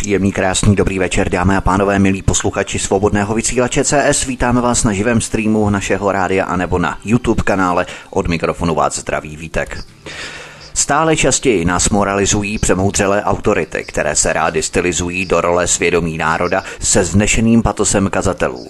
Příjemný, krásný, dobrý večer, dámy a pánové, milí posluchači svobodného vysílače CS. Vítáme vás na živém streamu našeho rádia anebo na YouTube kanále. Od mikrofonu vás zdraví Vítek. Stále častěji nás moralizují přemoudřelé autority, které se rády stylizují do role svědomí národa se znešeným patosem kazatelů.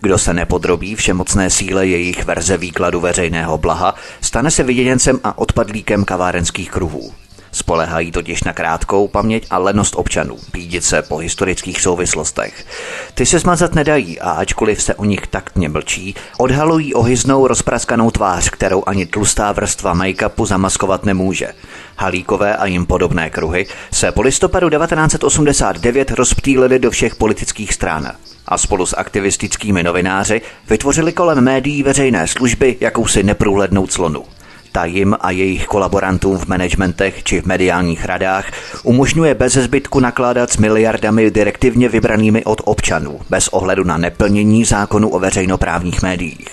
Kdo se nepodrobí všemocné síle jejich verze výkladu veřejného blaha, stane se viděněncem a odpadlíkem kavárenských kruhů. Spolehají totiž na krátkou paměť a lenost občanů, pídit se po historických souvislostech. Ty se smazat nedají a ačkoliv se o nich taktně mlčí, odhalují ohyznou rozpraskanou tvář, kterou ani tlustá vrstva make-upu zamaskovat nemůže. Halíkové a jim podobné kruhy se po listopadu 1989 rozptýlili do všech politických stran a spolu s aktivistickými novináři vytvořili kolem médií veřejné služby jakousi neprůhlednou clonu. Ta jim a jejich kolaborantům v managementech či v mediálních radách umožňuje bez zbytku nakládat s miliardami direktivně vybranými od občanů, bez ohledu na neplnění zákonu o veřejnoprávních médiích.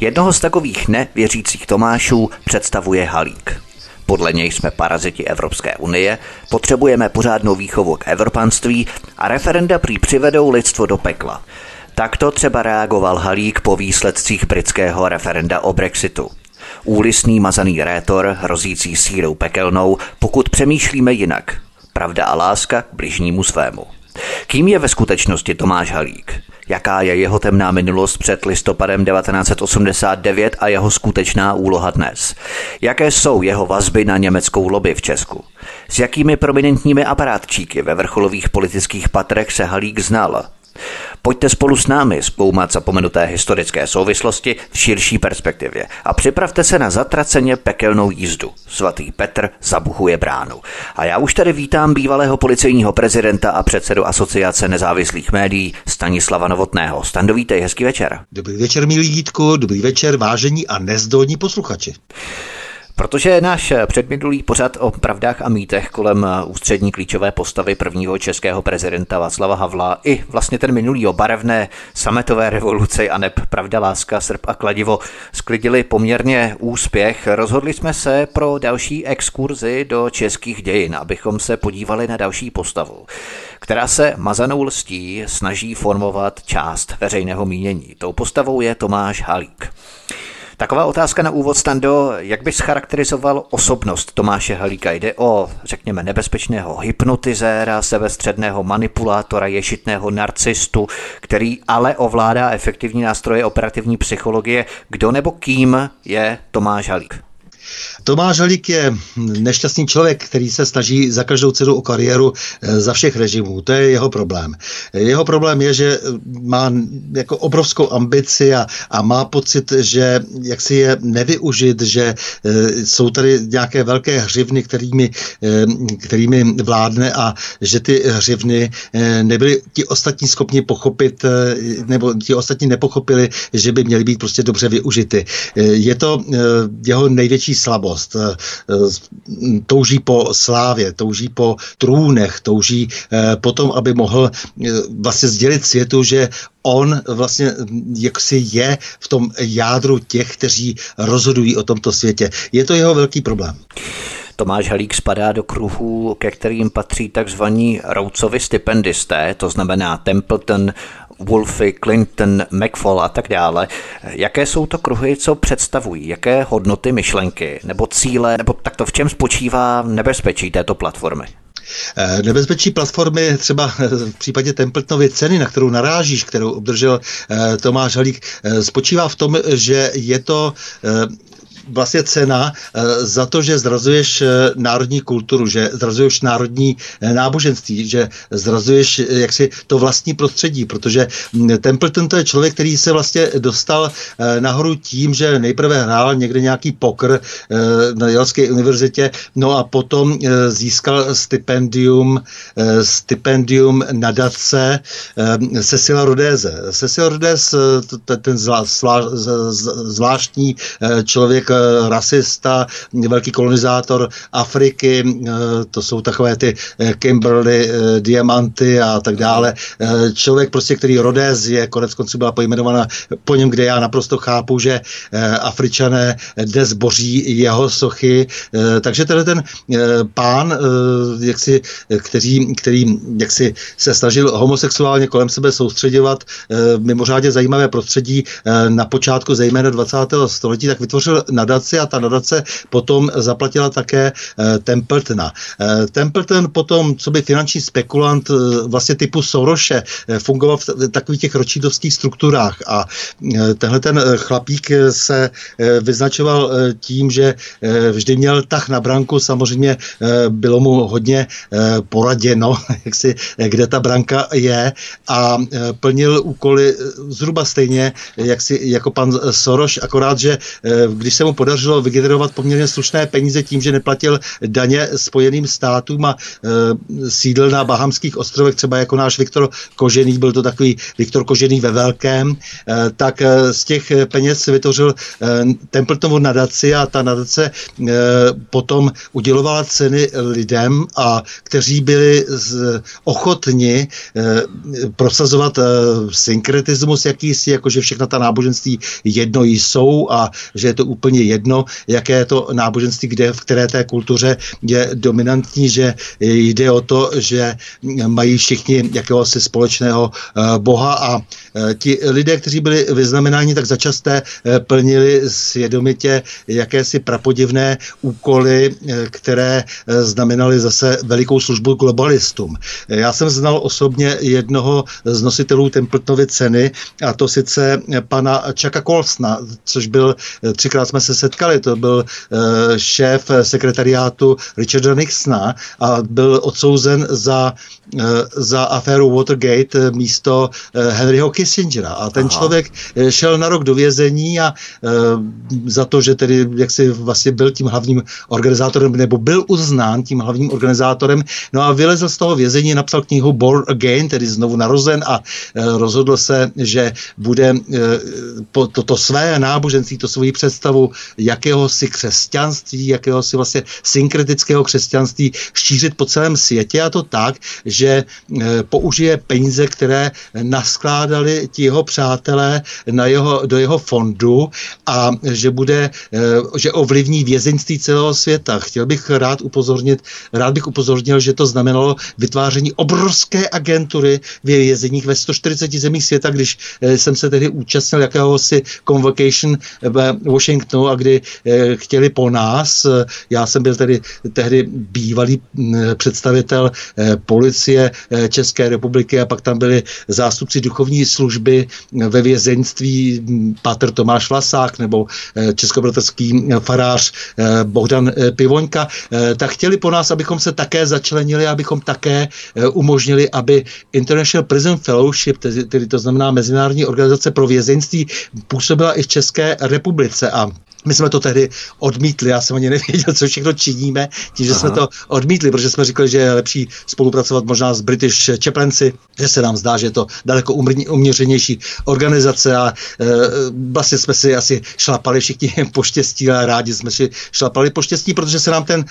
Jednoho z takových nevěřících Tomášů představuje Halík. Podle něj jsme paraziti Evropské unie, potřebujeme pořádnou výchovu k evropanství a referenda prý přivedou lidstvo do pekla. Takto třeba reagoval Halík po výsledcích britského referenda o Brexitu. Úlisný mazaný rétor, hrozící sírou pekelnou, pokud přemýšlíme jinak. Pravda a láska k bližnímu svému. Kým je ve skutečnosti Tomáš Halík? Jaká je jeho temná minulost před listopadem 1989 a jeho skutečná úloha dnes? Jaké jsou jeho vazby na německou lobby v Česku? S jakými prominentními aparátčíky ve vrcholových politických patrech se Halík znal? Pojďte spolu s námi zkoumat zapomenuté historické souvislosti v širší perspektivě a připravte se na zatraceně pekelnou jízdu. Svatý Petr zabuchuje bránu. A já už tady vítám bývalého policejního prezidenta a předsedu Asociace nezávislých médií Stanislava Novotného. Stando, vítej, hezký večer. Dobrý večer, milí Jítku, dobrý večer, vážení a nezdolní posluchači. Protože náš předminulý pořad o pravdách a mýtech kolem ústřední klíčové postavy prvního českého prezidenta Václava Havla i vlastně ten minulý o barevné sametové revoluce a neb Pravda, láska, srp a kladivo sklidili poměrně úspěch. Rozhodli jsme se pro další exkurzi do českých dějin, abychom se podívali na další postavu která se mazanou lstí snaží formovat část veřejného mínění. Tou postavou je Tomáš Halík. Taková otázka na úvod, Stando. Jak bys charakterizoval osobnost Tomáše Halíka? Jde o, řekněme, nebezpečného hypnotizéra, sebestředného manipulátora, ješitného narcistu, který ale ovládá efektivní nástroje operativní psychologie. Kdo nebo kým je Tomáš Halík? Tomáš Halík je nešťastný člověk, který se snaží za každou cenu o kariéru eh, za všech režimů. To je jeho problém. Jeho problém je, že má jako obrovskou ambici a, a má pocit, že jak si je nevyužit, že jsou tady nějaké velké hřivny, kterými, kterými vládne a že ty hřivny nebyly ti ostatní schopni pochopit, nebo ti ostatní nepochopili, že by měly být prostě dobře využity. Je to jeho největší slabost. Eh, eh, touží po slávě, touží po trůnech, touží eh, po tom, aby mohl vlastně sdělit světu, že on vlastně jaksi je v tom jádru těch, kteří rozhodují o tomto světě. Je to jeho velký problém. Tomáš Halík spadá do kruhů, ke kterým patří takzvaní Roucovi stipendisté, to znamená Templeton, Wolfy, Clinton, McFall a tak dále. Jaké jsou to kruhy, co představují? Jaké hodnoty, myšlenky nebo cíle, nebo takto v čem spočívá nebezpečí této platformy? Eh, nebezpečí platformy třeba eh, v případě Templetonovy ceny, na kterou narážíš, kterou obdržel eh, Tomáš Halík, spočívá v tom, že je to vlastně cena za to, že zrazuješ národní kulturu, že zrazuješ národní náboženství, že zrazuješ jaksi to vlastní prostředí, protože hm, Templeton to je člověk, který se vlastně dostal nahoru tím, že nejprve hrál někde nějaký pokr na Jalské univerzitě, no a potom získal stipendium, stipendium nadace Cecila Rodéze. Cecil Rodez, ten zvláštní člověk, rasista, velký kolonizátor Afriky, to jsou takové ty Kimberly, diamanty a tak dále. Člověk prostě, který Rodez je, konec konců byla pojmenovaná po něm, kde já naprosto chápu, že Afričané dnes boří jeho sochy. Takže tenhle ten pán, jak si, který, který jak si se snažil homosexuálně kolem sebe soustředovat mimořádně zajímavé prostředí na počátku zejména 20. století, tak vytvořil nadaci a ta nadace potom zaplatila také Templetona. Templeton potom, co by finanční spekulant vlastně typu Soroše, fungoval v takových těch ročídovských strukturách. A tenhle ten chlapík se vyznačoval tím, že vždy měl tah na branku, samozřejmě bylo mu hodně poraděno, jak si, kde ta branka je. A plnil úkoly zhruba stejně, jak si, jako pan Soros, akorát, že když se mu podařilo vygenerovat poměrně slušné peníze tím, že neplatil daně spojeným státům a sídl na Bahamských ostrovech, třeba jako náš Viktor Kožený, byl to takový Viktor Kožený ve velkém, tak z těch peněz vytvořil Templetovu nadaci a ta nadace potom udělovala ceny lidem, a kteří byli ochotni prosazovat synkretismus jakýsi, jakože všechna ta náboženství jedno jsou a že je to úplně jedno, jaké je to náboženství, kde, v které té kultuře je dominantní, že jde o to, že mají všichni jakéhosi společného boha a ti lidé, kteří byli vyznamenáni tak začasté, plnili svědomitě jakési prapodivné úkoly, které znamenaly zase velikou službu globalistům. Já jsem znal osobně jednoho z nositelů Templetonovy ceny a to sice pana Čaka Kolsna, což byl, třikrát jsme se setkali, to byl šéf sekretariátu Richarda Nixona a byl odsouzen za, za aféru Watergate místo Henryho Kissingera. A ten Aha. člověk šel na rok do vězení a za to, že tedy jaksi vlastně byl tím hlavním organizátorem, nebo byl uznán tím hlavním organizátorem, no a vylezl z toho vězení, napsal knihu Born Again, tedy znovu narozen a rozhodl se, že bude toto to své náboženství, to svoji představu jakéhosi křesťanství, jakéhosi vlastně synkretického křesťanství šířit po celém světě a to tak, že použije peníze, které naskládali ti jeho přátelé na jeho, do jeho fondu a že bude, že ovlivní vězeňství celého světa. Chtěl bych rád upozornit, rád bych upozornil, že to znamenalo vytváření obrovské agentury v vězeních ve 140 zemích světa, když jsem se tedy účastnil jakéhosi convocation ve Washingtonu a kdy chtěli po nás, já jsem byl tedy tehdy bývalý představitel policie České republiky a pak tam byli zástupci duchovní služby ve vězeňství Patr Tomáš Vlasák nebo českobratrský farář Bohdan Pivoňka, tak chtěli po nás, abychom se také začlenili, abychom také umožnili, aby International Prison Fellowship, tedy, tedy to znamená Mezinárodní organizace pro vězeňství, působila i v České republice. A my jsme to tehdy odmítli, já jsem ani nevěděl, co všechno činíme, tím, že Aha. jsme to odmítli, protože jsme říkali, že je lepší spolupracovat možná s British Chaplaincy, že se nám zdá, že je to daleko uměřenější organizace a e, vlastně jsme si asi šlapali všichni po štěstí a rádi jsme si šlapali po štěstí, protože se nám ten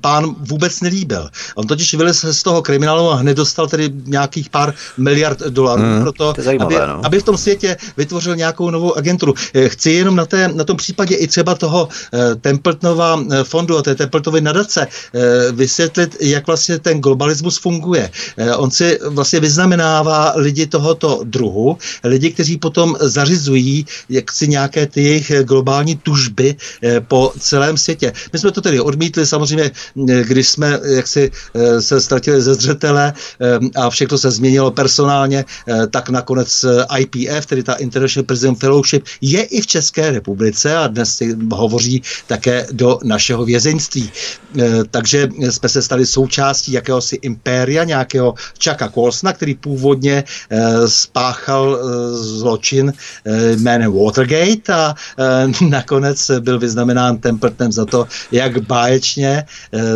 pán vůbec nelíbil. On totiž vylez z toho kriminálu a hned dostal tedy nějakých pár miliard dolarů hmm, pro to, zajímavé, aby, no. aby v tom světě vytvořil nějakou novou agenturu. E, chci jenom na, té, na tom případě i třeba toho eh, Templetonova eh, fondu a té Templetovy nadace eh, vysvětlit, jak vlastně ten globalismus funguje. On si vlastně vyznamenává lidi tohoto druhu, lidi, kteří potom zařizují jaksi nějaké ty jejich globální tužby po celém světě. My jsme to tedy odmítli samozřejmě, když jsme jaksi se ztratili ze zřetele a všechno se změnilo personálně, tak nakonec IPF, tedy ta International Prison Fellowship, je i v České republice a dnes si hovoří také do našeho vězeňství. Takže jsme se stali součástí jakéhosi impéria, nějakého Chucka Colsona, který původně spáchal zločin jménem Watergate a nakonec byl vyznamenán Templetonem za to, jak báječně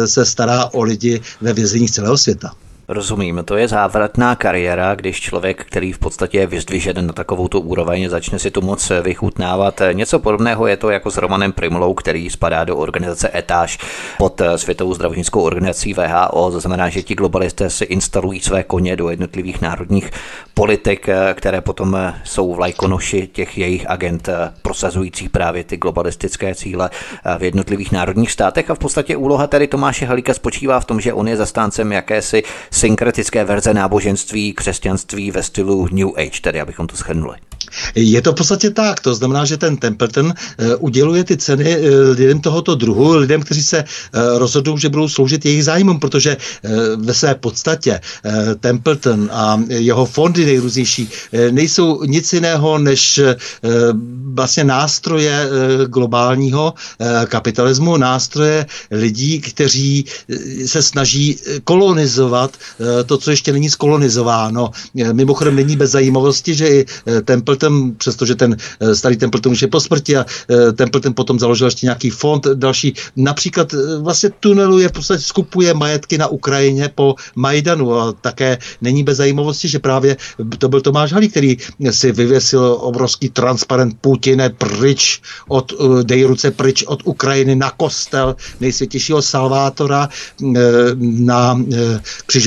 se stará o lidi ve vězeních celého světa. Rozumím, to je závratná kariéra, když člověk, který v podstatě je vyzdvižen na takovou tu úroveň, začne si tu moc vychutnávat. Něco podobného je to jako s Romanem Primlou, který spadá do organizace ETAŽ pod Světovou zdravotnickou organizací VHO. To znamená, že ti globalisté si instalují své koně do jednotlivých národních politik, které potom jsou vlajkonoši těch jejich agent prosazujících právě ty globalistické cíle v jednotlivých národních státech. A v podstatě úloha tady Tomáše Halíka spočívá v tom, že on je zastáncem jakési synkretické verze náboženství, křesťanství ve stylu New Age, tedy abychom to shrnuli. Je to v podstatě tak, to znamená, že ten Templeton uh, uděluje ty ceny uh, lidem tohoto druhu, lidem, kteří se uh, rozhodnou, že budou sloužit jejich zájmům, protože ve své podstatě Templeton a jeho fondy nejrůznější nejsou nic jiného než vlastně nástroje globálního kapitalismu, nástroje lidí, kteří se snaží kolonizovat to, co ještě není skolonizováno. Mimochodem není bez zajímavosti, že i Templeton Templeton, přestože ten eh, starý Templeton už je po smrti a eh, Templeton potom založil ještě nějaký fond další. Například eh, vlastně tuneluje, v podstatě skupuje majetky na Ukrajině po Majdanu a také není bez zajímavosti, že právě to byl Tomáš Halí, který si vyvěsil obrovský transparent Putine pryč od, dej ruce pryč od Ukrajiny na kostel nejsvětějšího Salvátora na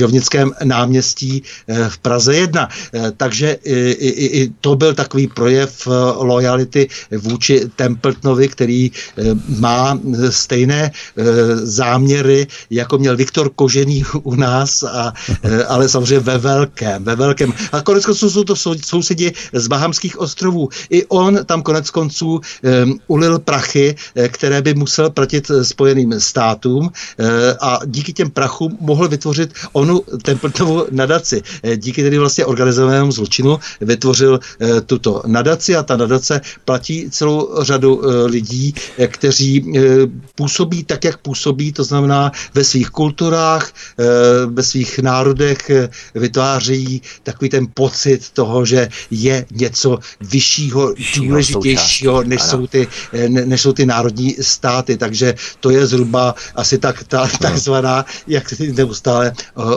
Křižovnickém náměstí v Praze 1. Takže i, i, i to byl takový projev eh, lojality vůči Templetonovi, který eh, má stejné eh, záměry, jako měl Viktor Kožený u nás, a, ale samozřejmě ve velkém, ve velkém. A konec konců jsou to sousedi z Bahamských ostrovů. I on tam konec konců ulil prachy, které by musel platit Spojeným státům a díky těm prachům mohl vytvořit onu Templetovu nadaci. Díky tedy vlastně organizovanému zločinu vytvořil tuto nadaci a ta nadace platí celou řadu e, lidí, kteří působí tak, jak působí, to znamená ve svých kulturách, ve svých národech vytvářejí takový ten pocit toho, že je něco vyššího, důležitějšího, než jsou, ty, než jsou ty národní státy. Takže to je zhruba asi tak ta takzvaná, jak neustále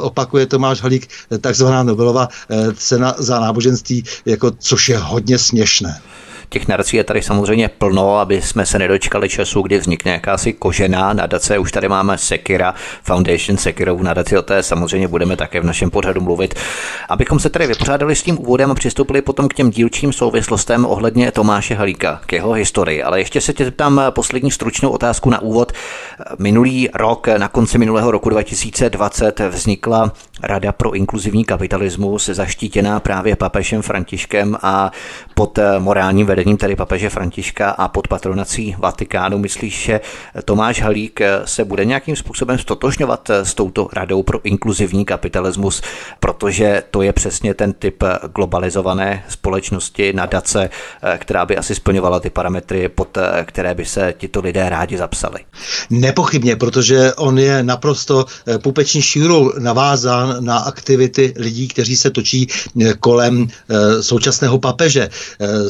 opakuje Tomáš Halík, takzvaná Nobelova cena za náboženství, jako, což je hodně směšné. Těch nadací je tady samozřejmě plno, aby jsme se nedočkali času, kdy vznikne jakási kožená nadace. Už tady máme Sekira, Foundation Sekirovu nadaci, o té samozřejmě budeme také v našem pořadu mluvit. Abychom se tedy vypořádali s tím úvodem a přistoupili potom k těm dílčím souvislostem ohledně Tomáše Halíka, k jeho historii. Ale ještě se tě zeptám poslední stručnou otázku na úvod. Minulý rok, na konci minulého roku 2020, vznikla Rada pro inkluzivní kapitalismus, zaštítěná právě papežem Františkem a pod morálním vedením vedením tedy papeže Františka a pod patronací Vatikánu. Myslíš, že Tomáš Halík se bude nějakým způsobem stotožňovat s touto radou pro inkluzivní kapitalismus, protože to je přesně ten typ globalizované společnosti, nadace, která by asi splňovala ty parametry, pod které by se tito lidé rádi zapsali? Nepochybně, protože on je naprosto pupeční šírou navázán na aktivity lidí, kteří se točí kolem eh, současného papeže. Eh,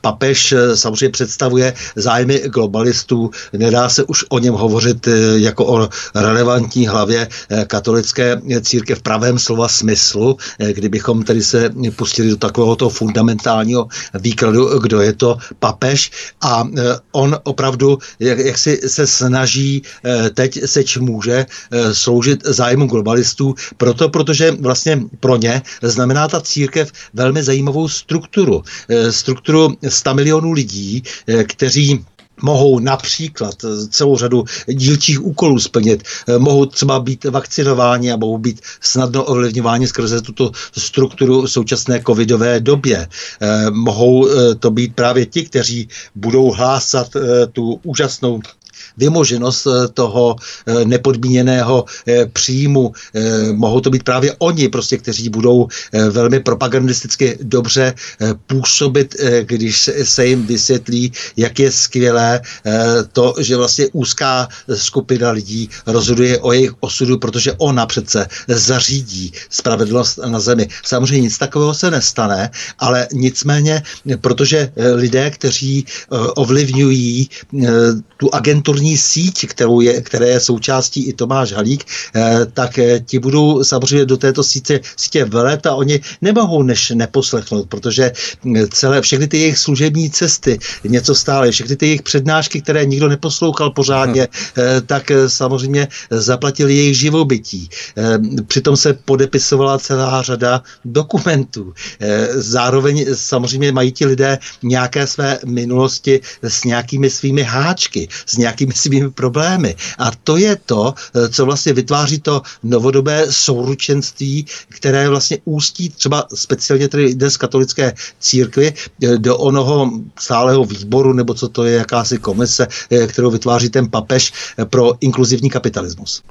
papež eh, samozřejmě představuje zájmy globalistů. Nedá se už o něm hovořit eh, jako o relevantní hlavě eh, katolické církev v pravém slova smyslu, kdybychom tedy se pustili do takového toho fundamentálního výkladu, kdo je to papež. A on opravdu, jak, jak si se snaží teď seč může sloužit zájmu globalistů, proto, protože vlastně pro ně znamená ta církev velmi zajímavou strukturu. Strukturu 100 milionů lidí, eh, kteří mohou například eh, celou řadu dílčích úkolů splnit, eh, mohou třeba být vakcinováni a mohou být snadno ovlivňováni skrze tuto strukturu v současné covidové době. Mohou to být právě ti, kteří budou hlásat tu úžasnou vymoženost toho nepodmíněného příjmu. Mohou to být právě oni, prostě, kteří budou velmi propagandisticky dobře působit, když se jim vysvětlí, jak je skvělé to, že vlastně úzká skupina lidí rozhoduje o jejich osudu, protože ona přece zařídí spravedlnost na zemi. Samozřejmě nic takového se nestane, ale nicméně, protože lidé, kteří ovlivňují tu agenturní síť, kterou je, které je součástí i Tomáš Halík, tak ti budou samozřejmě do této sítě, sítě velet a oni nemohou než neposlechnout, protože celé, všechny ty jejich služební cesty něco stále, všechny ty jejich přednášky, které nikdo neposlouchal pořádně, hmm. tak samozřejmě zaplatili jejich živobytí. Přitom se podepisovala celá řada dokumentů. Zároveň samozřejmě mají ti lidé nějaké své minulosti s nějakými svými háčky, s nějakými svými problémy. A to je to, co vlastně vytváří to novodobé souručenství, které vlastně ústí třeba speciálně tedy dnes katolické církvy do onoho stáleho výboru, nebo co to je, jakási komise, kterou vytváří ten papež pro inkluzivní kapitalismus.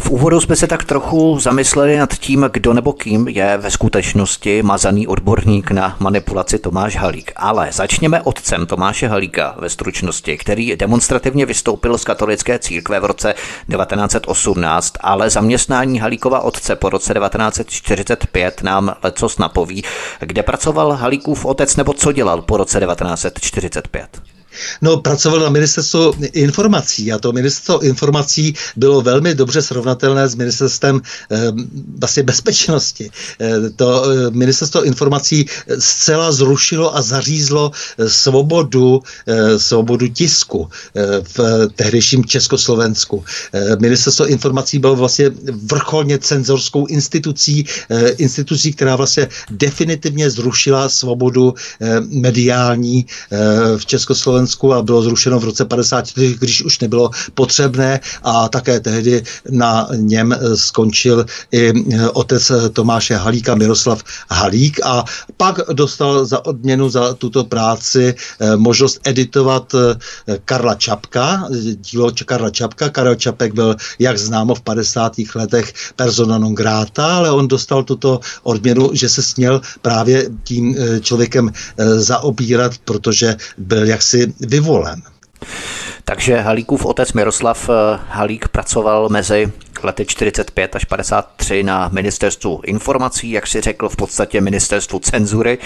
V úvodu jsme se tak trochu zamysleli nad tím, kdo nebo kým je ve skutečnosti mazaný odborník na manipulaci Tomáš Halík. Ale začněme otcem Tomáše Halíka ve stručnosti, který demonstrativně vystoupil z katolické církve v roce 1918, ale zaměstnání Halíkova otce po roce 1945 nám lecos napoví, kde pracoval Halíkův otec nebo co dělal po roce 1945. No, pracoval na ministerstvu informací a to ministerstvo informací bylo velmi dobře srovnatelné s ministerstvem eh, vlastně bezpečnosti. Eh, to eh, ministerstvo informací zcela zrušilo a zařízlo eh, svobodu, eh, svobodu tisku eh, v tehdejším Československu. Eh, ministerstvo informací bylo vlastně vrcholně cenzorskou institucí, eh, institucí, která vlastně definitivně zrušila svobodu eh, mediální eh, v Československu Slovensku a bylo zrušeno v roce 54, když už nebylo potřebné a také tehdy na něm eh, skončil i eh, otec Tomáše Halíka, Miroslav Halík a pak dostal za odměnu za tuto práci eh, možnost editovat Karla Čapka, dílo Karla Čapka. Karel Čapek byl, jak známo, v 50. letech persona non grata, ale on dostal tuto odměnu, že se směl právě tím člověkem zaobírat, protože byl jaksi vyvolen. Takže Halíkův otec Miroslav eh, Halík pracoval mezi lety 45 až 53 na ministerstvu informací, jak si řekl, v podstatě ministerstvu cenzury.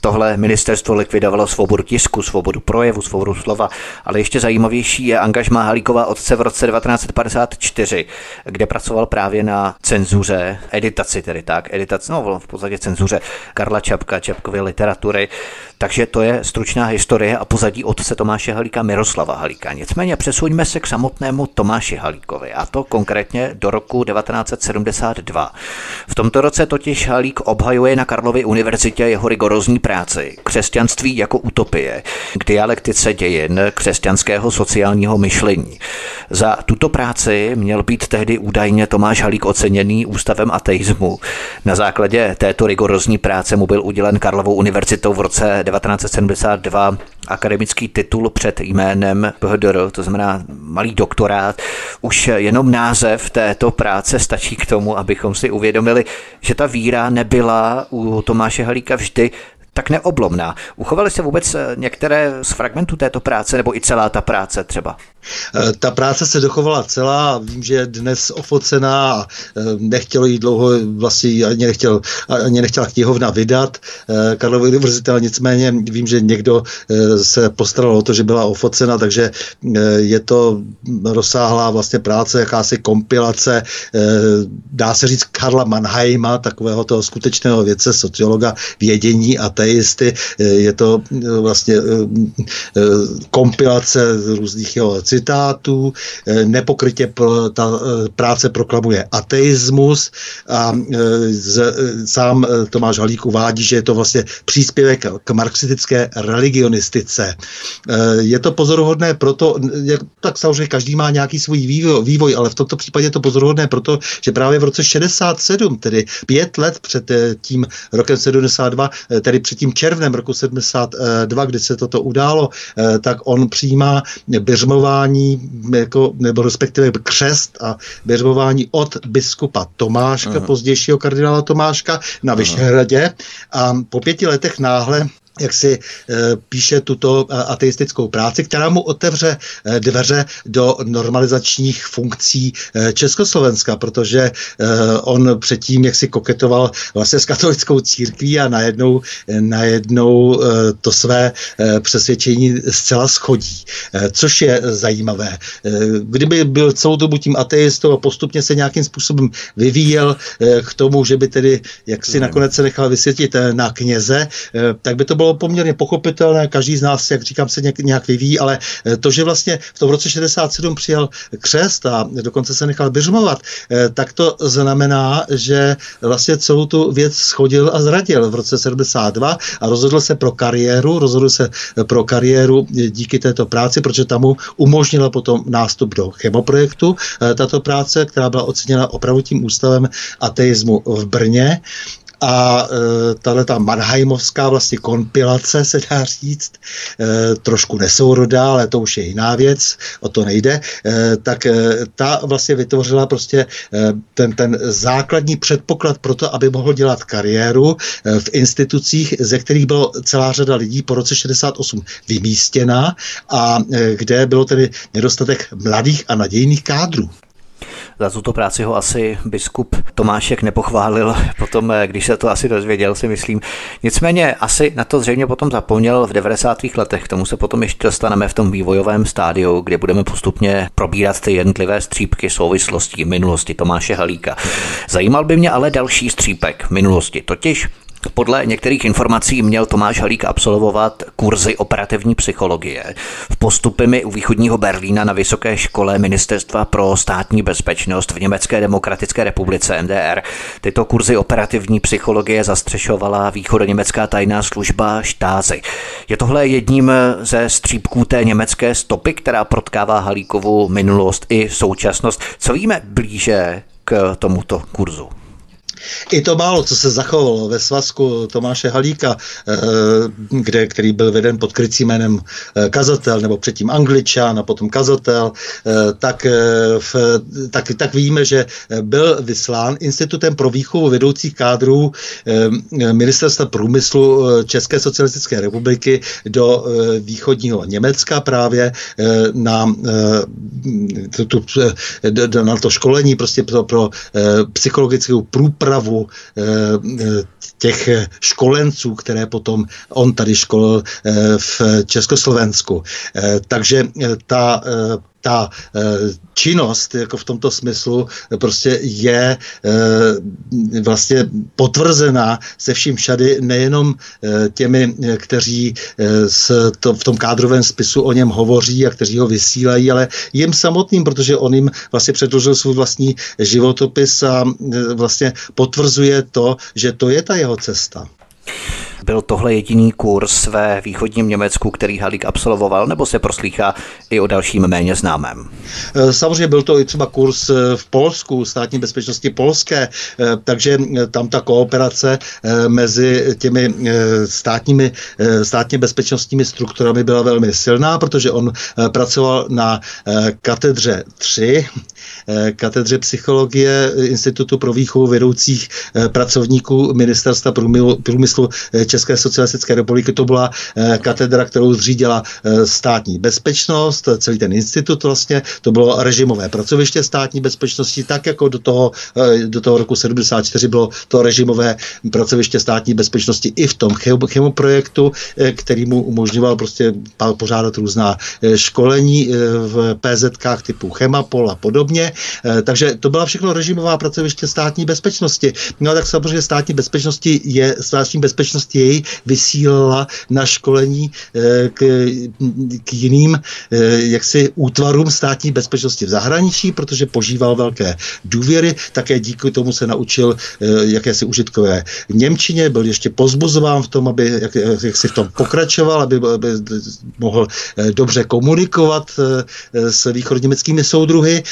Tohle ministerstvo likvidovalo svobodu tisku, svobodu projevu, svobodu slova, ale ještě zajímavější je angažma Halíkova otce v roce 1954, kde pracoval právě na cenzuře, editaci tedy tak, editaci, no v podstatě cenzuře Karla Čapka, Čapkovy literatury. Takže to je stručná historie a pozadí otce Tomáše Halíka Miroslava Halíka. Nicméně přesuňme se k samotnému Tomáši Halíkovi a to konkrétně do roku 1972. V tomto roce totiž Halík obhajuje na Karlově univerzitě jeho rigorózní práci Křesťanství jako utopie k dialektice dějin křesťanského sociálního myšlení. Za tuto práci měl být tehdy údajně Tomáš Halík oceněný ústavem ateismu. Na základě této rigorózní práce mu byl udělen Karlovou univerzitou v roce 1972 akademický titul před jménem PHDR, to znamená malý doktorát. Už jenom název této práce stačí k tomu, abychom si uvědomili, že ta víra nebyla u Tomáše Halíka vždy tak neoblomná. Uchovaly se vůbec některé z fragmentů této práce, nebo i celá ta práce třeba? Eh, ta práce se dochovala celá, vím, že je dnes ofocená a eh, nechtělo jí dlouho, vlastně ani, nechtěl, ani nechtěla knihovna vydat eh, Karlovy univerzita, nicméně vím, že někdo se postaral o to, že byla ofocena, takže je to rozsáhlá vlastně práce, jakási kompilace, dá se říct Karla Mannheima, takového toho skutečného vědce, sociologa, vědění, ateisty, je to vlastně kompilace různých jeho citátů, eh, nepokrytě ta eh, práce proklamuje ateismus a eh, sám Tomáš Halík uvádí, že je to vlastně příspěvek k marxistické religionistice. Je to pozoruhodné proto, jak, tak samozřejmě každý má nějaký svůj vývoj, vývoj, ale v tomto případě je to pozoruhodné proto, že právě v roce 67, tedy pět let před tím rokem 72, tedy před tím červnem roku 72, kdy se toto událo, tak on přijímá běžmování, jako, nebo respektive křest a běžmování od biskupa Tomáška, uh-huh. pozdějšího kardinála Tomáška na Vyšehradě a po pěti letech náhle jak si e, píše tuto e, ateistickou práci, která mu otevře e, dveře do normalizačních funkcí Československa, protože on předtím, jak si koketoval vlastně s katolickou církví a najednou, najednou to své přesvědčení zcela schodí, což je zajímavé. Kdyby byl celou dobu tím ateistou a postupně se nějakým způsobem vyvíjel k tomu, že by tedy, jak si hmm. nakonec se nechal vysvětlit na kněze, tak by to bylo poměrně pochopitelné, každý z nás, jak říkám, se nějak vyvíjí, ale eh, to, že vlastně v tom roce 67 přijal křest a dokonce se nechal běžmovat, eh, tak to znamená, že vlastně celou tu věc schodil a zradil v roce 72 a rozhodl se pro kariéru, rozhodl se pro kariéru díky této práci, protože tam mu umožnila potom nástup do chemoprojektu. Eh, tato práce, která byla oceněna opravdu tím ústavem ateismu v Brně a e, tahle ta Mannheimovská vlastně kompilace, se dá říct, e, trošku nesourodá, ale to už je jiná věc, o to nejde, e, tak e, ta vlastně vytvořila prostě e, ten, ten základní předpoklad pro to, aby mohl dělat kariéru e, v institucích, ze kterých bylo celá řada lidí po roce 68 vymístěna a e, kde bylo tedy nedostatek mladých a nadějných kádrů. Za tuto práci ho asi biskup Tomášek nepochválil, potom, eh, když se to asi dozvěděl, si myslím. Nicméně asi na to zřejmě potom zapomněl v 90. letech. K tomu se potom ještě dostaneme v tom vývojovém stádiu, kde budeme postupně probírat ty jednotlivé střípky souvislostí minulosti Tomáše Halíka. Zajímal by mě ale další střípek minulosti, totiž podle některých informací měl Tomáš Halík absolvovat kurzy operativní psychologie v postupy u východního Berlína na Vysoké škole Ministerstva pro státní bezpečnost v Německé demokratické republice MDR. Tyto kurzy operativní psychologie zastřešovala východoněmecká tajná služba Štázy. Je tohle jedním ze střípků té německé stopy, která protkává Halíkovu minulost i současnost. Co víme blíže k tomuto kurzu? I to málo, co se zachovalo ve svazku Tomáše Halíka, eh, kde, který byl veden pod krycím jménem eh, kazatel, nebo předtím angličan a potom kazatel, eh, tak, v, tak, tak víme, že byl vyslán Institutem pro výchovu vedoucích kádrů Ministerstva průmyslu České socialistické republiky do východního Německa právě na, na to školení prostě pro, pro psychologickou průpravu přípravu eh, eh, těch školenců, které potom on tady školil eh, v Československu. Takže ta ta e, činnost jako v tomto smyslu prostě je e, vlastně potvrzená se vším všady nejenom e, těmi, kteří to, v tom kádrovém spisu o něm hovoří a kteří ho vysílají, ale jim samotným, protože on jim vlastně předložil svůj vlastní životopis a vlastně potvrzuje to, že to je ta jeho cesta. Byl tohle jediný kurz ve východním Německu, který Halík absolvoval, nebo se proslýchá i o dalším méně známém? Eh, samozřejmě byl to i třeba kurz eh, v Polsku, státní bezpečnosti polské, eh, takže tam ta kooperace mezi těmi státními, státně bezpečnostními strukturami byla velmi silná, protože on pracoval na katedře 3, katedře psychologie Institutu pro výchovu vedoucích pracovníků Ministerstva průmyslu České socialistické republiky. To byla eh, katedra, kterou zřídila eh, státní bezpečnost, celý ten institut vlastně, to bylo režimové pracoviště státní bezpečnosti, tak jako do toho, eh, do toho roku 74 bylo to režimové pracoviště státní bezpečnosti i v tom chemoprojektu, který mu umožňoval prostě pořádat různá školení v PZK typu Chemapol a podobně. Takže to byla všechno režimová pracoviště státní bezpečnosti. No tak samozřejmě státní bezpečnosti je státní bezpečnosti jej vysílala na školení eh, k, k jiným eh, jaksi útvarům státní bezpečnosti v zahraničí, protože požíval velké důvěry, také díky tomu se naučil eh, jakési užitkové Němčině, byl ještě pozbuzován v tom, aby jak, jak si v tom pokračoval, aby, aby mohl dobře komunikovat s východněmeckými soudruhy,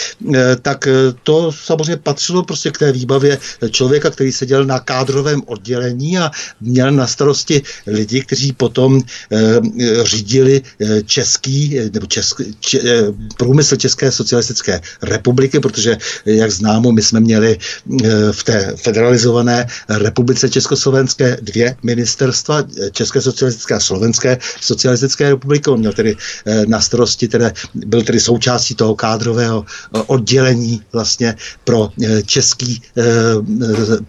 tak to samozřejmě patřilo prostě k té výbavě člověka, který seděl na kádrovém oddělení a měl na starosti lidi, kteří potom řídili český, nebo český, če, průmysl České socialistické republiky, protože, jak známo, my jsme měli v té federalizované republice Československé dvě ministerstva, České socialistické a Slovenské socialistické republiky. On měl tedy na starosti, tedy, byl tedy součástí toho kádrového oddělení vlastně pro český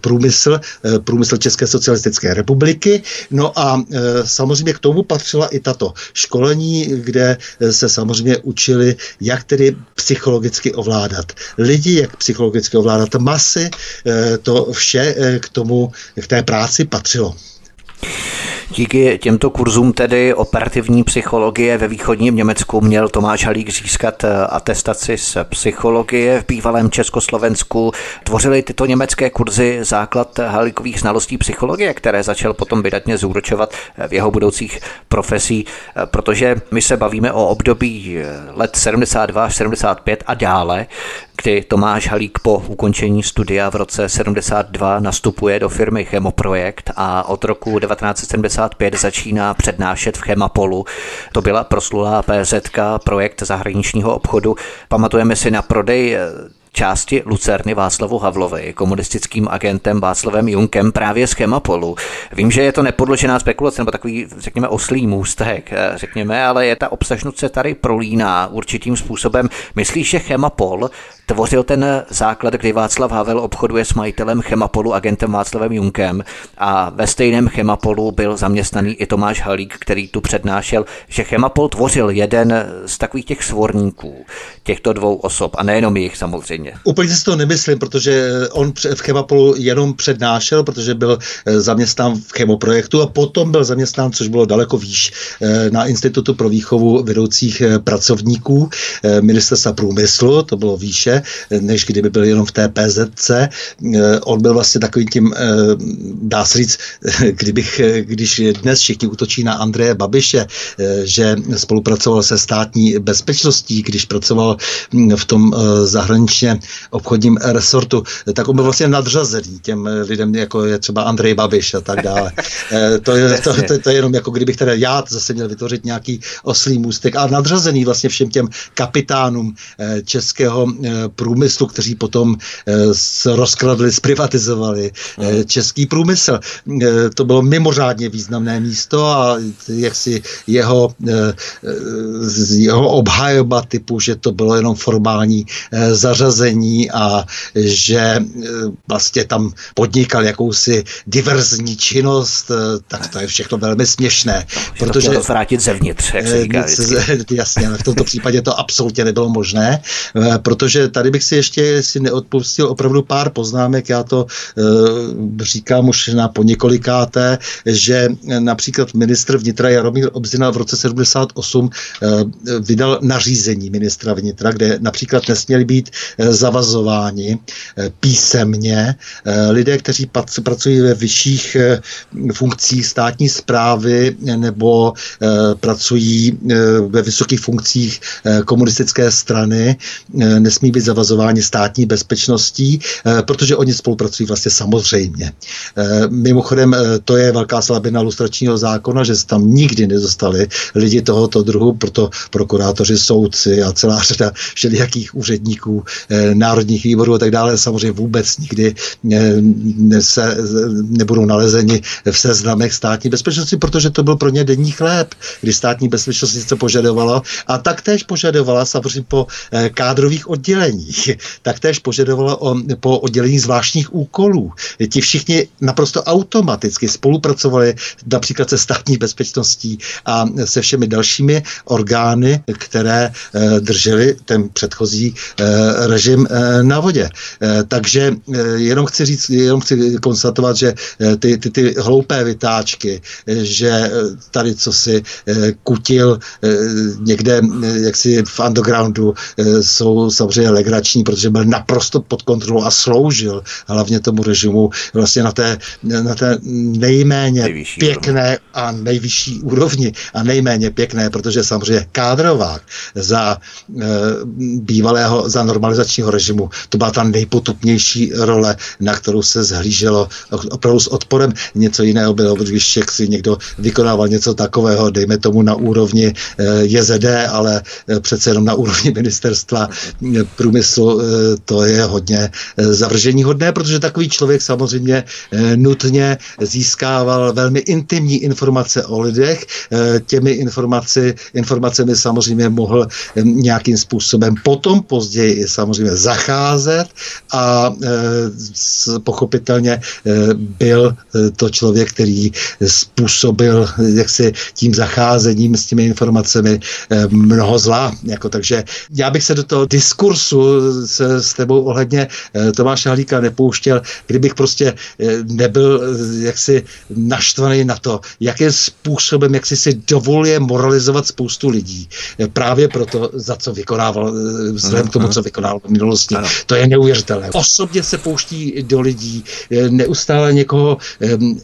průmysl, průmysl České socialistické republiky. No a samozřejmě k tomu patřila i tato školení, kde se samozřejmě učili, jak tedy psychologicky ovládat lidi, jak psychologicky ovládat masy. To vše k tomu, k té práci patřilo. Díky těmto kurzům tedy operativní psychologie ve východním Německu měl Tomáš Halík získat eh, atestaci z psychologie v bývalém Československu. Tvořily tyto německé kurzy základ Halíkových znalostí psychologie, které začal potom vydatně zúročovat eh, v jeho budoucích profesí, eh, protože my se bavíme o období let 72 až 75 a dále, kdy Tomáš Halík po ukončení studia v roce 72 nastupuje do firmy Chemoprojekt a od roku 1975 začíná přednášet v Chemapolu. To byla proslulá PZK, projekt zahraničního obchodu. Pamatujeme si na prodej části Lucerny Václavu Havlovi, komunistickým agentem Václavem Junkem právě z Chemapolu. Vím, že je to nepodložená spekulace, nebo takový, řekněme, oslý můstek, eh, řekněme, ale je ta obsažnost se tady prolíná určitým způsobem. Myslíš, že Chemapol tvořil ten základ, kdy Václav Havel obchoduje s majitelem Chemapolu, agentem Václavem Junkem a ve stejném Chemapolu byl zaměstnaný i Tomáš Halík, který tu přednášel, že Chemapol tvořil jeden z takových těch svorníků těchto dvou osob a nejenom jich samozřejmě. Úplně si to nemyslím, protože on v Chemapolu jenom přednášel, protože byl eh, zaměstnán v chemoprojektu a potom byl zaměstnán, což bylo daleko výš, eh, na Institutu pro výchovu vedoucích eh, pracovníků ministerstva průmyslu, to bylo výše, než kdyby byl jenom v té PZC. On byl vlastně takovým tím, dá se říct, kdybych, když dnes všichni útočí na Andreje Babiše, že spolupracoval se státní bezpečností, když pracoval hm, v tom zahraničně obchodním resortu, tak on byl vlastně nadřazený těm lidem, jako je třeba Andrej Babiš a tak dále. to, je, to, to, to je jenom jako kdybych teda já zase měl vytvořit nějaký oslý můstek a nadřazený vlastně všem těm kapitánům českého průmyslu, kteří potom eh, rozkradli, zprivatizovali eh, český průmysl. Eh, to bylo mimořádně významné místo a jak si jeho, jeho obhajoba typu, že to bylo jenom formální zařazení a že vlastně tam podnikal jakousi diverzní činnost, tak to je všechno velmi směšné. Protože to vrátit zevnitř, jak se říká Jasně, ale v tomto případě to absolutně nebylo možné, protože tady bych si ještě si neodpustil opravdu pár poznámek, já to e, říkám už na po několikáté, že například ministr vnitra Jaromír Obzina v roce 78 e, eh, vydal nařízení ministra vnitra, kde například nesměli být e, zavazováni písemně lidé, kteří pracují ve vyšších funkcích státní zprávy nebo pracují ve vysokých funkcích komunistické strany, nesmí být zavazováni státní bezpečností, eh, protože oni spolupracují vlastně samozřejmě. Eh, mimochodem, eh, to je velká slabina lustračního zákona, že se tam nikdy nedostali lidi tohoto druhu, proto prokurátoři, soudci a celá řada všelijakých úředníků, národních výborů a tak dále, samozřejmě vůbec nikdy se nebudou nalezeni v seznamech státní bezpečnosti, protože to byl pro ně denní chléb, kdy státní bezpečnost se požadovala a taktéž požadovala samozřejmě po kádrových odděleních, taktéž požadovala o, po oddělení zvláštních úkolů. Ti všichni naprosto automaticky spolupracovali například se státní bezpečností a se všemi dalšími orgány, které e, drželi ten předchozí e, režim e, na vodě. Takže jenom chci říct, jenom chci konstatovat, že ty, ty, ty hloupé vytáčky, že tady co si kutil někde jaksi v undergroundu jsou samozřejmě legrační, protože byl naprosto pod kontrolou a sloužil hlavně tomu režimu vlastně na té, na té nejméně nejvyšší pěkné úrovni. a nejvyšší úrovni a nejméně pěkné, protože samozřejmě kádrovák za e, bývalého, za normalizačního režimu. To byla ta nejpotupnější role, na kterou se zhlíželo opravdu s odporem. Něco jiného bylo, když si někdo vykonával něco takového, dejme tomu na úrovni JZD, ale přece jenom na úrovni ministerstva průmyslu, to je hodně zavržení hodné, protože takový člověk samozřejmě nutně získával velmi intimní informace o lidech. Těmi informaci, informacemi samozřejmě mohl nějakým způsobem potom později samozřejmě zacházet a pochopitelně byl to člověk, který způsobil jaksi tím zacházením s těmi informacemi mnoho zla. Jako, takže já bych se do toho diskursu se, s tebou ohledně Tomáše Halíka nepouštěl, kdybych prostě nebyl jaksi naštvaný na to, jakým způsobem, jak si si dovoluje moralizovat spoustu lidí. Právě proto, za co vykonával, vzhledem k tomu, co vykonával v minulosti. Ano. To je neuvěřitelné. Osobně se pouští do lidí, neustále někoho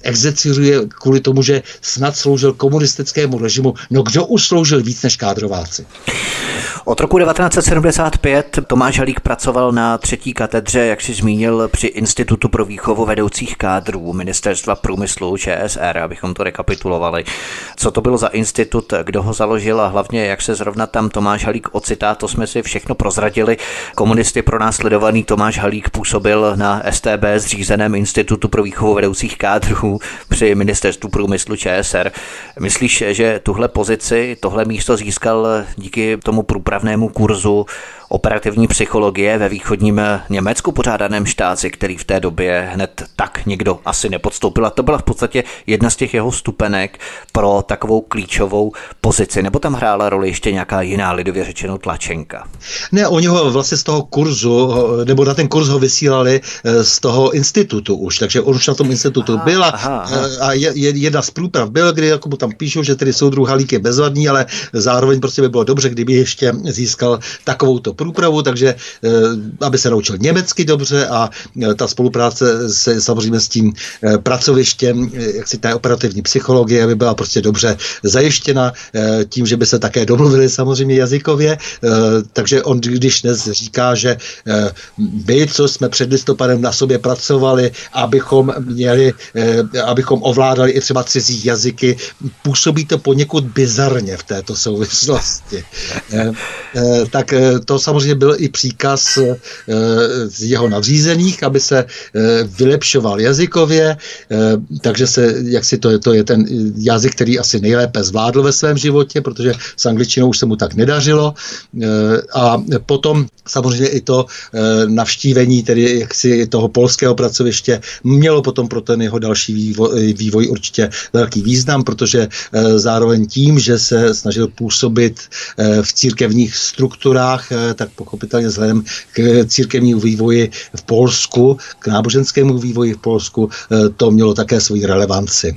execiruje kvůli tomu, že snad sloužil komunistickému režimu. No kdo už sloužil víc než kádrováci? Od roku 1975 Tomáš Halík pracoval na třetí katedře, jak si zmínil, při Institutu pro výchovu vedoucích kádrů Ministerstva průmyslu ČSR, abychom to rekapitulovali. Co to bylo za institut, kdo ho založil a hlavně jak se zrovna tam Tomáš Halík ocitá, to jsme si všechno prozradili. Komunisty pro následovaný Tomáš Halík působil na STB zřízeném Institutu pro výchovu vedoucích kádrů při Ministerstvu průmyslu ČSR. Myslíš, že tuhle pozici, tohle místo získal díky tomu průpravnému kurzu operativní psychologie ve východním Německu pořádaném štáci, který v té době hned tak někdo asi nepodstoupil. A to byla v podstatě jedna z těch jeho stupenek pro takovou klíčovou pozici. Nebo tam hrála roli ještě nějaká jiná lidově řečeno tlačenka? Ne, oni ho vlastně z toho kurzu, nebo na ten kurz ho vysílali eh, z toho institutu už, takže on už na tom institutu aha, byl a, aha, aha. Eh, a je, jedna z průprav byl, kdy jako mu tam píšou, že tedy soudruh Halík je bezvadný, ale zároveň prostě by bylo dobře, kdyby ještě získal takovouto průpravu, takže eh, aby se naučil německy dobře a eh, ta spolupráce se samozřejmě s tím eh, pracovištěm, jak si té operativní psychologie, aby byla prostě dobře zajištěna tím, že by se také domluvili samozřejmě jazykově, takže on když dnes říká, že my, co jsme před listopadem na sobě pracovali, abychom měli, abychom ovládali i třeba cizí jazyky, působí to poněkud bizarně v této souvislosti. Tak to samozřejmě byl i příkaz eh, z jeho nadřízených, aby se eh, vylepšoval jazykově, eh, takže se, jak si to, to je ten jazyk, který asi nejlépe zvládl ve svém životě, protože s angličtinou už se mu tak nedařilo. A potom samozřejmě i to navštívení tedy jaksi toho polského pracoviště mělo potom pro ten jeho další vývoj, vývoj určitě velký význam, protože zároveň tím, že se snažil působit v církevních strukturách, tak pochopitelně vzhledem k církevnímu vývoji v Polsku, k náboženskému vývoji v Polsku, eh, to mělo také svoji relevanci.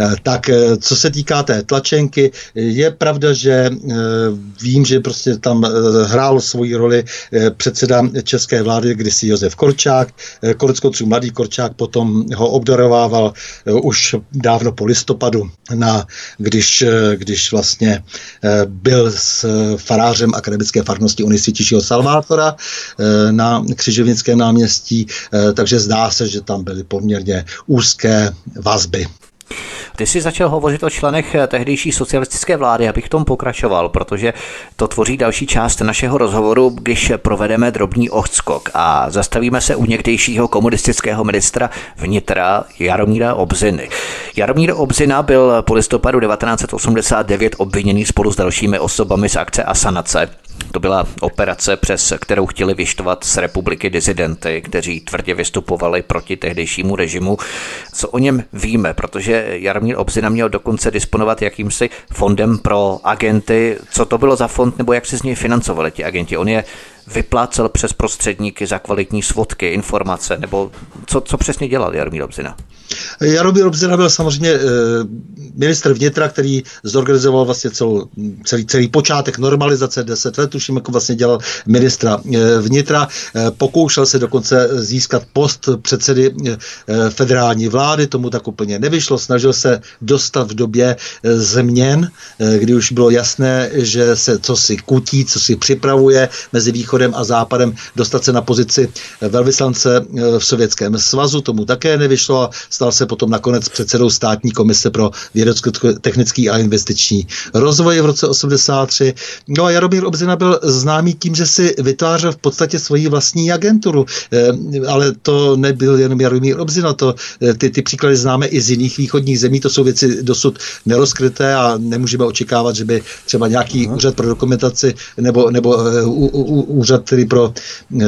Eh, tak eh, co se týká té tlačenky, je pravda, že vím, že prostě tam hrál svoji roli předseda české vlády, kdysi Josef Korčák. Koneckonců mladý Korčák potom ho obdarovával už dávno po listopadu, na, když, když vlastně byl s farářem akademické farnosti Unisvětějšího Salvátora eh, na Křižovnickém náměstí, eh, takže zdá se, že tam byly poměrně úzké vazby. Ty jsi začal hovořit o členech tehdejší socialistické vlády, abych tom pokračoval, protože to tvoří další část našeho rozhovoru, když provedeme drobný odskok a zastavíme se u někdejšího komunistického ministra vnitra Jaromíra Obziny. Jaromír Obzina byl po listopadu 1989 obviněný spolu s dalšími osobami z akce Asanace to byla operace, přes kterou chtěli vyštovat z republiky dizidenty, kteří tvrdě vystupovali proti tehdejšímu režimu. Co o něm víme, protože Jaromír Obzina měl dokonce disponovat jakýmsi fondem pro agenty. Co to bylo za fond, nebo jak se z něj financovali ti agenti? On je vyplácel přes prostředníky za kvalitní svodky, informace, nebo co, co přesně dělal Jaromír Obzina? Jaromír Obzina byl samozřejmě ministr vnitra, který zorganizoval vlastně celou, celý, celý počátek normalizace, deset let, tuším, jako vlastně dělal ministra vnitra. Pokoušel se dokonce získat post předsedy federální vlády, tomu tak úplně nevyšlo. Snažil se dostat v době změn, kdy už bylo jasné, že se co si kutí, co si připravuje mezi východem a západem, dostat se na pozici velvyslance v Sovětském svazu, tomu také nevyšlo a stal se potom nakonec předsedou státní komise pro vědecko-technický a investiční rozvoj v roce 83. No a Jaromír Obzina byl známý tím, že si vytvářel v podstatě svoji vlastní agenturu, eh, ale to nebyl jenom Jaromír Obzina, to, eh, ty, ty příklady známe i z jiných východních zemí, to jsou věci dosud nerozkryté a nemůžeme očekávat, že by třeba nějaký Aha. úřad pro dokumentaci nebo, nebo uh, úřad, který pro uh,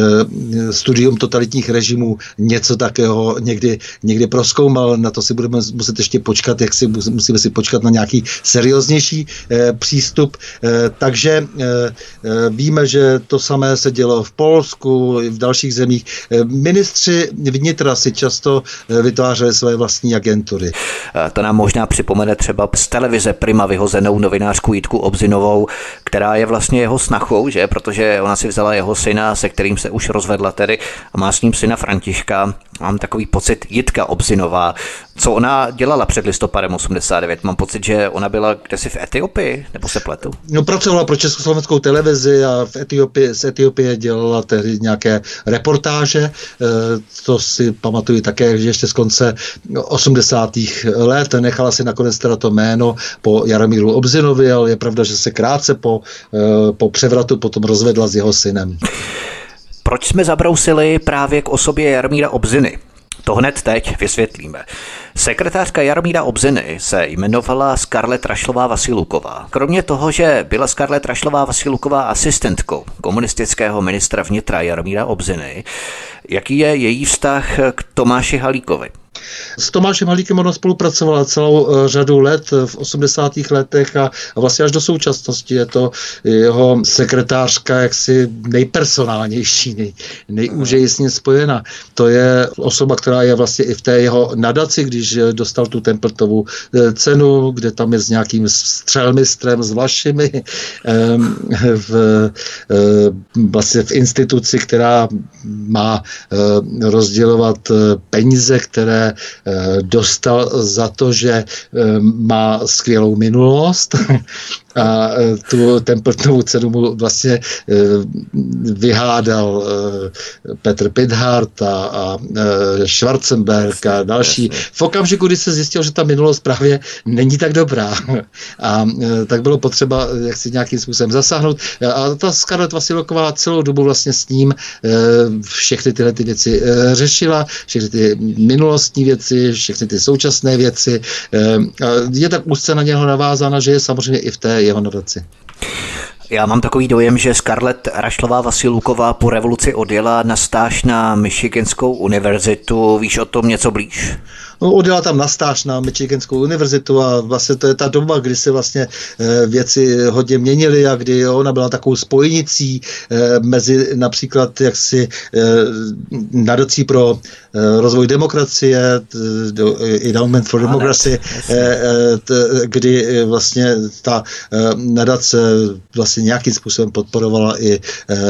studium totalitních režimů něco takého někdy, někdy proskoumal. Na to si budeme muset ještě počkat, jak si musíme si počkat na nějaký serióznější uh, přístup. Uh, takže víme, že to samé se dělo v Polsku, i v dalších zemích. Ministři vnitra si často vytvářeli své vlastní agentury. To nám možná připomene třeba z televize Prima vyhozenou novinářku Jitku Obzinovou, která je vlastně jeho snachou, že? protože ona si vzala jeho syna, se kterým se už rozvedla tedy a má s ním syna Františka. Mám takový pocit Jitka Obzinová. Co ona dělala před listopadem 89? Mám pocit, že ona byla kdesi v Etiopii, nebo se pletu? No, pracovala pro československou televizi a v Etiopii, z Etiopie dělala tehdy nějaké reportáže. To si pamatuju také, že ještě z konce 80. let nechala si nakonec teda to jméno po Jaromíru Obzinovi, ale je pravda, že se krátce po, e, po převratu potom rozvedla s jeho synem. Proč jsme zabrousili právě k osobě Jaromíra Obziny? To hned teď vysvětlíme. Sekretářka Jaromíra Obziny se jmenovala Scarlett Rašlová Vasiluková. Kromě toho, že byla Scarlett Rašlová Vasiluková asistentkou komunistického ministra vnitra Jaromíra Obziny, jaký je její vztah k Tomáši Halíkovi? S Tomášem Halíkem ona spolupracovala celou eh, řadu let v 80. letech a vlastně až do současnosti je to jeho sekretářka jaksi nejpersonálnější, nej, nejúžeji s ním spojena. To je osoba, která je vlastně i v té jeho nadaci, když dostal tu Templetovu eh, cenu, kde tam je s nějakým střelmistrem, s vašimi v, eh, vlastně v instituci, která má rozdělovat peníze, které Eh, dostal za to, že eh, má skvělou minulost a e, tu Templetovu cenu mu vlastně e, vyhádal e, Petr Pithart a, a Schwarzenberg a další. V okamžiku, kdy se zjistil, že ta minulost právě není tak dobrá a tak bylo potřeba jak si nějakým způsobem zasáhnout a ta Scarlett Vasiloková celou dobu vlastně s ním všechny tyhle ty věci řešila, všechny ty minulostní věci, všechny ty současné věci. Je tak úzce na něho navázána, že je samozřejmě i v té jeho nadaci. Já mám takový dojem, že Scarlett Rašlová Vasiluková po revoluci odjela na stáž na Michiganskou univerzitu. Víš o tom něco blíž? No, odjela tam na stáž na Michiganskou univerzitu a vlastně to je ta doba, kdy se vlastně eh, věci hodně měnily a kdy ona byla takovou spojnicí eh, mezi například jaksi eh, nadací pro rozvoj demokracie, Endowment for Democracy, kdy vlastně ta nadace vlastně nějakým způsobem podporovala i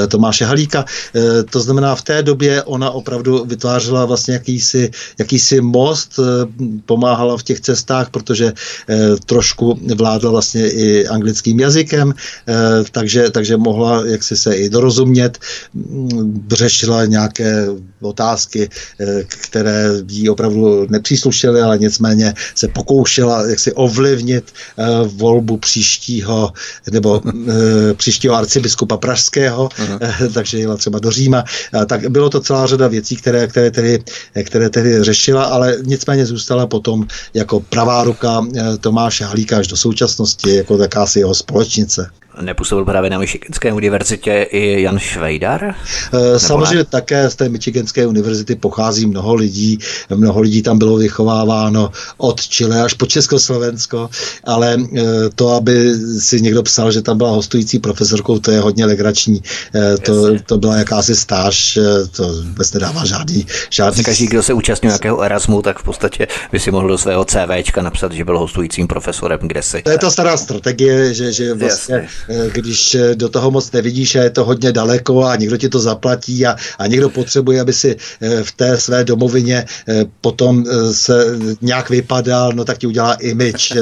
Tomáše Halíka. To znamená, v té době ona opravdu vytvářela vlastně jakýsi, jakýsi most pomáhala v těch cestách, protože eh, trošku vládla vlastně i anglickým jazykem, eh, takže, takže mohla jaksi se i dorozumět, mm, řešila nějaké otázky, které jí opravdu nepříslušely, ale nicméně se pokoušela jaksi ovlivnit volbu příštího nebo příštího arcibiskupa pražského, Aha. takže jela třeba do Říma. Tak bylo to celá řada věcí, které, které, tedy, které tedy řešila, ale nicméně nicméně zůstala potom jako pravá ruka eh, Tomáše Halíka až do současnosti, jako takási jeho společnice. Nepůsobil právě na Michiganské univerzitě i Jan Švejdar? Eh, samozřejmě ne? také z té Michiganské univerzity pochází mnoho lidí. Mnoho lidí tam bylo vychováváno od Chile až po Československo, ale eh, to, aby si někdo psal, že tam byla hostující profesorkou, to je hodně legrační. Eh, to, to byla jakási stáž, to vůbec nedává žádný, žádný... Každý, kdo se účastnil nějakého Erasmu, tak v podstatě by si mohl do svého CVčka napsat, že byl hostujícím profesorem kde si. To je ta stará strategie, že, že vlastně, Jasně. Když do toho moc nevidíš a je to hodně daleko a někdo ti to zaplatí a, a někdo potřebuje, aby si v té své domovině potom se nějak vypadal, no tak ti udělá image,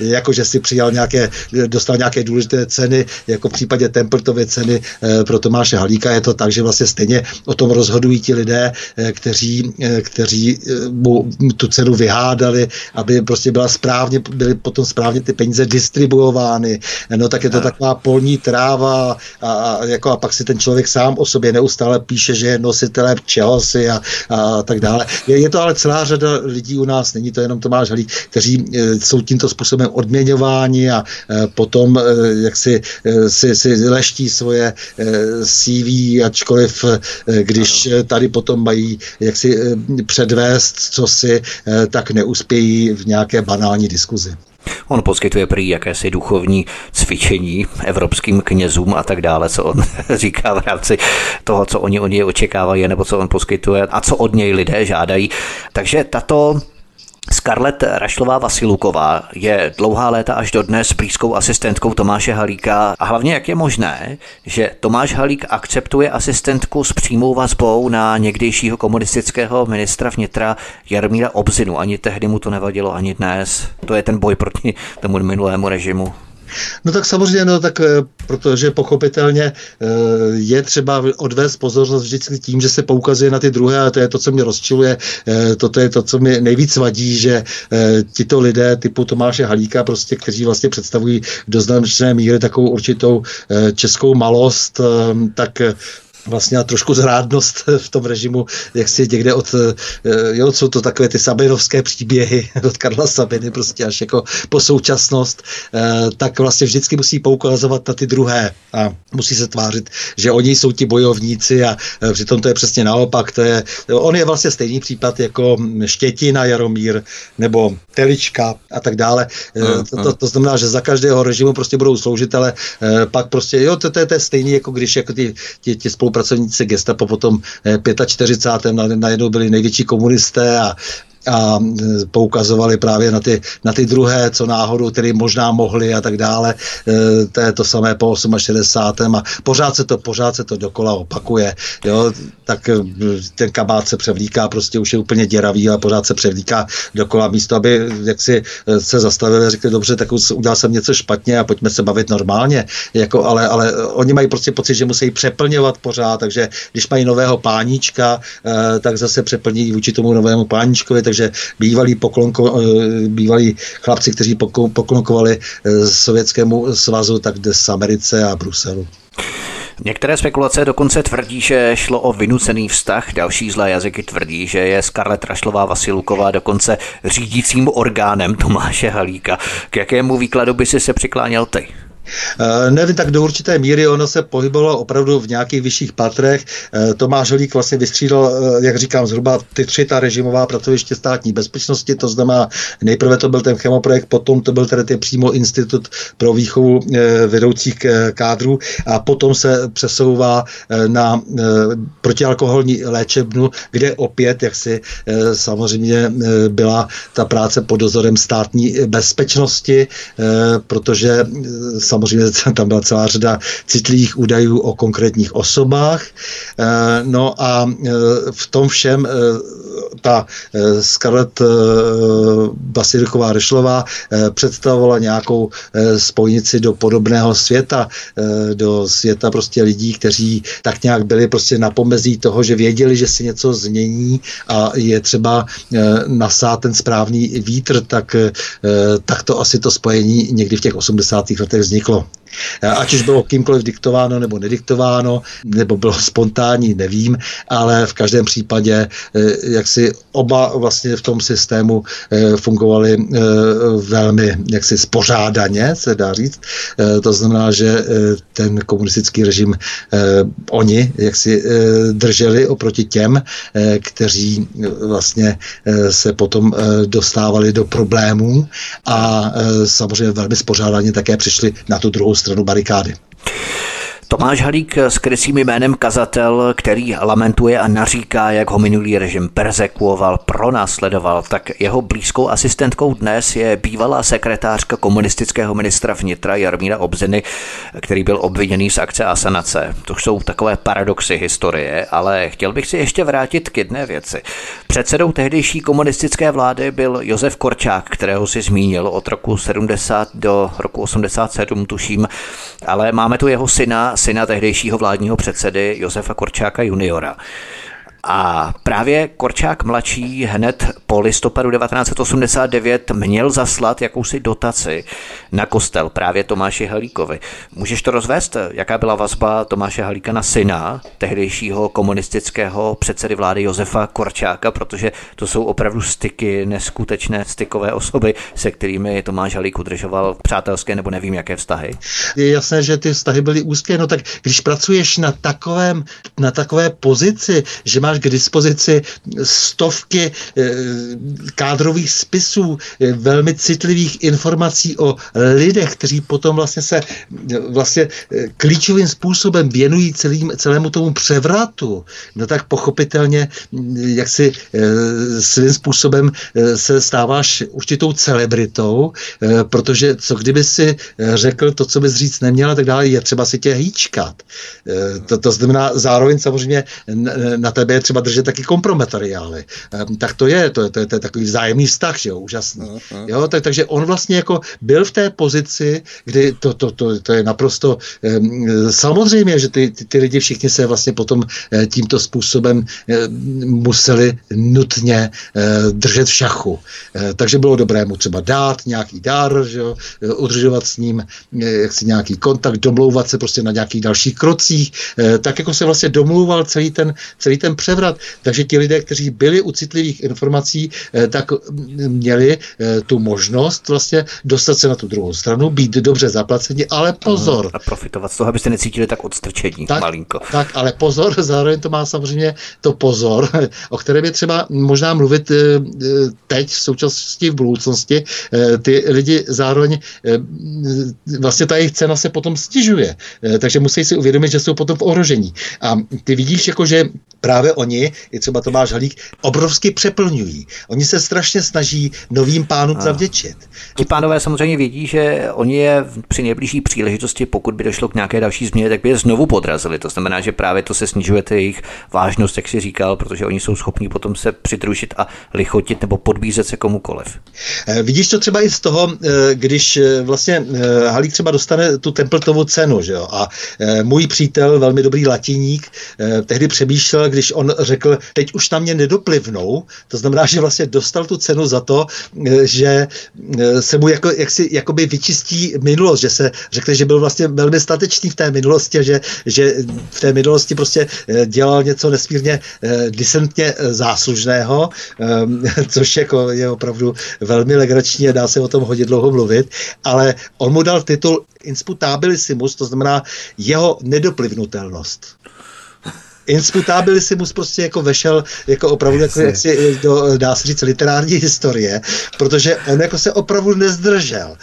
jako že si přijal nějaké, dostal nějaké důležité ceny, jako v případě Templetovy ceny pro Tomáše Halíka. Je to tak, že vlastně stejně o tom rozhodují ti lidé, kteří, kteří mu tu cenu vyhádali, aby prostě byla správně, byly potom správně ty peníze distribuovány, no tak je to taková polní tráva a, a, jako, a pak si ten člověk sám o sobě neustále píše, že je nositelem čehosi a, a tak dále. Je, je to ale celá řada lidí u nás, není to jenom Tomáš Halík, kteří e, jsou tímto způsobem odměňováni a e, potom e, jak si, e, si, si leští svoje e, CV, ačkoliv e, když tady potom mají jak si e, předvést, co si, e, tak neuspějí v nějaké banální diskuzi. On poskytuje prý jakési duchovní cvičení evropským knězům a tak dále, co on říká v rámci toho, co oni od něj očekávají, nebo co on poskytuje a co od něj lidé žádají. Takže tato Scarlett Rašlová Vasiluková je dlouhá léta až do dnes blízkou asistentkou Tomáše Halíka a hlavně jak je možné, že Tomáš Halík akceptuje asistentku s přímou vazbou na někdejšího komunistického ministra vnitra Jarmíra Obzinu. Ani tehdy mu to nevadilo, ani dnes. To je ten boj proti tomu minulému režimu. No tak samozřejmě, no tak eh, protože pochopitelně eh, je třeba odvést pozornost vždycky tím, že se poukazuje na ty druhé a to je to, co mě rozčiluje, eh, toto je to, co mi nejvíc vadí, že tito lidé typu Tomáše Halíka, prostě, kteří vlastně představují do značné míry takovou určitou českou malost, tak vlastně a trošku zrádnost v tom režimu, jak si někde od, eh, jo, jsou to takové ty Sabinovské příběhy od Karla Sabiny prostě až jako po současnost, eh, tak vlastně vždycky musí poukazovat na ty druhé a musí se tvářit, že oni jsou ti bojovníci a eh, přitom to je přesně naopak, to je, on je vlastně stejný případ jako Štětina Jaromír nebo Telička a tak dále. To, to, to znamená, že za každého režimu prostě budou sloužitele, pak prostě, jo, to, to, je, to je stejný, jako když jako ty, ty, ty spolupracovníci gestapo potom 45. Eh, najednou byli největší komunisté a a e, poukazovali právě na ty, na ty druhé, co náhodou, které možná mohli a tak dále. E, to je to samé po 68. a pořád se to, pořád se to dokola opakuje. Jo? Tak e, ten kabát se převlíká, prostě už je úplně děravý a pořád se převlíká dokola místo, aby jak si se zastavili a řekli, dobře, tak udělal jsem něco špatně a pojďme se bavit normálně. Jako, ale, ale oni mají prostě pocit, že musí přeplňovat pořád, takže když mají nového páníčka, tak zase přeplní vůči tomu novému páníčkovi, takže takže bývalí, poklonko, eh, bývalí chlapci, kteří poklonkovali eh, Sovětskému svazu, tak dnes z Americe a Bruselu. Některé spekulace dokonce tvrdí, že šlo o vynucený vztah, další zlé jazyky tvrdí, že je Scarlett Rašlová Vasiluková dokonce řídícím orgánem Tomáše Halíka. K jakému výkladu by si se přikláněl ty? Eh, nevím, tak do určité míry ono se pohybovalo opravdu v nějakých vyšších patrech. Eh, Tomáš Holík vlastně vystřídal, eh, jak říkám, zhruba ty tři ta režimová pracoviště státní bezpečnosti, to znamená, nejprve to byl ten chemoprojekt, potom to byl tedy ten přímo institut pro výchovu vedoucích kádrů a potom se přesouvá na protialkoholní léčebnu, kde opět, jak si samozřejmě byla ta práce pod dozorem státní bezpečnosti, protože samozřejmě tam byla celá řada citlivých údajů o konkrétních osobách. Eh, no a eh, v tom všem eh, ta Scarlett Basiliková Rešlová představovala nějakou spojnici do podobného světa, do světa prostě lidí, kteří tak nějak byli prostě na pomezí toho, že věděli, že si něco změní a je třeba nasát ten správný vítr, tak, tak to asi to spojení někdy v těch 80. letech vzniklo. Ať už bylo kýmkoliv diktováno nebo nediktováno, nebo bylo spontánní, nevím, ale v každém případě, jak si oba vlastně v tom systému fungovali velmi jaksi spořádaně, se dá říct. To znamená, že ten komunistický režim oni jak si drželi oproti těm, kteří vlastně se potom dostávali do problémů a samozřejmě velmi spořádaně také přišli na tu druhou stranu strarubare i. Tomáš Halík s krysým jménem kazatel, který lamentuje a naříká, jak ho minulý režim persekuoval, pronásledoval, tak jeho blízkou asistentkou dnes je bývalá sekretářka komunistického ministra vnitra Jarmíra Obziny, který byl obviněný z akce Asanace. To jsou takové paradoxy historie, ale chtěl bych si ještě vrátit k jedné věci. Předsedou tehdejší komunistické vlády byl Josef Korčák, kterého si zmínil od roku 70 do roku 87, tuším, ale máme tu jeho syna syna tehdejšího vládního předsedy Josefa Korčáka juniora. A právě Korčák mladší hned po listopadu 1989 měl zaslat jakousi dotaci na kostel právě Tomáši Halíkovi. Můžeš to rozvést? Jaká byla vazba Tomáše Halíka na syna tehdejšího komunistického předsedy vlády Josefa Korčáka, protože to jsou opravdu styky, neskutečné stykové osoby, se kterými Tomáš Halík udržoval přátelské nebo nevím jaké vztahy. Je jasné, že ty vztahy byly úzké, no tak když pracuješ na takovém, na takové pozici, že máš máš k dispozici stovky eh, kádrových spisů, eh, velmi citlivých informací o lidech, kteří potom vlastně se eh, vlastně klíčovým způsobem věnují celým, celému tomu převratu, no tak pochopitelně mm, jak si svým způsobem se stáváš určitou celebritou, protože co kdyby si řekl to, co bys říct neměla, tak dále je třeba si tě hýčkat. To, to znamená, zároveň samozřejmě na tebe je třeba držet taky kompromateriály. Tak to je, to je, to je, to je takový vzájemný vztah, že jo, úžasný. Jo, tak, takže on vlastně jako byl v té pozici, kdy to, to, to, to je naprosto um, samozřejmě, že ty, ty, ty lidi všichni se vlastně potom uh, tímto způsobem uh, museli nutně uh, držet v šachu. Uh, takže bylo dobré mu třeba dát nějaký dar, že jo, udržovat s ním jaksi nějaký kontakt, domlouvat se prostě na nějakých dalších krocích, tak jako se vlastně domlouval celý ten, celý ten převrat převrat. Takže ti lidé, kteří byli u citlivých informací, eh, tak měli eh, tu možnost vlastně dostat se na tu druhou stranu, být dobře zaplaceni, ale pozor. A profitovat z toho, abyste necítili tak odstrčení tak, malinko. Tak, ale pozor, zároveň to má samozřejmě to pozor, o kterém je třeba možná mluvit eh, teď, v současnosti, v budoucnosti. Ty lidi zároveň, vlastně ta jejich cena se potom stěžuje, takže musí si uvědomit, že jsou potom v ohrožení. A ty vidíš, jako, že právě oni i třeba Tomáš Halík, obrovsky přeplňují. Oni se strašně snaží novým pánům zavděčit. Ti pánové samozřejmě vědí, že oni je při nejbližší příležitosti, pokud by došlo k nějaké další změně, tak by je znovu podrazili. To znamená, že právě to se snižuje jejich vážnost, jak si říkal, protože oni jsou schopni potom se přidružit a lichotit nebo podbízet se komukoliv. Eh, vidíš to třeba i z toho, eh, když eh, vlastně Halík třeba dostane tu Templetovu cenu, že jo? A můj přítel, velmi dobrý latiník, tehdy přemýšlel, když on řekl, teď už na mě nedoplivnou, to znamená, že vlastně dostal tu cenu za to, eh, že eh, se mu jako, jaksi, jakoby vyčistí minulost, že se řekne, že byl vlastně velmi statečný v té minulosti, že, že v té minulosti prostě eh, dělal něco nesmírně disentně záslužného, což jako je opravdu velmi legrační a dá se o tom hodně dlouho mluvit, ale on mu dal titul insputabilissimus, to znamená jeho nedoplivnutelnost si mu prostě jako vešel jako opravdu jako, jak si, do, dá se říct, literární historie, protože on jako se opravdu nezdržel.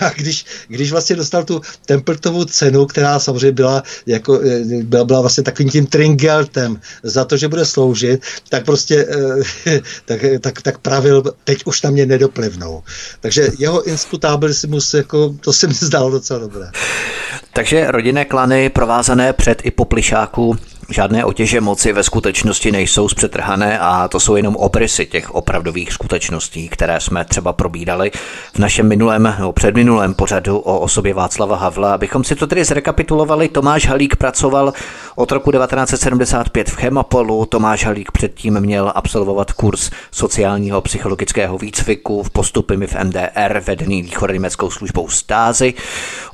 A když, když vlastně dostal tu Templetovu cenu, která samozřejmě byla, jako, byla, byla vlastně takovým tím tringeltem za to, že bude sloužit, tak prostě tak, tak, tak pravil, teď už na mě nedoplivnou. Takže jeho insputabilisimus, jako, to se mi zdálo docela dobré. Takže rodinné klany provázané před i po plišáku Žádné otěže moci ve skutečnosti nejsou zpřetrhané a to jsou jenom obrysy těch opravdových skutečností, které jsme třeba probídali v našem minulém nebo předminulém pořadu o osobě Václava Havla. Abychom si to tedy zrekapitulovali, Tomáš Halík pracoval od roku 1975 v Chemapolu. Tomáš Halík předtím měl absolvovat kurz sociálního psychologického výcviku v postupy v MDR, vedený východoněmeckou službou stázy.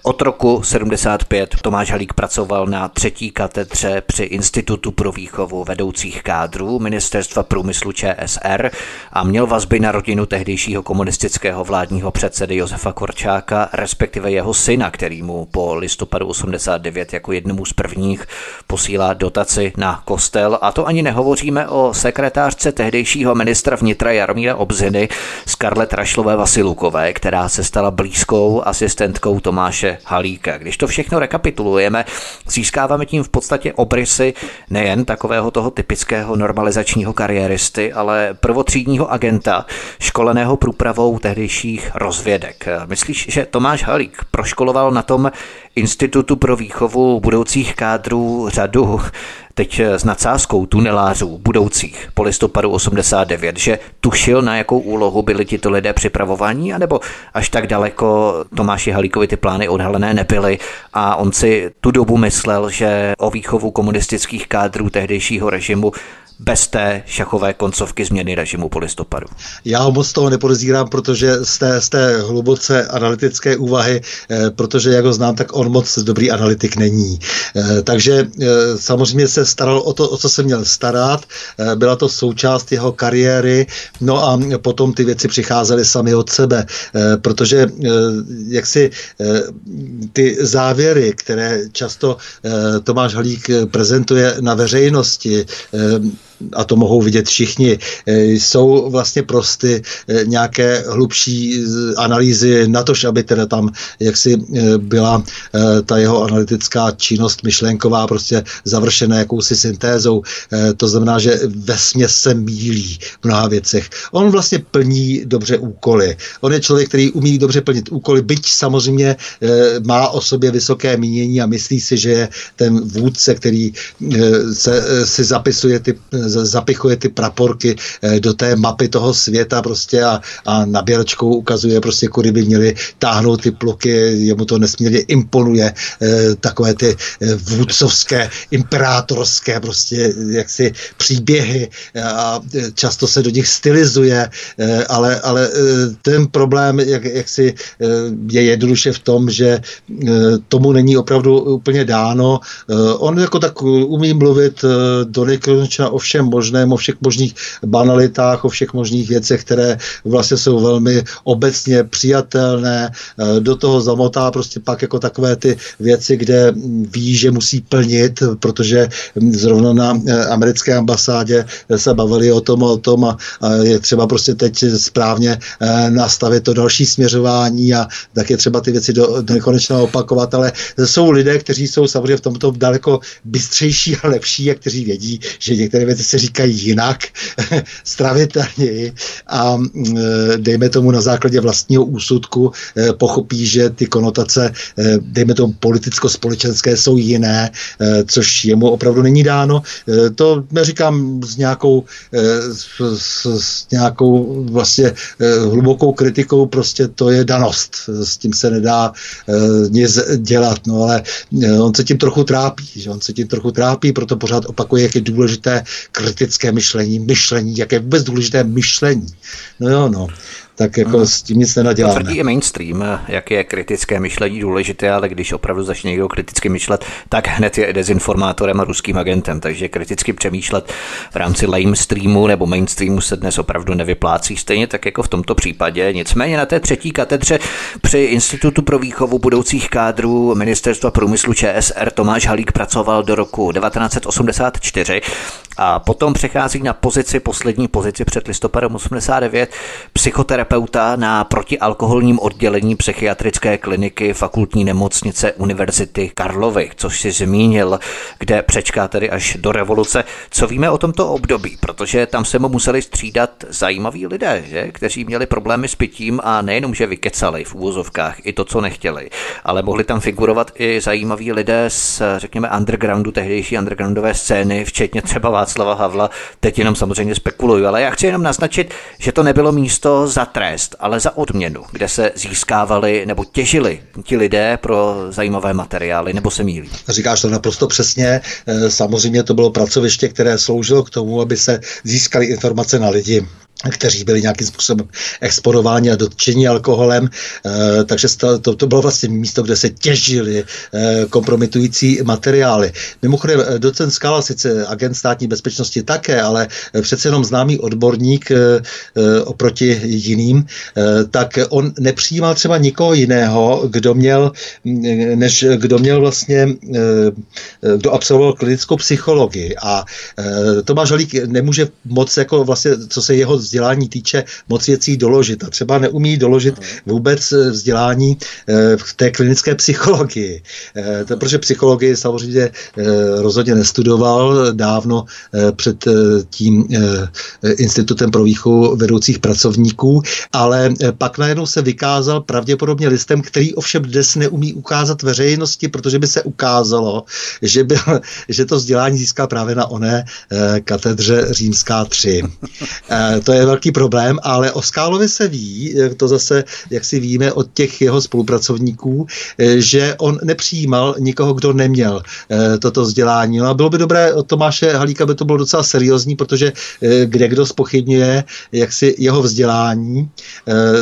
Od roku 75 Tomáš Halík pracoval na třetí katedře při Institutu pro výchovu vedoucích kádrů Ministerstva průmyslu ČSR a měl vazby na rodinu tehdejšího komunistického vládního předsedy Josefa Korčáka, respektive jeho syna, který mu po listopadu 89 jako jednomu z prvních posílá dotaci na kostel. A to ani nehovoříme o sekretářce tehdejšího ministra vnitra Jaromíra Obziny Skarlet Rašlové Vasilukové, která se stala blízkou asistentkou Tomáše Halíka. Když to všechno rekapitulujeme, získáváme tím v podstatě obrysy nejen takového toho typického normalizačního kariéristy, ale prvotřídního agenta, školeného průpravou tehdejších rozvědek. Myslíš, že Tomáš Halík proškoloval na tom Institutu pro výchovu budoucích kádrů řadu teď s nadsázkou tunelářů budoucích po listopadu 89, že tušil, na jakou úlohu byli tito lidé připravovaní, anebo až tak daleko Tomáši Halíkovi ty plány odhalené nebyly? A on si tu dobu myslel, že o výchovu komunistických kádrů tehdejšího režimu bez té šachové koncovky změny režimu po listopadu. Já ho moc toho nepodezírám, protože z té, z té hluboce analytické úvahy, eh, protože jak ho znám, tak on moc dobrý analytik není. Eh, takže eh, samozřejmě se staral o to, o co se měl starat, byla to součást jeho kariéry, no a potom ty věci přicházely sami od sebe, protože jak si ty závěry, které často Tomáš Halík prezentuje na veřejnosti, a to mohou vidět všichni, e, jsou vlastně prosty e, nějaké hlubší analýzy na to, aby teda tam jaksi byla ta jeho analytická činnost myšlenková prostě završená jakousi syntézou. To znamená, že ve se mílí v mnoha věcech. On vlastně plní dobře úkoly. On je člověk, který umí dobře plnit úkoly, byť samozřejmě má o sobě vysoké mínění a myslí si, že je ten vůdce, který se, si zapisuje ty zapichuje ty praporky eh, do té mapy toho světa prostě a, a naběračkou ukazuje prostě, kudy by měli táhnout ty pluky, jemu to nesmírně imponuje, eh, takové ty eh, vůdcovské, imperátorské prostě jaksi příběhy a často se do nich stylizuje, ale, ale ten problém, jak, jak si je jednoduše v tom, že tomu není opravdu úplně dáno. On jako tak umí mluvit do nekonečna o všem možném, o všech možných banalitách, o všech možných věcech, které vlastně jsou velmi obecně přijatelné. Eh, do toho zamotá prostě pak jako takové ty věci, kde ví, že musí plnit, protože zrovna na eh, americké ambasádě se bavili o tom, o tom a, je třeba prostě teď správně eh, nastavit to další směřování a tak je třeba ty věci do, do nekonečna opakovat, ale jsou lidé, kteří jsou samozřejmě v tomto daleko bystřejší a lepší a kteří vědí, že některé věci se říkají jinak, stravitelněji a mm, dejme tomu na základě vlastního úsudku eh, pochopí, že ty konotace, eh, dejme tomu politicko-společenské, jsou jiné, eh, což jemu opravdu není dáno. To neříkám s nějakou, s, s nějakou vlastně hlubokou kritikou, prostě to je danost. S tím se nedá nic dělat, no ale on se tím trochu trápí, že on se tím trochu trápí, proto pořád opakuje, jak je důležité kritické myšlení, myšlení, jak je vůbec důležité myšlení. No jo, no tak jako hmm. s tím nic nenaděláme. To tvrdí i mainstream, jak je kritické myšlení důležité, ale když opravdu začne někdo kriticky myšlet, tak hned je dezinformátorem a ruským agentem, takže kriticky přemýšlet v rámci lamestreamu nebo mainstreamu se dnes opravdu nevyplácí, stejně tak jako v tomto případě. Nicméně na té třetí katedře při Institutu pro výchovu budoucích kádrů Ministerstva průmyslu ČSR Tomáš Halík pracoval do roku 1984 a potom přechází na pozici, poslední pozici před listopadem 89, psychoterapeuta na protialkoholním oddělení psychiatrické kliniky fakultní nemocnice Univerzity Karlovy, což si zmínil, kde přečká tedy až do revoluce. Co víme o tomto období? Protože tam se mu museli střídat zajímaví lidé, že? kteří měli problémy s pitím a nejenom, že vykecali v úvozovkách i to, co nechtěli, ale mohli tam figurovat i zajímaví lidé z, řekněme, undergroundu, tehdejší undergroundové scény, včetně třeba Václava Havla. Teď jenom samozřejmě spekuluju, ale já chci jenom naznačit, že to nebylo místo za trest, ale za odměnu, kde se získávali nebo těžili ti lidé pro zajímavé materiály, nebo se mílí. Říkáš to naprosto přesně. Eh, samozřejmě to bylo pracoviště, které sloužilo k tomu, aby se získaly informace na lidi kteří byli nějakým způsobem exponováni a dotčeni alkoholem, e, takže to, to bylo vlastně místo, kde se těžili e, kompromitující materiály. Mimochodem, eh, docent Skala, sice agent státní bezpečnosti také, ale přece jenom známý odborník e, oproti jiným, e, tak on nepřijímal třeba nikoho jiného, kdo měl, než kdo měl vlastně, e, kdo absolvoval klinickou psychologii. A e, Tomáš Halík nemůže moc, jako vlastně, co se jeho vzdělání týče, moc věcí doložit. A třeba neumí doložit vůbec eh, vzdělání eh, v té klinické psychologii. Eh, to, protože psychologii samozřejmě rozhodně nestudoval dávno před tím institutem pro výchovu vedoucích pracovníků, ale pak najednou se vykázal pravděpodobně listem, který ovšem dnes neumí ukázat veřejnosti, protože by se ukázalo, že, byl, že to vzdělání získal právě na oné katedře Římská 3. To je velký problém, ale o Skálovi se ví, to zase, jak si víme od těch jeho spolupracovníků, eh, že on nepřijímal nikoho, kdo neměl eh, toto vzdělání. No a bylo by dobré od Tomáše Halíka, by to bylo docela seriózní, protože eh, kde kdo spochybňuje jaksi jeho vzdělání,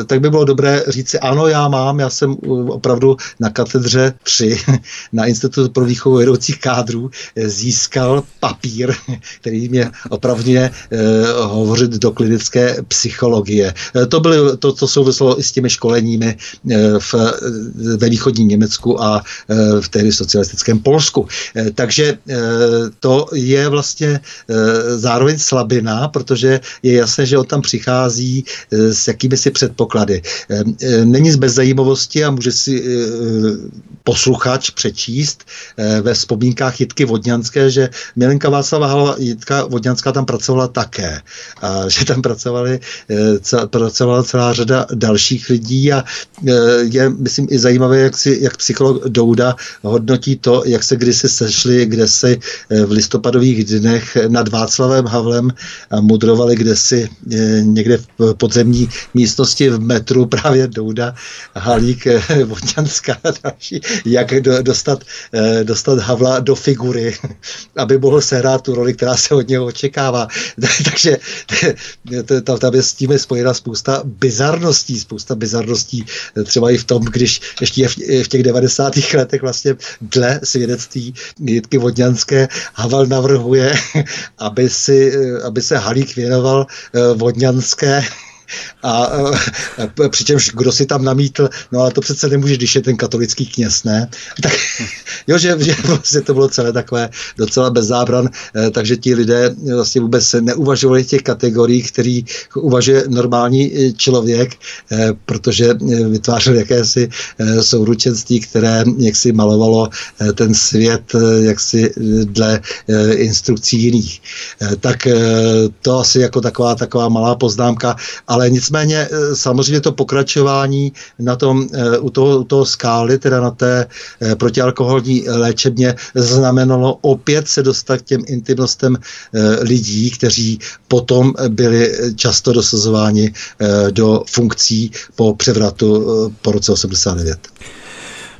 tak by bylo dobré říct si, ano, já mám, já jsem opravdu na katedře 3 na Institutu pro výchovu vedoucích kádrů získal papír, který mě opravdu hovořit do klinické klinické psychologie. Eh, to, byly, to, to souvislo i s těmi školeními eh, v, ve východním Německu a v tehdy socialistickém Polsku. Takže to je vlastně zároveň slabina, protože je jasné, že on tam přichází s jakými si předpoklady. Není z bezzajímavosti a může si posluchač přečíst ve vzpomínkách Jitky Vodňanské, že Milenka Václava Hala Jitka Vodňanská tam pracovala také. A že tam pracovali, eh, pracovala celá řada dalších lidí a eh, je, myslím, i zajímavé, jak, si, jak psycholog Douda hodnotí to, jak se kdysi sešli, kde si eh, v listopadových dnech nad Václavem Havlem mudrovali kde si někde v podzemní místnosti v metru právě Douda, Halík, Vodňanská a další, jak do, dostat, dostat Havla do figury, aby mohl sehrát tu roli, která se od něho očekává. Takže tam, tam je s tím je spojena spousta bizarností, spousta bizarností eh, třeba i v tom, když ještě v, v těch 90. letech vlastně dle svědectví Jitky Vodňanské Havel navrhuje, aby, si, eh, aby se Halík věnoval eh, Vodňanské a, a přičemž kdo si tam namítl, no ale to přece nemůže, když je ten katolický kněz, ne? Tak, jo, že, že vlastně to bylo celé takové docela bez zábran, eh, takže ti lidé vlastně vůbec neuvažovali těch kategorií, který uvažuje normální eh, člověk, protože vytvářel jakési souručenství, které jaksi malovalo ten svět jaksi dle instrukcí jiných. Tak to asi jako taková, taková malá poznámka, ale ale nicméně eh, samozřejmě to pokračování na tom, eh, u toho, u toho skály, teda na té eh, protialkoholní léčebně, znamenalo opět se dostat k těm intimnostem lidí, kteří potom byli často dosazováni do funkcí po převratu po roce 89.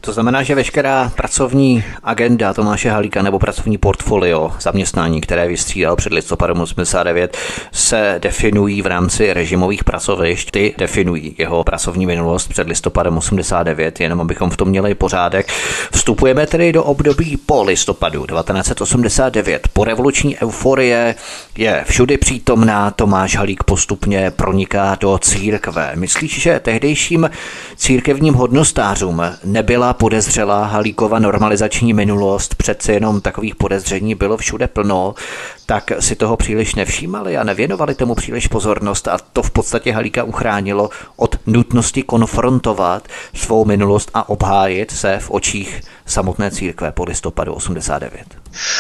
To znamená, že veškerá pracovní agenda Tomáše Halíka nebo pracovní portfolio zaměstnání, které vystřídal před listopadem 89, se definují v rámci režimových pracovišť. Ty definují jeho pracovní minulost před listopadem 89, jenom abychom v tom měli pořádek. Vstupujeme tedy do období po listopadu 1989. Po revoluční euforie je všudy přítomná, Tomáš Halík postupně proniká do církve. Myslíš, že tehdejším církevním hodnostářům nebyla podezřelá Halíkova normalizační minulost, přece jenom takových podezření bylo všude plno, tak si toho příliš nevšímali a nevěnovali tomu příliš pozornost. A to v podstatě Halíka uchránilo od nutnosti konfrontovat svou minulost a obhájit se v očích samotné církve po listopadu 89.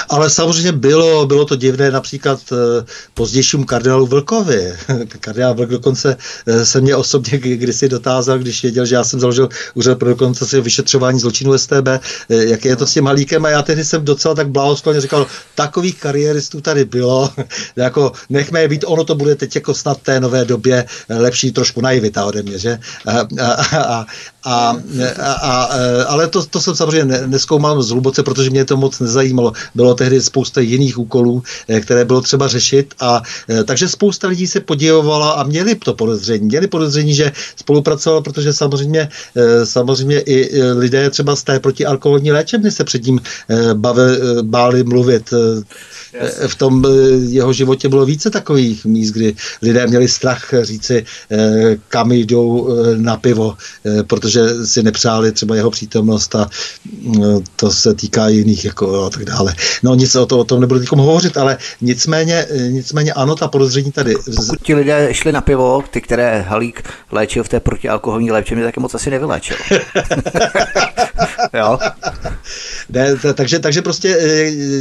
Ale samozřejmě bylo, bylo to divné například eh, pozdějšímu kardinálu Vlkovi. Kardinál Vlk dokonce eh, se mě osobně kdysi dotázal, když věděl, že já jsem založil úřad pro dokonce vyšetřování zločinů STB, eh, jak je to s tím Halíkem a já tehdy jsem docela tak blahosklonně říkal, takových kariéristů tady bylo, jako nechme je být, ono to bude teď jako snad té nové době lepší trošku naivita ode mě, že? A, a, a, a, a, a, ale to, to jsem samozřejmě neskoumal hluboce, protože mě to moc nezajímalo. Bylo tehdy spousta jiných úkolů, eh, které bylo třeba řešit a eh, takže spousta lidí se podívovala a měli to podezření. Měli podezření, že spolupracoval, protože samozřejmě, eh, samozřejmě i lidé třeba z té protialkoholní léčebny se předtím bavili, báli mluvit. V tom jeho životě bylo více takových míst, kdy lidé měli strach říci, kam jdou na pivo, protože si nepřáli třeba jeho přítomnost a to se týká jiných jako a tak dále. No nic o, to, o tom nebudu nikomu hovořit, ale nicméně, nicméně ano, ta podezření tady. Pokud ti lidé šli na pivo, ty, které Halík léčil v té protialkoholní léčebně, taky moc asi nevyléčil. jo? Ne, takže, takže prostě e,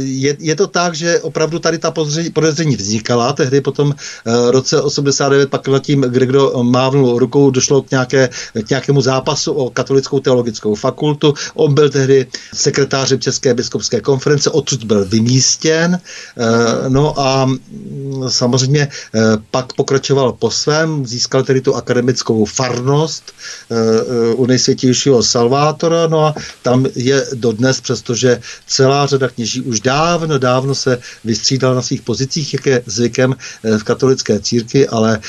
je, je, to tak, že opravdu tady ta podezření, podezření vznikala, tehdy potom v roce 89 pak nad tím, kde kdo mávnul rukou, došlo k, nějaké, k nějakému zápasu o katolickou teologickou fakultu. On byl tehdy sekretářem České biskupské konference, odsud byl vymístěn. Eh, no a mm, samozřejmě eh, pak pokračoval po svém, získal tedy tu akademickou farnost eh, u nejsvětějšího Salvátora, no a tam je dodnes, přestože celá řada kněží už dávno, dávno se vystřídala na svých pozicích, jak je zvykem v katolické církvi, ale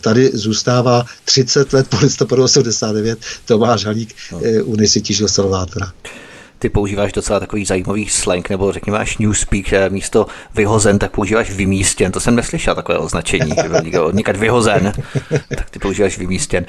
tady zůstává 30 let po listopadu 89 Tomáš Halík no. u nejsvětějšího Salvátora ty používáš docela takový zajímavý slang, nebo řekněme až newspeak, místo vyhozen, tak používáš vymístěn. To jsem neslyšel takové označení, někad vyhozen, tak ty používáš vymístěn.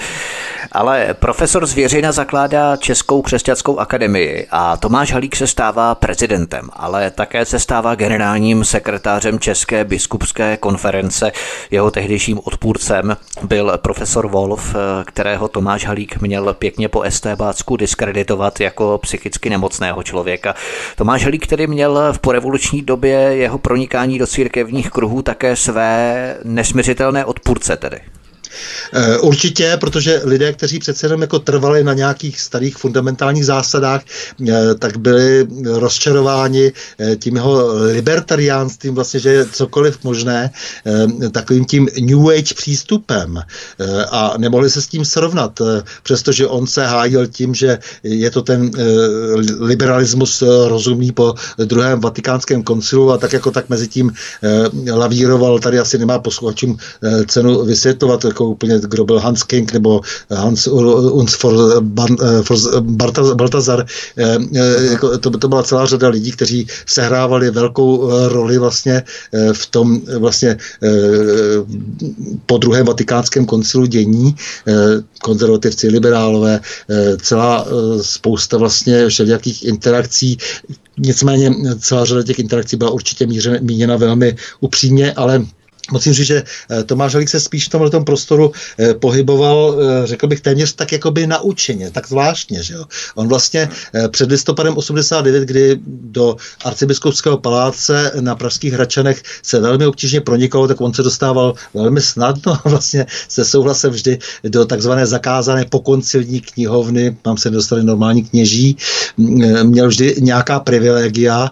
Ale profesor Zvěřina zakládá Českou křesťanskou akademii a Tomáš Halík se stává prezidentem, ale také se stává generálním sekretářem České biskupské konference. Jeho tehdejším odpůrcem byl profesor Wolf, kterého Tomáš Halík měl pěkně po estébácku diskreditovat jako psychicky nemocný nemocného člověka. Tomáš Helík, který měl v porevoluční době jeho pronikání do církevních kruhů také své nesměřitelné odpůrce tedy. Eh, určitě, protože lidé, kteří přece jenom jako trvali na nějakých starých fundamentálních zásadách, eh, tak byli rozčarováni eh, tím jeho libertariánstvím, vlastně, že je cokoliv možné, takovým tím New Age přístupem. A nemohli se s tím srovnat, přestože on se hájil tím, že je to ten liberalismus rozumný po druhém vatikánském koncilu a tak jako tak mezi tím lavíroval, tady asi nemá posluchačům cenu vysvětlovat, jako úplně, kdo byl Hans King nebo Hans Uns eh, Baltazar. Eh, eh, jako to, to byla celá řada lidí, kteří sehrávali velkou roli vlastně v tom vlastně po druhém vatikánském koncilu dění, konzervativci, liberálové, celá spousta vlastně všelijakých interakcí, Nicméně celá řada těch interakcí byla určitě míněna velmi upřímně, ale Musím říct, že eh, Tomáš Halík se spíš v tomhle prostoru eh, pohyboval, eh, řekl bych, téměř tak jakoby naučeně, tak zvláštně. Že jo? On vlastně před listopadem 89, kdy do arcibiskupského paláce na Pražských Hračanech se velmi obtížně pronikalo, tak on se dostával velmi snadno vlastně se souhlasem vždy do takzvané zakázané pokoncilní knihovny, tam se dostali normální kněží, měl vždy nějaká privilegia,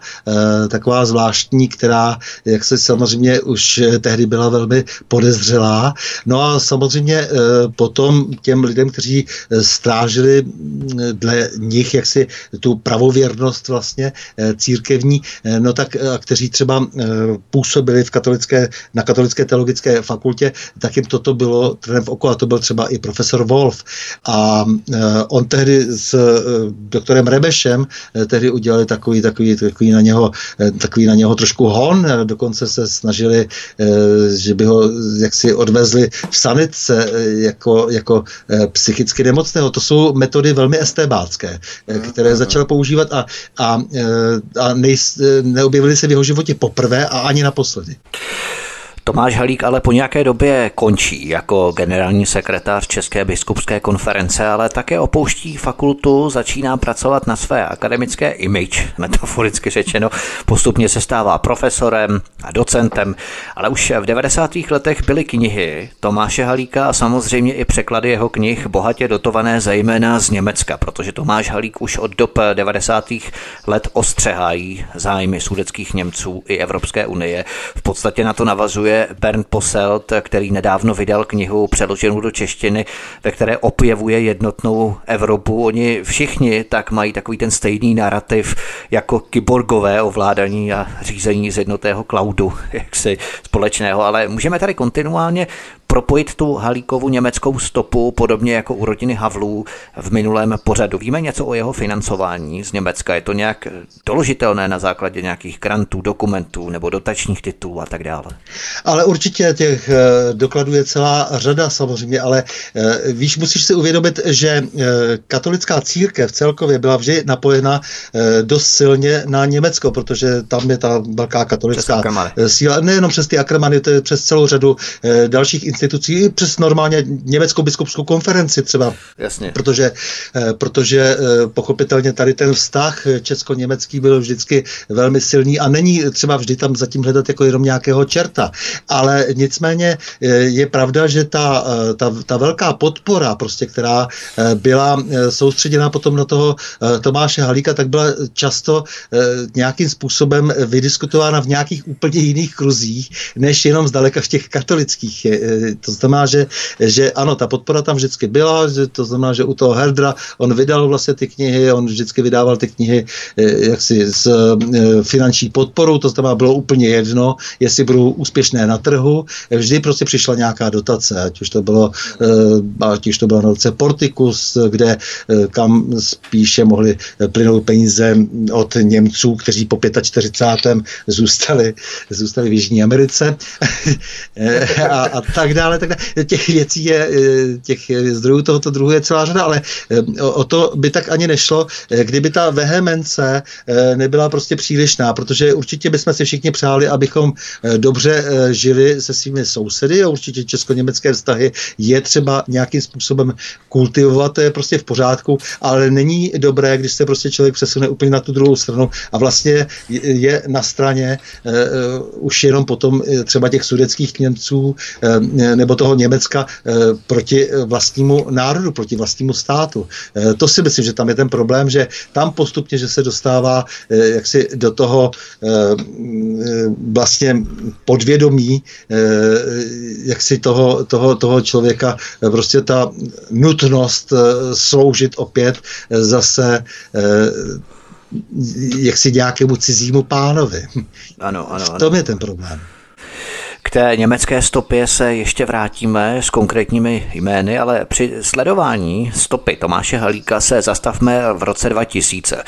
taková zvláštní, která, jak se samozřejmě už tehdy byla velmi podezřelá. No a samozřejmě eh, potom těm lidem, kteří eh, strážili mm, dle nich jaksi tu pravověrnost vlastně eh, církevní, no tak a kteří třeba působili v katolické, na katolické teologické fakultě, tak jim toto bylo trnem v oku a to byl třeba i profesor Wolf. A on tehdy s doktorem Rebešem tehdy udělali takový, takový, takový, na něho, takový na něho trošku hon, dokonce se snažili že by ho jaksi odvezli v sanitce jako, jako psychicky nemocného. To jsou metody velmi estébácké, které začal používat a, a, a nej, neobjevily se v jeho životě poprvé a ani naposledy. Tomáš Halík ale po nějaké době končí jako generální sekretář České biskupské konference, ale také opouští fakultu, začíná pracovat na své akademické image, metaforicky řečeno. Postupně se stává profesorem a docentem, ale už v 90. letech byly knihy Tomáše Halíka a samozřejmě i překlady jeho knih bohatě dotované zejména z Německa, protože Tomáš Halík už od dob 90. let ostřehají zájmy sudeckých Němců i Evropské unie. V podstatě na to navazuje Bernd Posselt, který nedávno vydal knihu přeloženou do češtiny, ve které opěvuje jednotnou Evropu. Oni všichni tak mají takový ten stejný narrativ jako kyborgové ovládání a řízení z jednotného cloudu, jaksi společného, ale můžeme tady kontinuálně propojit tu Halíkovu německou stopu, podobně jako u rodiny Havlů v minulém pořadu. Víme něco o jeho financování z Německa? Je to nějak doložitelné na základě nějakých grantů, dokumentů nebo dotačních titulů a tak dále? Ale určitě těch eh, dokladů je celá řada samozřejmě, ale eh, víš, musíš si uvědomit, že eh, katolická církev celkově byla vždy napojena dost silně na Německo, protože tam je ta velká katolická síla, nejenom přes ty akramany, to je přes celou řadu dalších institucí, přes normálně německou biskupskou konferenci třeba. Jasně. Protože, protože pochopitelně tady ten vztah česko-německý byl vždycky velmi silný a není třeba vždy tam zatím hledat jako jenom nějakého čerta ale nicméně eh, je pravda, že ta, eh, ta, ta velká podpora, prostě, která eh, byla soustředěna potom na toho Tomáše Halíka, tak byla často nějakým způsobem vydiskutována v nějakých úplně jiných kruzích, než jenom zdaleka v těch katolických. To znamená, že, že ano, ta podpora tam vždycky byla, že to znamená, že u toho Herdra on vydal vlastně ty knihy, on vždycky vydával ty knihy jaksi s finanční podporou, to znamená, bylo úplně jedno, jestli budou úspěšné na trhu, vždy prostě přišla nějaká dotace, ať už to bylo, eh, ať už to bylo na roce Porticus, kde eh, kam spíše mohli plynout peníze od Němců, kteří po 45. zůstali, zůstali v Jižní Americe a, a tak dále, tak dále. Těch věcí je, eh, těch zdrojů tohoto druhu je celá řada, ale o, o to by tak ani nešlo, kdyby ta vehemence nebyla prostě přílišná, protože určitě bychom si všichni přáli, abychom dobře žili se svými sousedy a určitě česko-německé vztahy je třeba nějakým způsobem kultivovat, to je prostě v pořádku, ale není dobré, když se prostě člověk přesune úplně na tu druhou stranu a vlastně je na straně už jenom potom třeba těch sudeckých Němců nebo toho Německa uh, proti vlastnímu národu, proti vlastnímu státu. To si myslím, že tam je ten problém, že tam postupně, že se dostává jaksi do toho vlastně podvědomí Eh, jak si toho, toho, toho člověka eh, prostě ta nutnost eh, sloužit opět zase jak si nějakému cizímu pánovi. Ano, ano, ano. V tom je ten problém. K té německé stopě se ještě vrátíme s konkrétními jmény, ale při sledování stopy Tomáše Halíka se zastavme v roce 2000.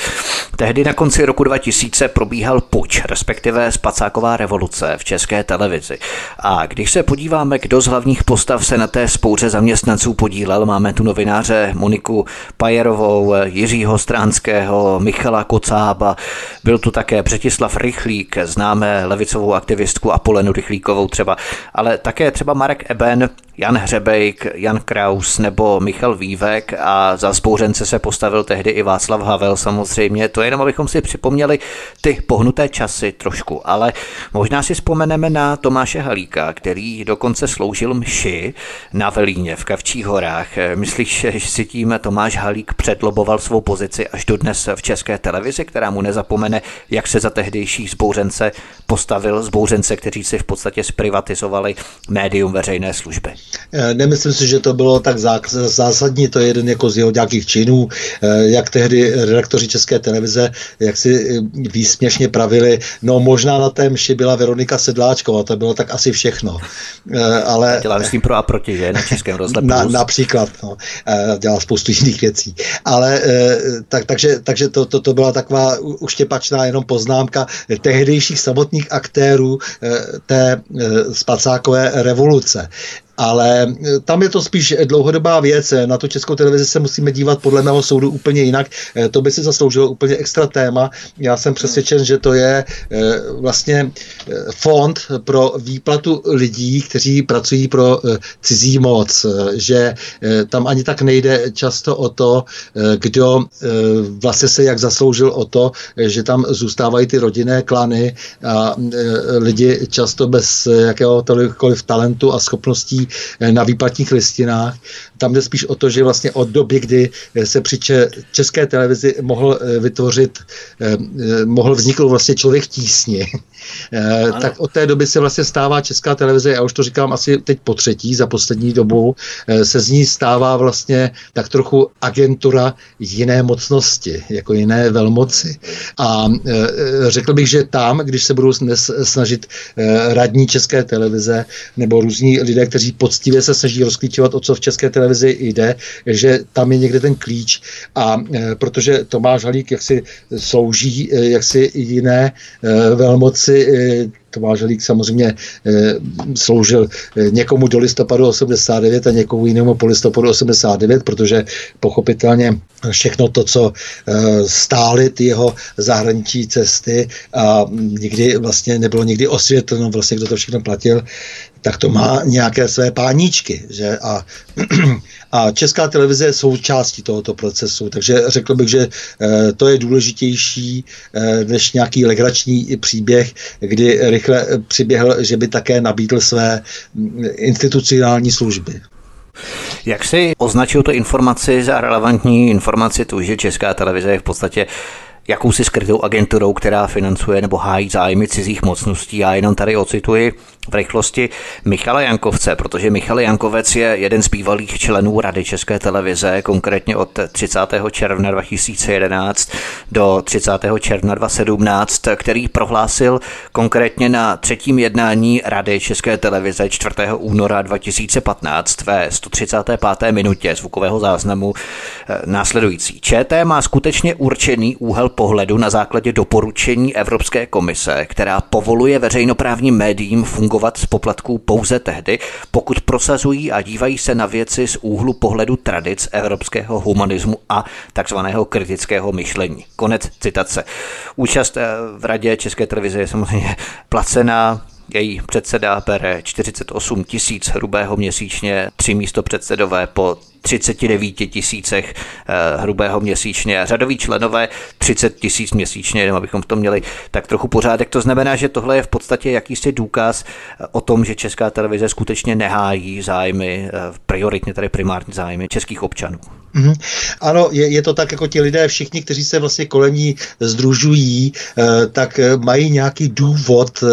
Tehdy na konci roku 2000 probíhal puč, respektive spacáková revoluce v české televizi. A když se podíváme, kdo z hlavních postav se na té spouře zaměstnanců podílel, máme tu novináře Moniku Pajerovou, Jiřího Stránského, Michala Kocába, byl tu také Břetislav Rychlík, známe levicovou aktivistku Apolenu Rychlíkovou třeba, ale také třeba Marek Eben, Jan Hřebejk, Jan Kraus nebo Michal Vývek a za spouřence se postavil tehdy i Václav Havel samozřejmě. To je jenom, abychom si připomněli ty pohnuté časy trošku, ale možná si vzpomeneme na Tomáše Halíka, který dokonce sloužil mši na Velíně v Kavčích horách. Myslíš, že si tím Tomáš Halík předloboval svou pozici až do dnes v české televizi, která mu nezapomene, jak se za tehdejší zbouřence postavil, zbouřence, kteří si v podstatě zprivatizovali médium veřejné služby? Nemyslím si, že to bylo tak zásadní, to je jeden jako z jeho nějakých činů, jak tehdy redaktoři České televize, jak si výsměšně pravili, no možná na té mši byla Veronika Sedláčková, to bylo tak asi všechno. Ale... Dělá myslím pro a proti, že, na Českém rozhledu. Na, například, no, dělá spoustu jiných věcí. Ale tak, takže, takže to, to, to byla taková uštěpačná jenom poznámka tehdejších samotných aktérů té spacákové revoluce ale e, tam je to spíš dlouhodobá věc. Na tu českou televizi se musíme dívat podle mého soudu úplně jinak. E, to by si zasloužilo úplně extra téma. Já jsem přesvědčen, že to je e, vlastně fond pro výplatu lidí, kteří pracují pro cizí moc, že tam ani tak nejde často o to, kdo vlastně se jak zasloužil o to, že tam zůstávají ty rodinné klany a lidi často bez jakéhokoliv talentu a schopností Eh, na výplatních listinách. Tam jde spíš o to, že vlastně od doby, kdy se při české televizi mohl eh, vytvořit, eh, mohl vzniknout vlastně člověk tísni, tak od té doby se vlastně stává česká televize, já už to říkám asi teď po třetí za poslední dobu, se z ní stává vlastně tak trochu agentura jiné mocnosti, jako jiné velmoci. A řekl bych, že tam, když se budou snažit radní české televize nebo různí lidé, kteří poctivě se snaží rozklíčovat, o co v české televizi jde, že tam je někde ten klíč a e, protože Tomáš Halík jaksi slouží e, jaksi jiné e, velmoci Tomáš Halík samozřejmě sloužil někomu do listopadu 89 a někomu jinému po listopadu 89, protože pochopitelně všechno to, co stály ty jeho zahraniční cesty a nikdy vlastně nebylo nikdy osvětleno vlastně, kdo to všechno platil, tak to má nějaké své páníčky. Že? A, a česká televize je součástí tohoto procesu, takže řekl bych, že e, to je důležitější e, než nějaký legrační příběh, kdy rychle přiběhl, že by také nabídl své institucionální služby. Jak si označil to informaci za relevantní informaci tu, že Česká televize je v podstatě jakousi skrytou agenturou, která financuje nebo hájí zájmy cizích mocností. Já jenom tady ocituji v rychlosti Michala Jankovce, protože Michal Jankovec je jeden z bývalých členů Rady České televize, konkrétně od 30. června 2011 do 30. června 2017, který prohlásil konkrétně na třetím jednání Rady České televize 4. února 2015 ve 135. minutě zvukového záznamu eh, následující. ČT má skutečně určený úhel pohledu na základě doporučení Evropské komise, která povoluje veřejnoprávním médiím fungovat z poplatků pouze tehdy, pokud prosazují a dívají se na věci z úhlu pohledu tradic evropského humanismu a takzvaného kritického myšlení. Konec citace. Účast eh, v radě České televize je samozřejmě placená, její předseda bere 48 tisíc hrubého měsíčně, tři místo předsedové po 39 tisícech eh, hrubého měsíčně a řadoví členové 30 tisíc měsíčně, jenom abychom v tom měli tak trochu pořádek. To znamená, že tohle je v podstatě jakýsi důkaz eh, o tom, že česká televize skutečně nehájí zájmy, eh, prioritně tady primární zájmy českých občanů. Mm-hmm. Ano, je, je to tak, jako ti lidé všichni, kteří se vlastně kolem ní združují, eh, tak mají nějaký důvod eh,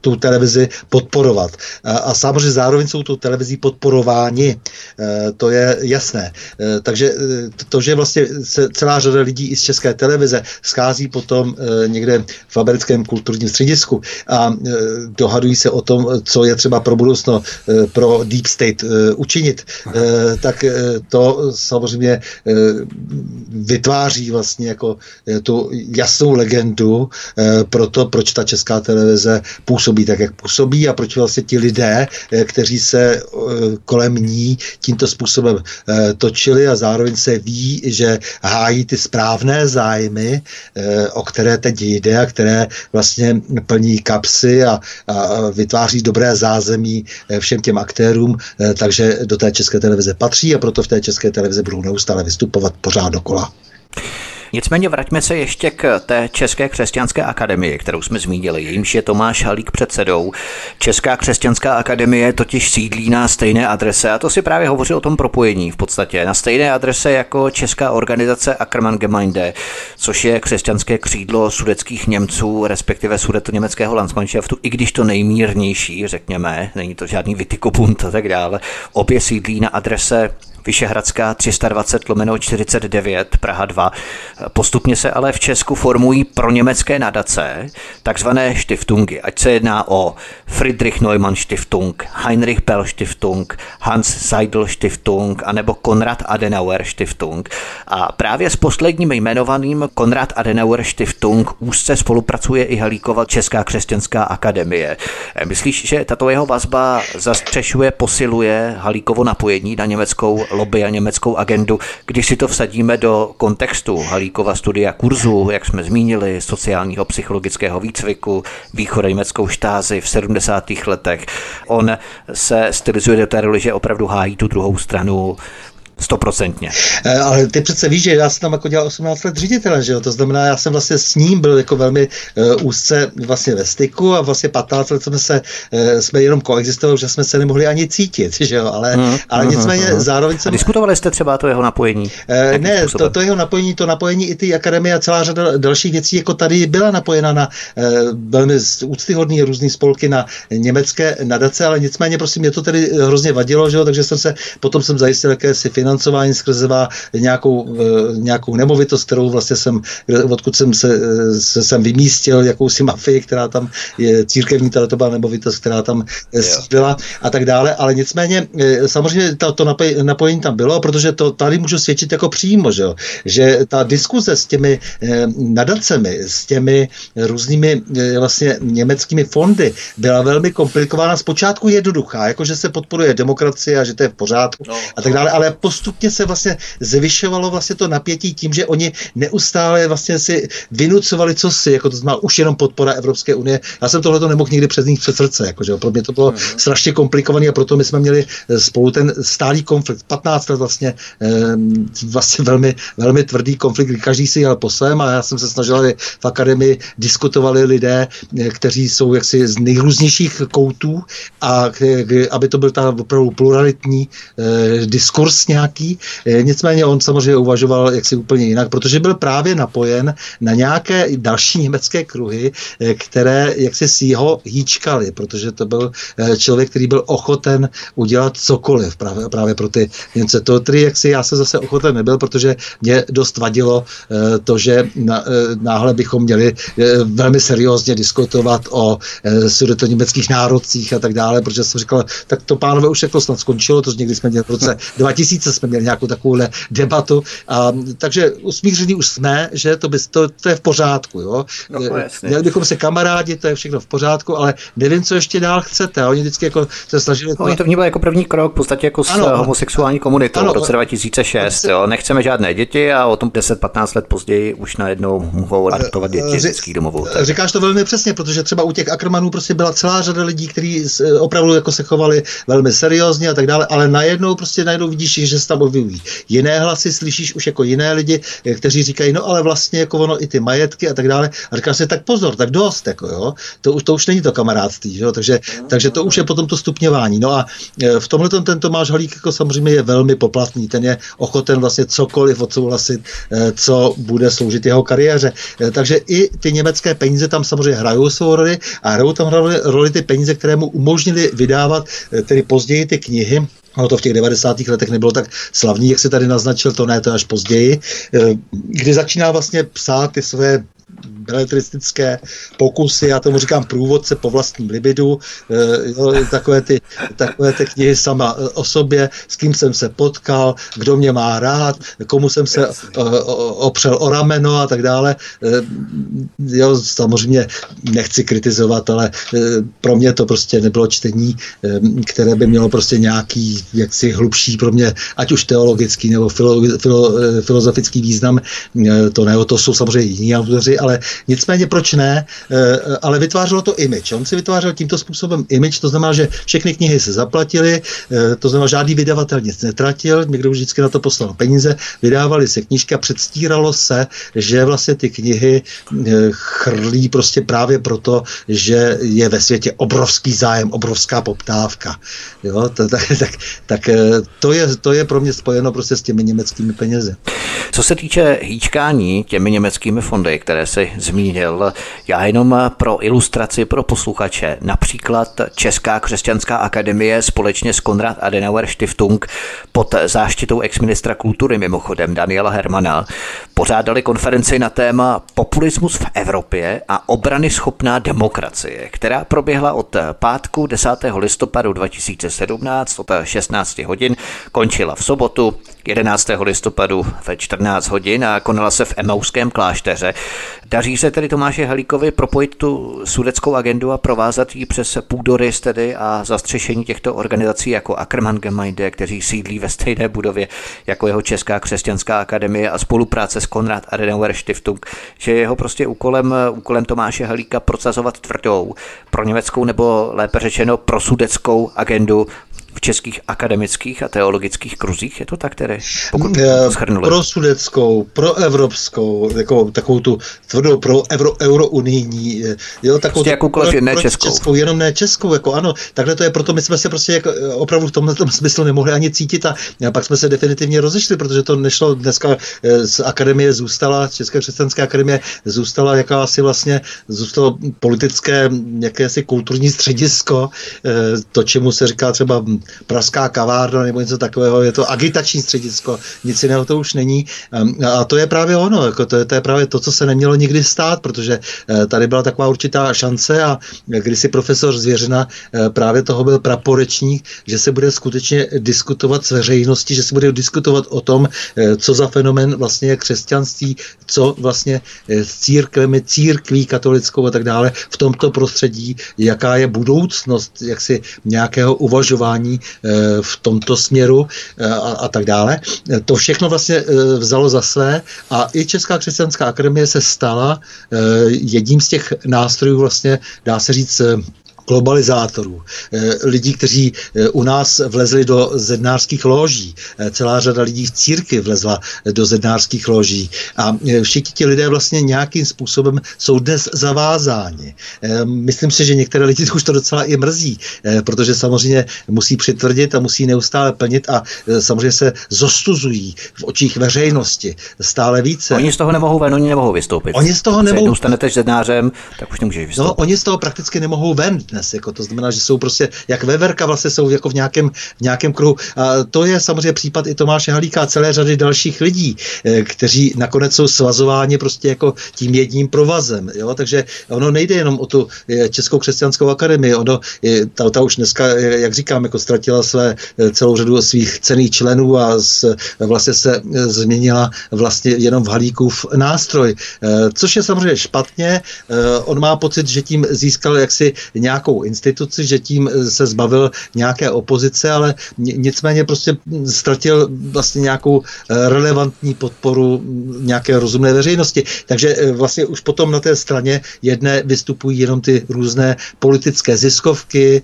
tu televizi podporovat. A, a samozřejmě zároveň jsou tu televizí podporováni. Eh, to je jasné. Eh, takže eh, to, že vlastně se celá řada lidí i z české televize schází potom eh, někde v americkém kulturním středisku a dohadují se o tom, co je třeba pro budoucno pro Deep State učinit, tak to samozřejmě vytváří vlastně jako tu jasnou legendu pro to, proč ta česká televize působí tak, jak působí a proč vlastně ti lidé, kteří se kolem ní tímto způsobem Eh, točili a zároveň se ví, že hájí ty správné zájmy, eh, o které teď jde a které vlastně plní kapsy a, a vytváří dobré zázemí eh, všem těm aktérům, takže do té české televize patří a proto v té české televize budou neustále vystupovat pořád dokola. Nicméně vraťme se ještě k té České křesťanské akademii, kterou jsme zmínili. Jímž je Tomáš Halík předsedou. Česká křesťanská akademie totiž sídlí na stejné adrese a to si právě hovoří o tom propojení v podstatě. Na stejné adrese jako Česká organizace Ackermann Gemeinde, což je křesťanské křídlo sudeckých Němců, respektive sudeto-německého Landsmannschaftu, i když to nejmírnější, řekněme, není to žádný Vitykobund a tak dále. Obě sídlí na adrese Vyšehradská 320 lomeno 49 Praha 2. Postupně se ale v Česku formují pro německé nadace, takzvané Stiftungy, ať se jedná o Friedrich Neumann Stiftung, Heinrich Bell Stiftung, Hans Seidel Stiftung anebo Konrad Adenauer Stiftung. A právě s posledním jmenovaným Konrad Adenauer Stiftung úzce spolupracuje i Halíkova Česká křesťanská akademie. Myslíš, že tato jeho vazba zastřešuje, posiluje Halíkovo napojení na německou lobby a německou agendu. Když si to vsadíme do kontextu Halíkova studia kurzu, jak jsme zmínili, sociálního psychologického výcviku, německou štázi v 70. letech, on se stylizuje do té roli, že opravdu hájí tu druhou stranu, Stoprocentně. Eh, ale ty přece víš, že já jsem tam jako dělal 18 let ředitele, že jo? To znamená, já jsem vlastně s ním byl jako velmi uh, úzce vlastně ve styku a vlastně 15 let jsme se, uh, jsme jenom koexistovali, že jsme se nemohli ani cítit, že jo? Ale, mm, ale nicméně mm, zároveň jsem... A diskutovali jste třeba to jeho napojení? Uh, ne, to, to, jeho napojení, to napojení i ty akademie a celá řada dalších věcí, jako tady byla napojena na uh, velmi úctyhodný různý spolky na německé nadace, ale nicméně prostě mě to tedy hrozně vadilo, že jo? Takže jsem se, potom jsem zajistil jakési finance financování skrze nějakou, eh, nějakou nemovitost, kterou vlastně jsem, odkud jsem se, eh, se jsem vymístil, jakousi mafii, která tam je církevní, teda to byla nemovitost, která tam eh, byla a tak dále, ale nicméně samozřejmě to, to napojení tam bylo, protože to tady můžu svědčit jako přímo, že, jo? že ta diskuze s těmi nadacemi, s těmi různými vlastně německými fondy byla velmi komplikovaná, zpočátku jednoduchá, jakože se podporuje demokracie a že to je v pořádku no, a tak dále, ale post postupně se vlastně zvyšovalo vlastně to napětí tím, že oni neustále vlastně si vynucovali co si, jako to znamená už jenom podpora Evropské unie. Já jsem tohle to nemohl nikdy přes nich před srdce, jakože pro mě to bylo mm-hmm. strašně komplikované a proto my jsme měli eh, spolu ten stálý konflikt. 15 let vlastně, eh, vlastně velmi, velmi tvrdý konflikt, kdy každý si jel po svém a já jsem se snažil, aby v akademii diskutovali lidé, eh, kteří jsou jaksi z nejrůznějších koutů a aby to byl ta opravdu pluralitní diskurs nějaký nějaký, eh, nicméně on samozřejmě uvažoval jaksi úplně jinak, protože byl právě napojen na nějaké další německé kruhy, eh, které jaksi si ho hýčkali, protože to byl eh, člověk, který byl ochoten udělat cokoliv právě, právě pro ty Němce. To tedy jaksi já se zase ochoten nebyl, protože mě dost vadilo to, že náhle bychom měli velmi seriózně diskutovat o německých národcích a tak dále, protože jsem říkal, tak to pánové už jako snad skončilo, to někdy jsme měli v roce 2000 jsme měli nějakou takovou debatu. A, takže usmíření už jsme, že to, by, to, to je v pořádku. Jo? No, Měli bychom se kamarádi, to je všechno v pořádku, ale nevím, co ještě dál chcete. A oni vždycky jako se snažili. No, oni to vnímají jako první krok, v podstatě jako ano, s homosexuální komunitou ano, v roce 2006. Jo? Nechceme žádné děti a o tom 10-15 let později už najednou mohou adoptovat děti z dětských domovů. Říkáš to velmi přesně, protože třeba u těch Ackermanů prostě byla celá řada lidí, kteří opravdu jako se chovali velmi seriózně a tak dále, ale najednou prostě najednou vidíš, že se tam objevují jiné hlasy, slyšíš už jako jiné lidi, eh, kteří říkají, no ale vlastně jako ono i ty majetky a tak dále. A říkáš si, tak pozor, tak dost, jako jo. To už, to už není to kamarádství, jo? Takže, takže to už je potom to stupňování. No a eh, v tomhle ten Tomáš Holík jako samozřejmě je velmi poplatný, ten je ochoten vlastně cokoliv odsouhlasit, eh, co bude sloužit jeho kariéře. Takže i ty německé peníze tam samozřejmě hrajou svou roli a hrajou tam roli, roli ty peníze, které mu umožnili vydávat tedy později ty knihy, Ono to v těch 90. letech nebylo tak slavný, jak se tady naznačil, to ne, to až později, eh, kdy začíná vlastně psát ty své beletristické pokusy, já tomu říkám průvodce po vlastním libidu, eh, jo, takové, ty, takové ty knihy sama eh, o sobě, s kým jsem se potkal, kdo mě má rád, komu jsem se eh, opřel o rameno a tak dále. Jo, samozřejmě nechci kritizovat, ale pro mě to prostě nebylo čtení, které by mělo prostě nějaký jaksi hlubší pro mě, ať už teologický nebo filo, filo, filozofický význam, to ne, to jsou samozřejmě jiní autoři, ale Nicméně proč ne, ale vytvářelo to image. On si vytvářel tímto způsobem image, to znamená, že všechny knihy se zaplatily, to znamená, žádný vydavatel nic netratil, někdo už vždycky na to poslal peníze, vydávali se knížky a předstíralo se, že vlastně ty knihy chrlí prostě právě proto, že je ve světě obrovský zájem, obrovská poptávka. Jo, to, tak, tak, tak to, je, to je pro mě spojeno prostě s těmi německými penězi. Co se týče hýčkání těmi německými fondy, které si zmínil, já jenom pro ilustraci pro posluchače, například Česká křesťanská akademie společně s Konrad Adenauer Stiftung pod záštitou exministra kultury mimochodem Daniela Hermana pořádali konferenci na téma Populismus v Evropě a obrany schopná demokracie, která proběhla od pátku 10. listopadu 2017 od 16 hodin, končila v sobotu 11. listopadu ve 14 hodin a konala se v Emauském klášteře. Daří se tedy Tomáše Halíkovi propojit tu sudeckou agendu a provázat ji přes půdorys tedy a zastřešení těchto organizací jako Ackermann Gemeinde, kteří sídlí ve stejné budově jako jeho Česká křesťanská akademie a spolupráce s Konrad Adenauer Stiftung, že jeho prostě úkolem, úkolem Tomáše Halíka procazovat tvrdou pro německou nebo lépe řečeno pro sudeckou agendu v českých akademických a teologických kruzích, je to tak tedy? Pokud schrnuli. Pro sudeckou, pro evropskou, jako, takovou tu tvrdou pro euro, eurounijní, jo, takovou prostě jakoukoliv ne českou. českou. Jenom ne českou, jako ano, takhle to je, proto my jsme se prostě jako, opravdu v tomhle tom smyslu nemohli ani cítit a, a pak jsme se definitivně rozešli, protože to nešlo dneska eh, z akademie zůstala, České křesťanské akademie zůstala jakási vlastně, zůstalo politické, jakési kulturní středisko, eh, to, čemu se říká třeba Pražská kavárna nebo něco takového, je to agitační středisko, nic jiného to už není. A to je právě ono, jako to, je, to je právě to, co se nemělo nikdy stát, protože eh, tady byla taková určitá šance a když si profesor Zvěřina eh, právě toho byl praporečník, že se bude skutečně diskutovat s veřejností, že se bude diskutovat o tom, eh, co za fenomen vlastně je křesťanství, co vlastně s církvemi, církví katolickou a tak dále v tomto prostředí, jaká je budoucnost jaksi nějakého uvažování Eh, v tomto směru eh, a, a tak dále. To všechno vlastně eh, vzalo za své a i Česká křesťanská akademie se stala jedním z těch nástrojů vlastně, dá se říct, globalizátorů, eh, lidí, kteří eh, u nás vlezli do zednářských loží. Eh, celá řada lidí v církvi vlezla do zednářských loží. A všichni ti lidé vlastně nějakým způsobem jsou dnes zavázáni. Myslím si, že některé lidi už to docela i mrzí, protože samozřejmě musí přitvrdit a musí neustále plnit a samozřejmě se zostuzují v očích veřejnosti stále více. Oni z toho nemohou ven, oni nemohou vystoupit. Oni z toho nemohou. Když stanete zednářem, tak už nemůžeš vystoupit. No, oni z toho prakticky nemohou ven dnes. Jako to znamená, že jsou prostě, jak veverka vlastně jsou jako v nějakém, v nějakém kruhu. A to je samozřejmě případ i Tomáše Halíka a celé řady dalších lidí, eh, kteří nakonec jsou svazováni prostě jako tím jedním provazem. Jo? Takže ono nejde jenom o tu eh, Českou křesťanskou akademii, ono, ta, ta už dneska, eh, jak říkám, jako ztratila své celou řadu svých cených členů a z, vlastně se změnila vlastně jenom v Halíkův nástroj, což je samozřejmě špatně. On má pocit, že tím získal jaksi nějak nějakou instituci, že tím eh, se zbavil nějaké opozice, ale nicméně prostě ztratil vlastně nějakou eh, relevantní podporu nějaké rozumné veřejnosti. Takže eh, vlastně už potom na té straně jedné vystupují jenom ty různé politické ziskovky,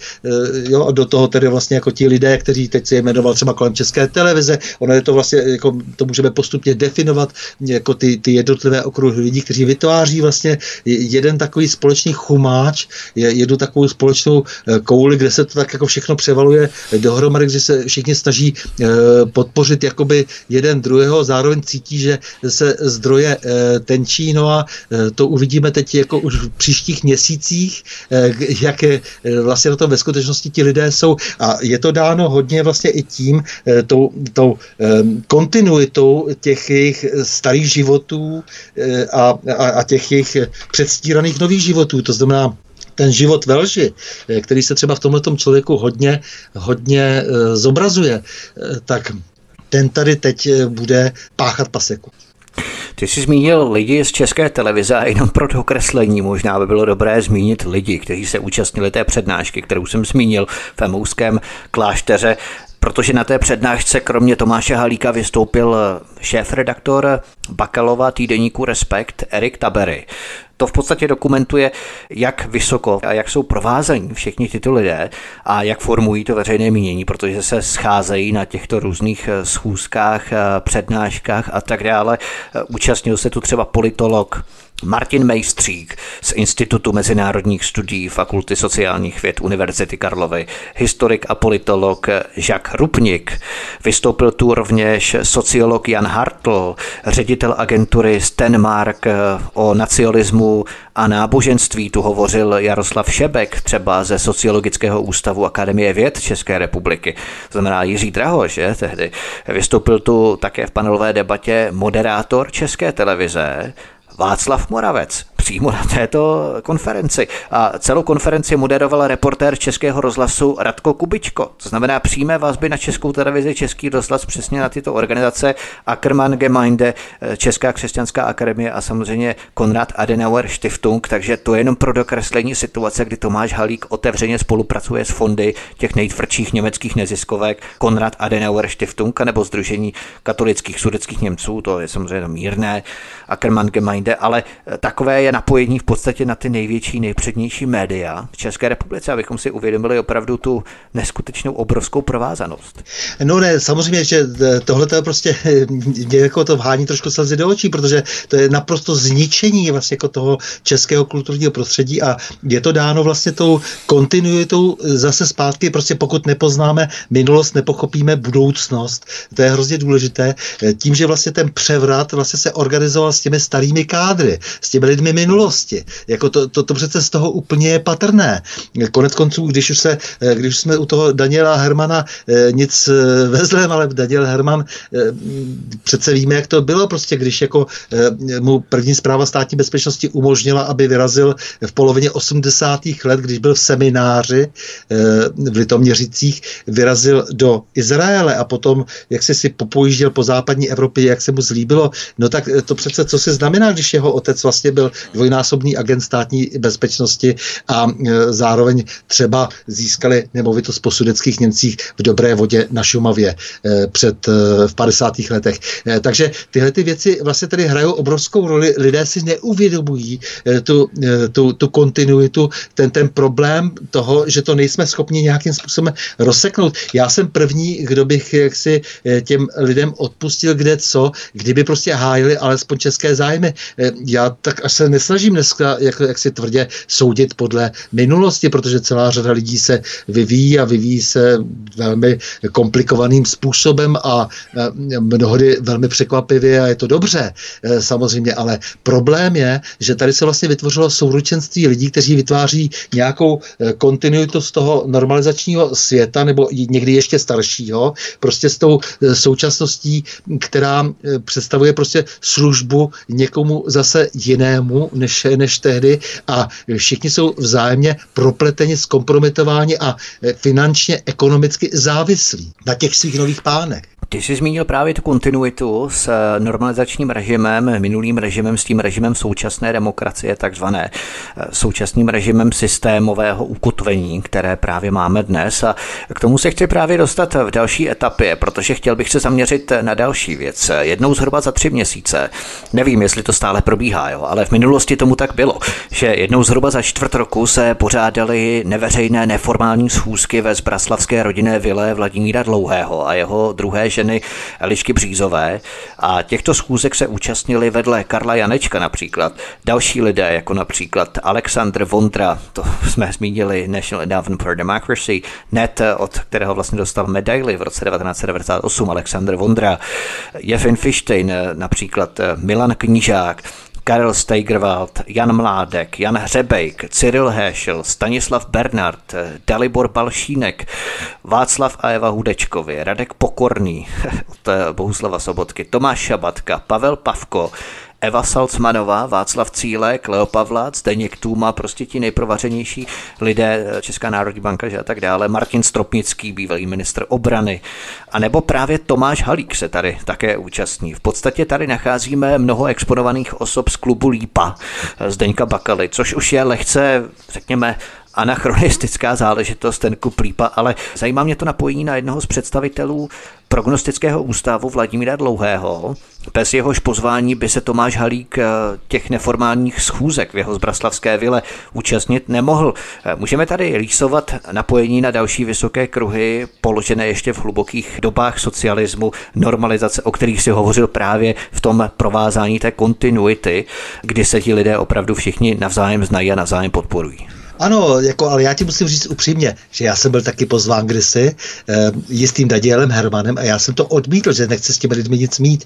jo, a do toho tedy vlastně jako ti lidé, kteří teď se jmenoval třeba kolem České televize, ono je to vlastně, jako to můžeme postupně definovat jako ty, ty jednotlivé okruhy lidí, kteří vytváří vlastně jeden takový společný chumáč, jednu takovou společnou eh, kouli, kde se to tak jako všechno převaluje dohromady, kde se všichni snaží eh, podpořit jakoby jeden druhého, zároveň cítí, že se zdroje eh, tenčí, no a to uvidíme teď jako už v příštích měsících, jak vlastně na tom ve skutečnosti ti lidé jsou. A je to dáno hodně vlastně i tím, tou, tou kontinuitou těch jejich starých životů a, a, a těch jejich předstíraných nových životů, to znamená ten život ve lži, eh, který se třeba v tomhle člověku hodně, hodně e, zobrazuje, e, tak ten tady teď bude páchat paseku. Ty jsi zmínil lidi z české televize a jenom pro dokreslení možná by bylo dobré zmínit lidi, kteří se účastnili té přednášky, kterou jsem zmínil v Emouském klášteře protože na té přednášce kromě Tomáše Halíka vystoupil šéf-redaktor Bakalova týdeníku Respekt Erik Tabery. To v podstatě dokumentuje, jak vysoko a jak jsou provázaní všichni tyto lidé a jak formují to veřejné mínění, protože se scházejí na těchto různých eh, schůzkách, eh, přednáškách a tak dále. Eh, účastnil se tu třeba politolog Martin Mejstřík z Institutu mezinárodních studií Fakulty sociálních věd Univerzity Karlovy, historik a politolog Jacques Rupnik. Vystoupil tu rovněž sociolog Jan Hartl, ředitel agentury Stenmark o nacionalismu a náboženství. Tu hovořil Jaroslav Šebek, třeba ze Sociologického ústavu Akademie věd České republiky. Znamená Jiří Drahoš, že tehdy. Vystoupil tu také v panelové debatě moderátor České televize Václav Moravec přímo na této konferenci. A celou konferenci moderoval reportér Českého rozhlasu Radko Kubičko. To znamená přímé vazby na Českou televizi, Český rozhlas přesně na tyto organizace Ackermann Gemeinde, Česká křesťanská akademie a samozřejmě Konrad Adenauer Stiftung. Takže to je jenom pro dokreslení situace, kdy Tomáš Halík otevřeně spolupracuje s fondy těch nejtvrdších německých neziskovek Konrad Adenauer Stiftung nebo Združení katolických sudeckých Němců, to je samozřejmě mírné, Ackermann ale takové je napojení v podstatě na ty největší, nejpřednější média v České republice, abychom si uvědomili opravdu tu neskutečnou obrovskou provázanost. No ne, samozřejmě, že tohle to je prostě mě jako to vhání trošku slzy do očí, protože to je naprosto zničení vlastně jako toho českého kulturního prostředí a je to dáno vlastně tou kontinuitou zase zpátky, prostě pokud nepoznáme minulost, nepochopíme budoucnost. To je hrozně důležité. Tím, že vlastně ten převrat vlastně se organizoval s těmi starými kádry, s těmi lidmi minulosti. Jako to, to, to přece z toho úplně je patrné. Konec konců, když už, se, když jsme u toho Daniela Hermana eh, nic eh, vezlem, ale Daniel Herman eh, přece víme, jak to bylo prostě, když jako mu první zpráva státní bezpečnosti umožnila, aby vyrazil v polovině 80. let, když byl v semináři v Litoměřicích, vyrazil do Izraele a potom, jak se si popojížděl po západní Evropě, jak se mu zlíbilo, no tak to přece co se znamená, když jeho otec vlastně byl dvojnásobný agent státní bezpečnosti a e, zároveň třeba získali nemovitost po sudeckých Němcích v dobré vodě na Šumavě e, před e, v 50. letech. Takže tyhle ty věci vlastně tady hrajou obrovskou roli. Lidé si neuvědomují tu, tu, tu kontinuitu, ten, ten problém toho, že to nejsme schopni nějakým způsobem rozseknout. Já jsem první, kdo bych jaksi těm lidem odpustil kde co, kdyby prostě hájili alespoň české zájmy. Já tak až se nesnažím dneska, jak, jak si tvrdě, soudit podle minulosti, protože celá řada lidí se vyvíjí a vyvíjí se velmi komplikovaným způsobem a e, mnohdy velmi překvapivě a je to dobře e, samozřejmě, ale problém je, že tady se vlastně vytvořilo souručenství lidí, kteří vytváří nějakou kontinuitu z toho normalizačního světa nebo někdy ještě staršího, prostě s tou současností, která představuje prostě službu někomu zase jinému, než, než tehdy a všichni jsou vzájemně propleteni, zkompromitováni a finančně, ekonomicky závislí na těch svých nových pánech. Ty jsi zmínil právě tu kontinuitu s eh, normalizačním režimem, minulým režimem, s tím režimem současné demokracie, takzvané eh, současným režimem systémového ukotvení, které právě máme dnes. A k tomu se chci právě dostat v další etapě, protože chtěl bych se zaměřit na další věc. Jednou zhruba za tři měsíce, nevím, jestli to stále probíhá, jo, ale v minulosti tomu tak bylo, že jednou zhruba za čtvrt roku se pořádaly neveřejné neformální schůzky ve zbraslavské rodinné vile Vladimíra Dlouhého a jeho druhé ženy Elišky Břízové. A těchto schůzek se účastnili vedle Karla Janečka například další lidé, jako například Alexandr Vondra, to jsme zmínili National Endowment for Democracy, net, od kterého vlastně dostal medaily v roce 1998 Alexandr Vondra, Jefin Fištejn, například Milan Knížák, Karel Steigerwald, Jan Mládek, Jan Hřebejk, Cyril Héšel, Stanislav Bernard, Dalibor Balšínek, Václav a Eva Hudečkovi, Radek Pokorný od Bohuslava Sobotky, Tomáš Šabatka, Pavel Pavko, Eva Salcmanová, Václav Cílek, Leo Pavlát, Zdeněk Tůma, prostě ti nejprovařenější lidé, Česká národní banka že a tak dále, Martin Stropnický, bývalý ministr obrany, a nebo právě Tomáš Halík se tady také účastní. V podstatě tady nacházíme mnoho exponovaných osob z klubu Lípa, Zdeňka Bakaly, což už je lehce, řekněme, anachronistická záležitost, ten kuplípa, ale zajímá mě to napojení na jednoho z představitelů prognostického ústavu Vladimíra Dlouhého. Bez jehož pozvání by se Tomáš Halík eh, těch neformálních schůzek v jeho zbraslavské vile účastnit nemohl. Eh, můžeme tady rýsovat napojení na další vysoké kruhy, položené ještě v hlubokých dobách socialismu, normalizace, o kterých si hovořil právě v tom provázání té kontinuity, kdy se ti lidé opravdu všichni navzájem znají a navzájem podporují. Ano, jako, ale já ti musím říct upřímně, že já jsem byl taky pozván kdysi e, jistým Danielem Hermanem a já jsem to odmítl, že nechci s těmi lidmi nic mít.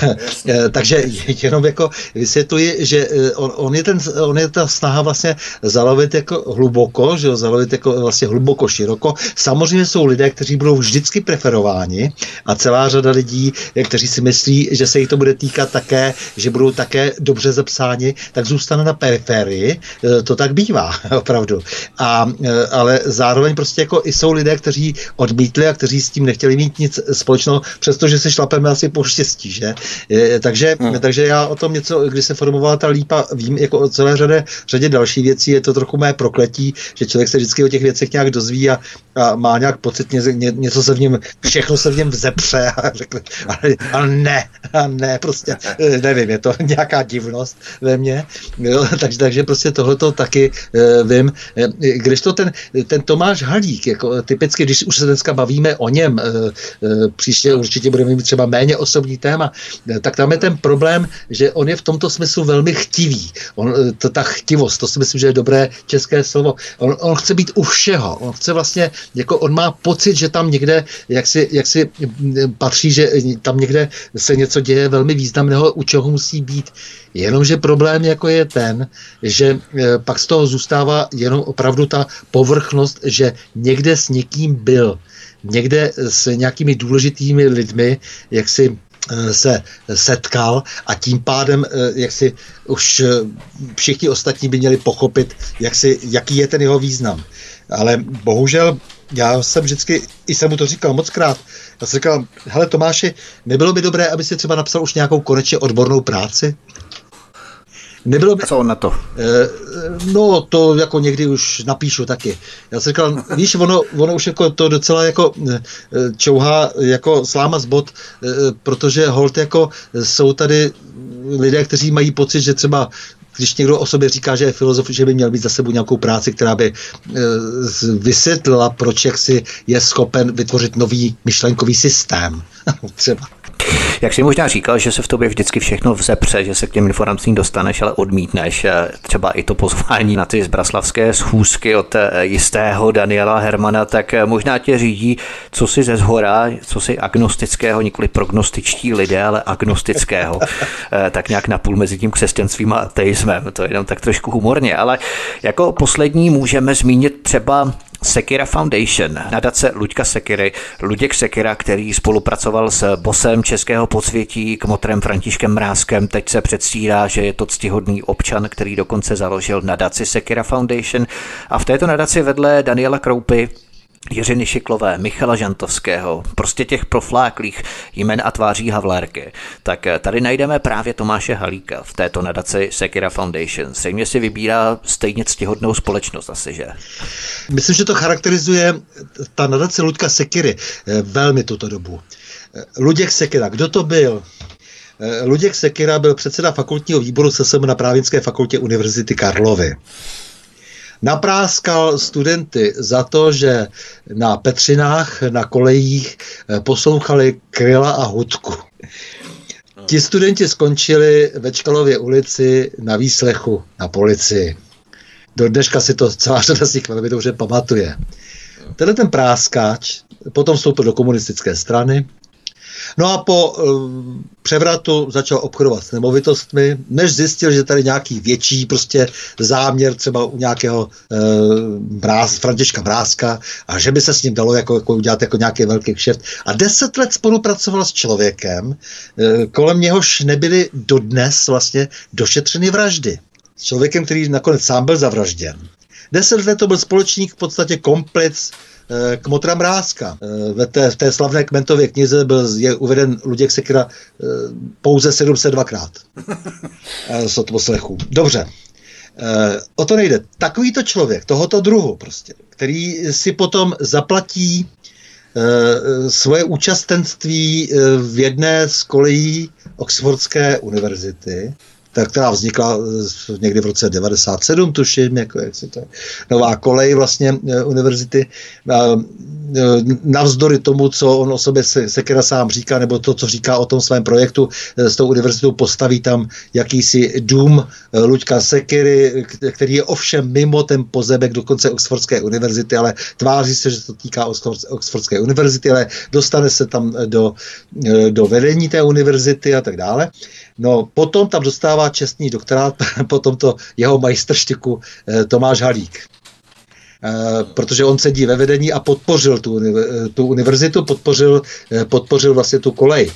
e, takže jenom jako vysvětluji, že eh, on, on, je ten, on je ta snaha vlastně zalovit jako hluboko, že jo, zalovit jako vlastně hluboko, široko. Samozřejmě jsou lidé, kteří budou vždycky preferováni a celá řada lidí, kteří si myslí, že se jich to bude týkat také, že budou také dobře zapsáni, tak zůstane na periferii. E, to tak bývá, opravdu. A, e, ale zároveň prostě jako i jsou lidé, kteří odmítli a kteří s tím nechtěli mít nic společného, přestože se šlapeme asi po štěstí, že? Je, takže, hmm. takže já o tom něco, když se formovala ta lípa, vím jako o celé řadě, řadě další věcí, je to trochu mé prokletí, že člověk se vždycky o těch věcech nějak dozví a, a má nějak pocit, ně, ně, něco se v něm, všechno se v něm vzepře a řekl, ale, ale ne, a ne, prostě, e, nevím, je to nějaká divnost ve mně, jo, takže, takže prostě tohleto taky uh, vím, eh, když to ten, ten Tomáš Halík, jako typicky, když už se dneska bavíme o něm, eh, eh, příště určitě budeme mít třeba méně osobní téma, tak tam je ten problém, že on je v tomto smyslu velmi chtivý. On, to, ta chtivost, to si myslím, že je dobré české slovo. On, on chce být u všeho. On chce vlastně, jako on má pocit, že tam někde, jak si, jak si patří, že tam někde se něco děje velmi významného, u čeho musí být. Jenomže problém jako je ten, že pak z toho zůstává jenom opravdu ta povrchnost, že někde s někým byl, někde s nějakými důležitými lidmi, jak si eh, se setkal a tím pádem, eh, jak si už všichni ostatní by měli pochopit, jak si, jaký je ten jeho význam. Ale bohužel já jsem vždycky, i jsem mu to říkal moc krát, já jsem říkal, hele Tomáši, nebylo by dobré, aby si třeba napsal už nějakou konečně odbornou práci? Nebylo by... Co on na to? Eh, no, to jako někdy už napíšu taky. Já jsem říkal, víš, ono, ono už jako to docela jako eh, čouhá jako sláma z bod, eh, protože hold jako jsou tady lidé, kteří mají pocit, že třeba když někdo o sobě říká, že je filozof, že by měl mít za sebou nějakou práci, která by e, vysvětlila, proč jak si je schopen vytvořit nový myšlenkový systém. třeba. Jak jsi možná říkal, že se v tobě vždycky všechno vzepře, že se k těm informacím dostaneš, ale odmítneš eh, třeba i to pozvání na ty zbraslavské schůzky od eh, jistého Daniela Hermana, tak eh, možná tě řídí, co si ze zhora, co si agnostického, nikoli prognostičtí lidé, ale agnostického, tak nějak napůl mezi tím křesťanstvím a ateismem. To je jenom tak trošku humorně, ale jako poslední můžeme zmínit třeba Sekira Foundation, nadace Luďka Sekiry, Luděk Sekira, který spolupracoval s bosem českého podsvětí kmotrem Františkem Mrázkem, teď se předstírá, že je to ctihodný občan, který dokonce založil nadaci Sekira Foundation. A v této nadaci vedle Daniela Kroupy Jiřiny Šiklové, Michala Žantovského, prostě těch profláklých jmen a tváří Havlérky, tak tady najdeme právě Tomáše Halíka v této nadaci Sekira Foundation. Sejmě si vybírá stejně ctihodnou společnost asi, že? Myslím, že to charakterizuje ta nadace Ludka Sekiry eh, velmi tuto dobu. Eh, Luděk Sekira, kdo to byl? Eh, Luděk Sekira byl předseda fakultního výboru SSM na Právnické fakultě Univerzity Karlovy napráskal studenty za to, že na Petřinách, na kolejích eh, poslouchali Kryla a Hudku. Ti studenti skončili ve Čkalově ulici na výslechu na policii. Do dneška si to celá řada z nich velmi dobře pamatuje. Tenhle ten práskáč potom vstoupil do komunistické strany, No a po uh, převratu začal obchodovat s nemovitostmi, než zjistil, že tady nějaký větší prostě záměr třeba u nějakého uh, mráz, Františka Mrázka a že by se s ním dalo jako, jako udělat jako nějaký velký kšeft. A deset let spolupracoval s člověkem, uh, kolem něhož nebyly dodnes vlastně došetřeny vraždy. S člověkem, který nakonec sám byl zavražděn. Deset let to byl společník v podstatě komplic Kmotra Mrázka. Eh, ve té, v té slavné Kmentově knize byl, je uveden Luděk Sekira eh, pouze 702krát z odposlechu. Dobře. o to nejde. Takovýto člověk, tohoto druhu prostě, který si potom zaplatí svoje účastenství v jedné z kolejí Oxfordské univerzity, která vznikla eh, někdy v roce 97, tuším, jako jak se to je, nová kolej vlastně eh, univerzity. Eh, navzdory tomu, co on o sobě Sekera sám říká, nebo to, co říká o tom svém projektu s tou univerzitou, postaví tam jakýsi dům Luďka Sekery, který je ovšem mimo ten pozebek dokonce Oxfordské univerzity, ale tváří se, že to týká Oxfordské univerzity, ale dostane se tam do, do vedení té univerzity a tak dále. No, potom tam dostává čestný doktorát po tomto jeho majstrštiku eh, Tomáš Halík. Eh, protože on sedí ve vedení a podpořil tu, tu univerzitu, podpořil, eh, podpořil vlastně tu kolej.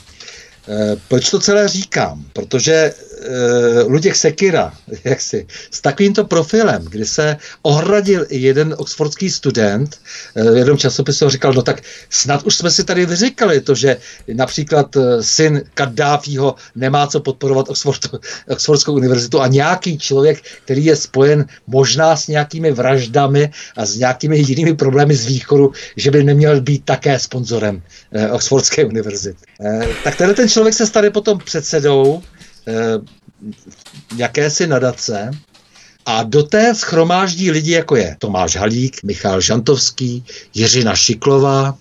Proč to celé říkám? Protože uh, Luděk Sekira, jak si, s takovýmto profilem, kdy se ohradil i jeden oxfordský student, uh, v jednom časopisu říkal, no tak snad už jsme si tady vyříkali to, že například uh, syn Kaddáfího nemá co podporovat Oxford, Oxfordskou univerzitu a nějaký člověk, který je spojen možná s nějakými vraždami a s nějakými jinými problémy z východu, že by neměl být také sponzorem uh, Oxfordské univerzity. Uh, tak tenhle ten člověk se stane potom předsedou Eh, jakési nadace a do té schromáždí lidi, jako je Tomáš Halík, Michal Žantovský, Jiřina Šiklová,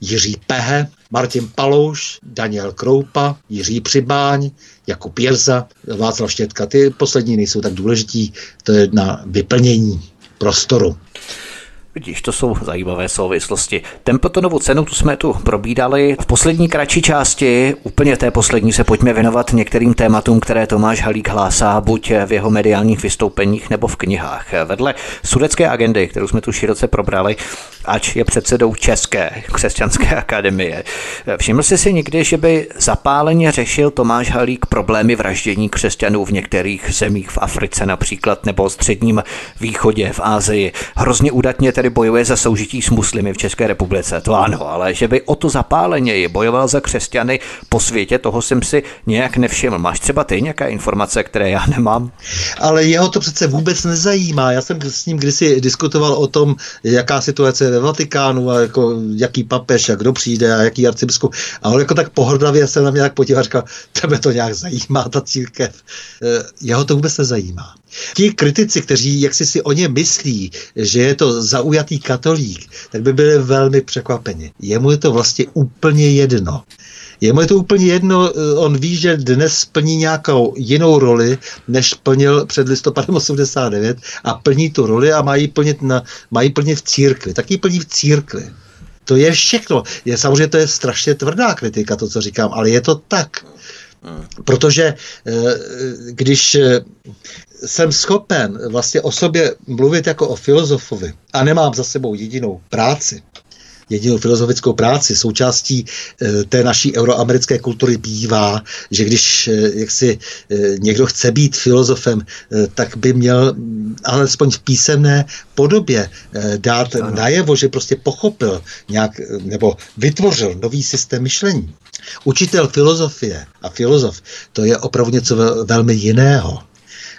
Jiří Pehe, Martin Palouš, Daniel Kroupa, Jiří Přibáň, Jakub Jerza, Václav Štětka. Ty poslední nejsou tak důležití, to je na vyplnění prostoru. Vidíš, to jsou zajímavé souvislosti. Templetonovu cenu tu jsme tu probídali. V poslední kratší části, úplně té poslední, se pojďme věnovat některým tématům, které Tomáš Halík hlásá buď v jeho mediálních vystoupeních nebo v knihách. Vedle sudecké agendy, kterou jsme tu široce probrali, ač je předsedou České křesťanské akademie. Všiml jsi si někdy, že by zapáleně řešil Tomáš Halík problémy vraždění křesťanů v některých zemích v Africe například nebo středním východě v Ázii. Hrozně údatně tedy bojuje za soužití s muslimy v České republice, to ano, ale že by o to zapáleněji bojoval za křesťany po světě, toho jsem si nějak nevšiml. Máš třeba ty nějaké informace, které já nemám? Ale jeho to přece vůbec nezajímá. Já jsem s ním kdysi diskutoval o tom, jaká situace je ve Vatikánu a jako, jaký papež a kdo přijde a jaký arcibiskup. A on jako tak pohrdavě se na mě tak podíval a říkal, tebe to nějak zajímá, ta církev. Eh, jeho to vůbec nezajímá. Ti kritici, kteří jak si si o ně myslí, že je to zaujatý katolík, tak by byli velmi překvapeni. Jemu je to vlastně úplně jedno. Je to úplně jedno, eh, on ví, že dnes plní nějakou jinou roli, než plnil před listopadem 89 a plní tu roli a mají plnit, na, mají plnit v církvi. Tak ji plní v církvi. To je všechno. Je, samozřejmě to je strašně tvrdá kritika, to, co říkám, ale je to tak. Protože eh, když eh, jsem schopen vlastně o sobě mluvit jako o filozofovi a nemám za sebou jedinou práci, jedinou filozofickou práci. Součástí e, té naší euroamerické kultury bývá, že když e, jak si e, někdo chce být filozofem, tak by měl alespoň v písemné podobě dát ano. najevo, že prostě pochopil nějak, nebo vytvořil nový systém myšlení. Učitel filozofie a filozof, to je opravdu něco velmi jiného.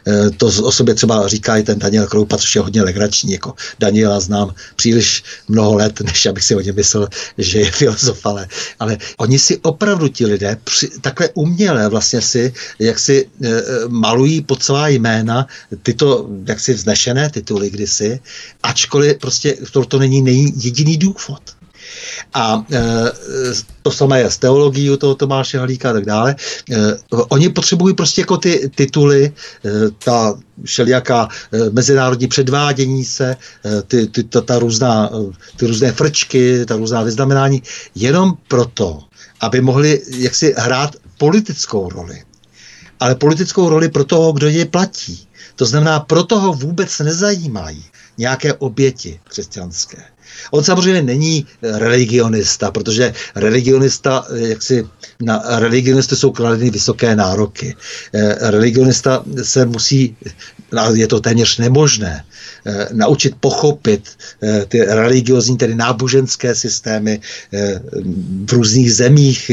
Eh, to o sobě třeba říká i ten Daniel Kroupa, což je hodně legrační. Jako Daniela znám příliš mnoho let, než abych si o něm myslel, že je filozof, ale, ale oni si opravdu ti lidé při, takhle uměle vlastně si, jak si e, malují pod svá jména tyto jaksi vznešené tituly kdysi, ačkoliv prostě to, to není nej, jediný důvod. A e, to samé je s teologií toho Tomáše Halíka a tak dále. E, oni potřebují prostě jako ty tituly, e, ta všelijaká mezinárodní předvádění se, ty, ty, ta, ta různá, ty různé frčky, ta různá vyznamenání, jenom proto, aby mohli jaksi hrát politickou roli. Ale politickou roli pro toho, kdo je platí. To znamená, pro toho vůbec nezajímají nějaké oběti křesťanské. On samozřejmě není religionista, protože religionista, jak si na religionisty jsou kladeny vysoké nároky. Religionista se musí, je to téměř nemožné, Eh, naučit pochopit eh, ty religiozní, tedy náboženské systémy eh, v různých zemích,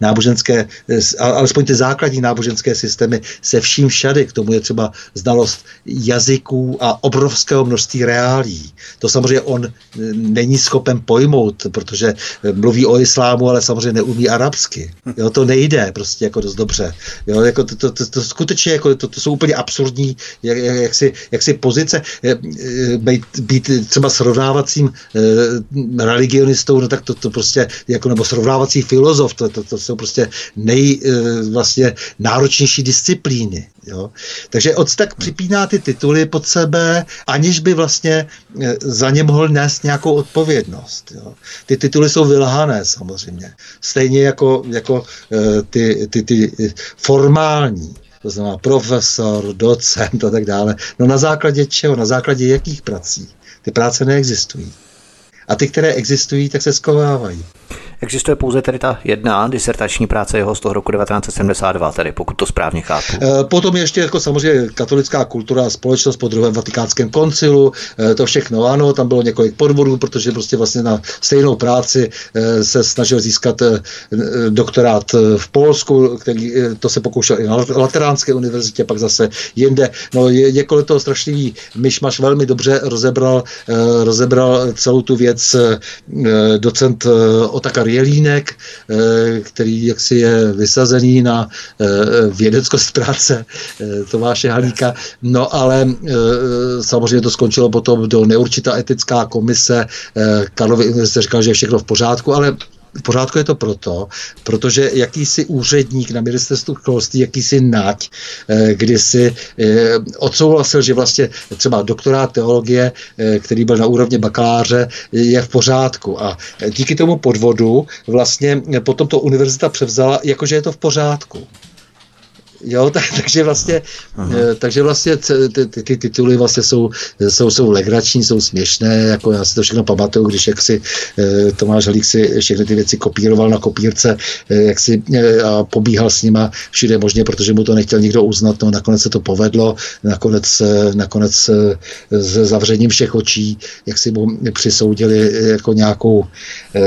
náboženské, alespoň ty základní náboženské systémy se vším všady. K tomu je třeba znalost jazyků a obrovského množství reálí. To samozřejmě on není schopen pojmout, protože mluví o islámu, ale samozřejmě neumí arabsky. Jo, to nejde prostě jako dost dobře. Jo, jako to, to, to, to skutečně jako to, to jsou úplně absurdní jak, jak, jak, si, jak si pozice. Eh, být, být třeba srovnávacím e, religionistou, no tak to, to prostě, jako, nebo srovnávací filozof, to, to, to jsou prostě nej vlastně náročnější disciplíny. Jo? Takže od tak připíná ty tituly pod sebe, aniž by vlastně za ně mohl nést nějakou odpovědnost. Jo? Ty tituly jsou vylhané samozřejmě. Stejně jako, jako ty, ty, ty formální to znamená profesor, docent a tak dále. No na základě čeho? Na základě jakých prací? Ty práce neexistují. A ty, které existují, tak se skovávají. Existuje pouze tedy ta jedna disertační práce jeho z toho roku 1972, tedy pokud to správně chápu. Eh, potom ještě jako samozřejmě katolická kultura a společnost po druhém vatikánském koncilu, eh, to všechno ano, tam bylo několik podvodů, protože prostě vlastně na stejnou práci eh, se snažil získat doktorát v Polsku, který to se pokoušel i na Lateránské univerzitě, pak zase jinde. No několik toho strašlivý myšmaš velmi dobře rozebral, rozebral celou tu věc docent Otakar Jelínek, eh, který jaksi je vysazený na eh, vědeckost práce eh, Tomáše Halíka. No ale samozřejmě to skončilo potom do neurčitá etická komise. Karlovy univerzitě říkal, že je všechno v pořádku, ale v pořádku je to proto, protože jakýsi úředník na ministerstvu školství, jakýsi nať, eh, kdy si eh, odsouhlasil, že vlastně třeba doktorát teologie, eh, který byl na úrovni bakaláře, je v pořádku. A díky tomu podvodu vlastně potom to univerzita převzala, jakože je to v pořádku. Jo, tak, takže vlastně, Aha. Eh, takže vlastně ty, ty, ty tituly vlastně jsou, jsou, jsou legrační, jsou směšné, jako já si to všechno pamatuju, když jak si eh, Tomáš Halík si všechny ty věci kopíroval na kopírce, eh, jak si a pobíhal s nima všude možně, protože mu to nechtěl nikdo uznat, no nakonec se to povedlo, nakonec, nakonec s zavřením všech očí, jak si mu přisoudili jako nějakou,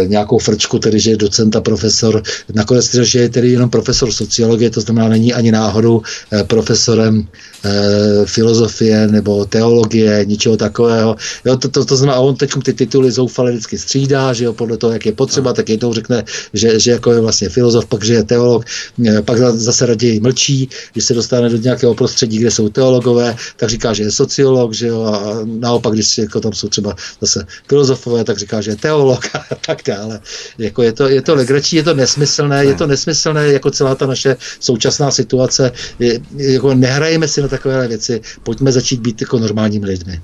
nějakou frčku, tedy že je docent a profesor, nakonec že je tedy jenom profesor sociologie, to znamená není ani na náhodou eh, profesorem Eh, filozofie nebo teologie, ničeho takového. Jo, to, to, to znamená, on teď ty tituly zoufale vždycky střídá, že jo, podle toho, jak je potřeba, tak jednou řekne, že, že jako je vlastně filozof, pak že je teolog, eh, pak zase raději mlčí, když se dostane do nějakého prostředí, kde jsou teologové, tak říká, že je sociolog, že jo, a naopak, když jako tam jsou třeba zase filozofové, tak říká, že je teolog a tak dále. Jako je to, je to legrační, je to nesmyslné, je to nesmyslné jako celá ta naše současná situace. Je, jako nehrajeme si na takové věci. Pojďme začít být jako normálními lidmi.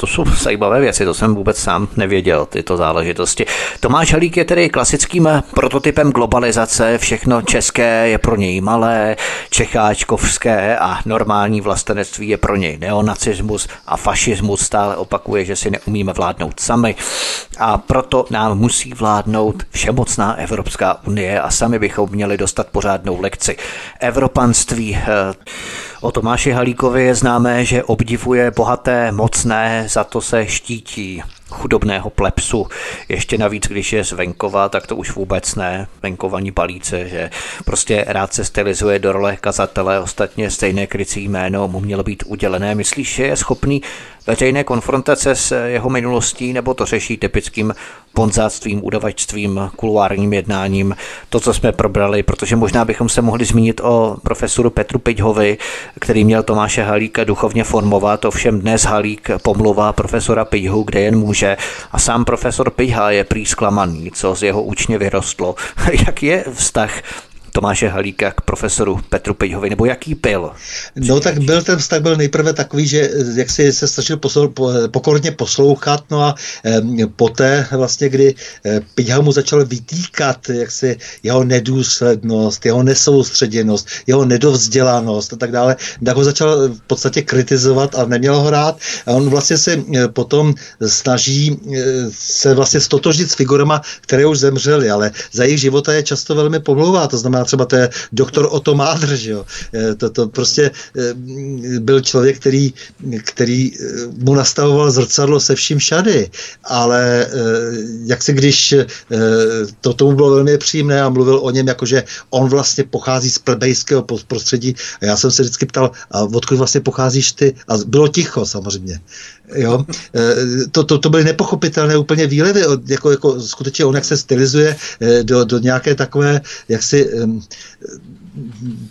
To jsou zajímavé věci, to jsem vůbec sám nevěděl, tyto záležitosti. Tomáš Halík je tedy klasickým prototypem globalizace, všechno české je pro něj malé, čecháčkovské a normální vlastenectví je pro něj neonacismus a fašismus stále opakuje, že si neumíme vládnout sami a proto nám musí vládnout všemocná Evropská unie a sami bychom měli dostat pořádnou lekci. Evropanství eh, O Tomáši Halíkovi je známé, že obdivuje bohaté, mocné, za to se štítí chudobného plepsu. Ještě navíc, když je z venkova, tak to už vůbec ne. Venkovaní palíce, že prostě rád se stylizuje do role kazatele, ostatně stejné krycí jméno mu mělo být udělené. Myslíš, že je schopný veřejné konfrontace s jeho minulostí, nebo to řeší typickým bonzáctvím, udavačstvím, kuluárním jednáním, to, co jsme probrali, protože možná bychom se mohli zmínit o profesoru Petru Piťhovi, který měl Tomáše Halíka duchovně formovat, ovšem dnes Halík pomluvá profesora Piťhu, kde jen může. A sám profesor Piťha je prý zklamaný, co z jeho učně vyrostlo. Jak je vztah Tomáše Halíka k profesoru Petru Pejhovi, nebo jaký byl? No tak byl ten vztah byl nejprve takový, že jak si se snažil poslou, po, pokorně poslouchat, no a e, poté vlastně, kdy e, Pejha mu začal vytýkat jak si jeho nedůslednost, jeho nesoustředěnost, jeho nedovzdělanost a tak dále, tak ho začal v podstatě kritizovat a neměl ho rád. A on vlastně se potom snaží se vlastně stotožit s figurama, které už zemřely, ale za jejich života je často velmi pomlouvá. To znamená třeba to je doktor Otto Mádr, že jo. To, to prostě byl člověk, který, který mu nastavoval zrcadlo se vším všady, ale jak se když to tomu bylo velmi příjemné a mluvil o něm, jakože on vlastně pochází z plebejského prostředí a já jsem se vždycky ptal, a odkud vlastně pocházíš ty? A bylo ticho samozřejmě. Jo? E, to, to, to byly nepochopitelné úplně výlevy, jako, jako skutečně on, jak se stylizuje e, do, do nějaké takové, jak si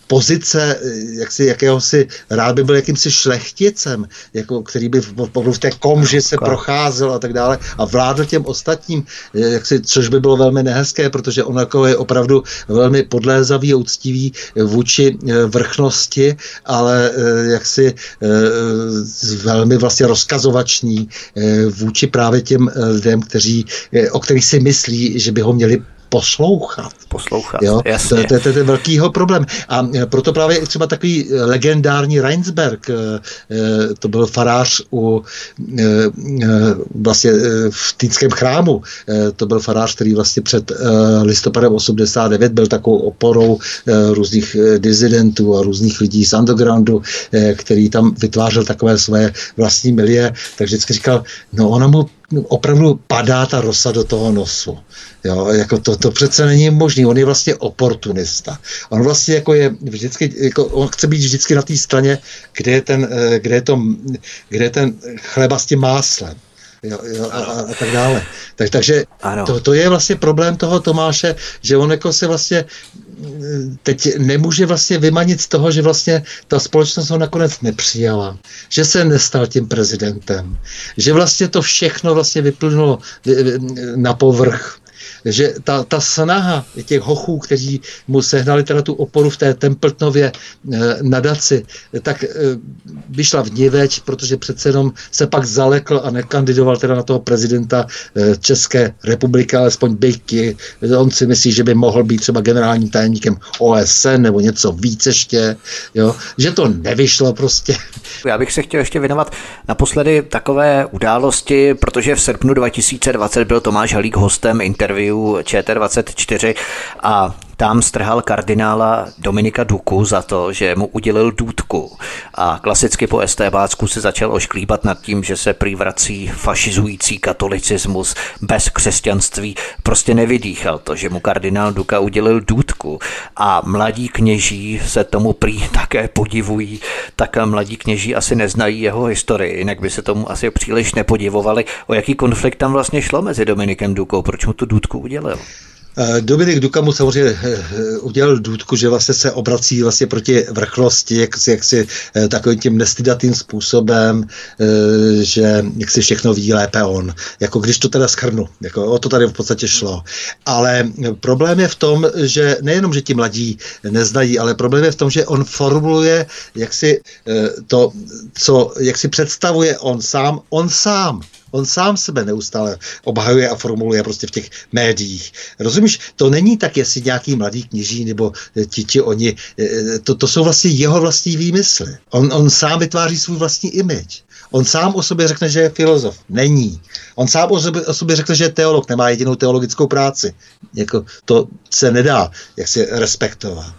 pozice jaksi, jakéhosi, rád by byl jakýmsi šlechticem, jako, který by v, v té komži se procházel a tak dále a vládl těm ostatním, jaksi, což by bylo velmi nehezké, protože on jako je opravdu velmi podlézavý a úctivý vůči e, vrchnosti, ale jaksi velmi vlastně rozkazovační vůči právě těm lidem, kteří, o kterých si myslí, že by ho měli poslouchat. Poslouchat, jo? jasně. To, to, to je velkýho problém. A e, proto právě třeba takový legendární Reinsberg, e, e, to byl farář u vlastně v Týnském chrámu, to byl farář, který vlastně před listopadem 89 byl takovou oporou různých dizidentů a různých lidí z undergroundu, který tam vytvářel takové své vlastní milie, takže vždycky říkal, no ona mu opravdu padá ta rosa do toho nosu. Jo, jako to, to přece není možný. On je vlastně oportunista. On vlastně jako je vždycky, jako on chce být vždycky na té straně, kde je ten, eh, kde je to, kde je ten chleba s tím máslem. Jo, jo, a, a, a tak dále. Tak, takže to, to je vlastně problém toho Tomáše, že on jako se vlastně teď nemůže vlastně vymanit z toho, že vlastně ta společnost ho nakonec nepřijala, že se nestal tím prezidentem, že vlastně to všechno vlastně vyplynulo na povrch že ta, ta snaha těch hochů, kteří mu sehnali teda tu oporu v té Templetnově e, nadaci, tak e, vyšla v niveč, protože přece jenom se pak zalekl a nekandidoval teda na toho prezidenta e, České republiky, alespoň byky. On si myslí, že by mohl být třeba generálním tajemníkem OSN nebo něco víc ještě, jo? že to nevyšlo prostě. Já bych se chtěl ještě věnovat naposledy takové události, protože v srpnu 2020 byl Tomáš Halík hostem interview médiu ČT24 a tam strhal kardinála Dominika Duku za to, že mu udělil důdku. A klasicky po STBácku se začal ošklíbat nad tím, že se prývrací fašizující katolicismus bez křesťanství. Prostě nevydýchal to, že mu kardinál Duka udělil důdku. A mladí kněží se tomu prý také podivují, tak mladí kněží asi neznají jeho historii, jinak by se tomu asi příliš nepodivovali. O jaký konflikt tam vlastně šlo mezi Dominikem Dukou, proč mu tu důdku udělil? Eh, Dominik Duka mu samozřejmě eh, eh, udělal důdku, že vlastně se obrací vlastně proti vrchlosti, jak jak si takovým tím nestydatým způsobem, že jak si všechno ví lépe on. Jako když to teda schrnu, jako o to tady v podstatě šlo. Ale problém je v tom, že nejenom, že ti mladí neznají, ale problém je v tom, že on formuluje jak si to, co, jak si představuje on sám, on sám. On sám sebe neustále obhajuje a formuluje prostě v těch médiích. Rozumíš, to není tak, jestli nějaký mladý kněží nebo ti, či oni, eh, to, to jsou vlastně jeho vlastní výmysly. On, on sám vytváří svůj vlastní image. On sám o sobě řekne, že je filozof. Není. On sám o sobě, řekne, že je teolog, nemá jedinou teologickou práci. Jako, to se nedá jak se respektovat.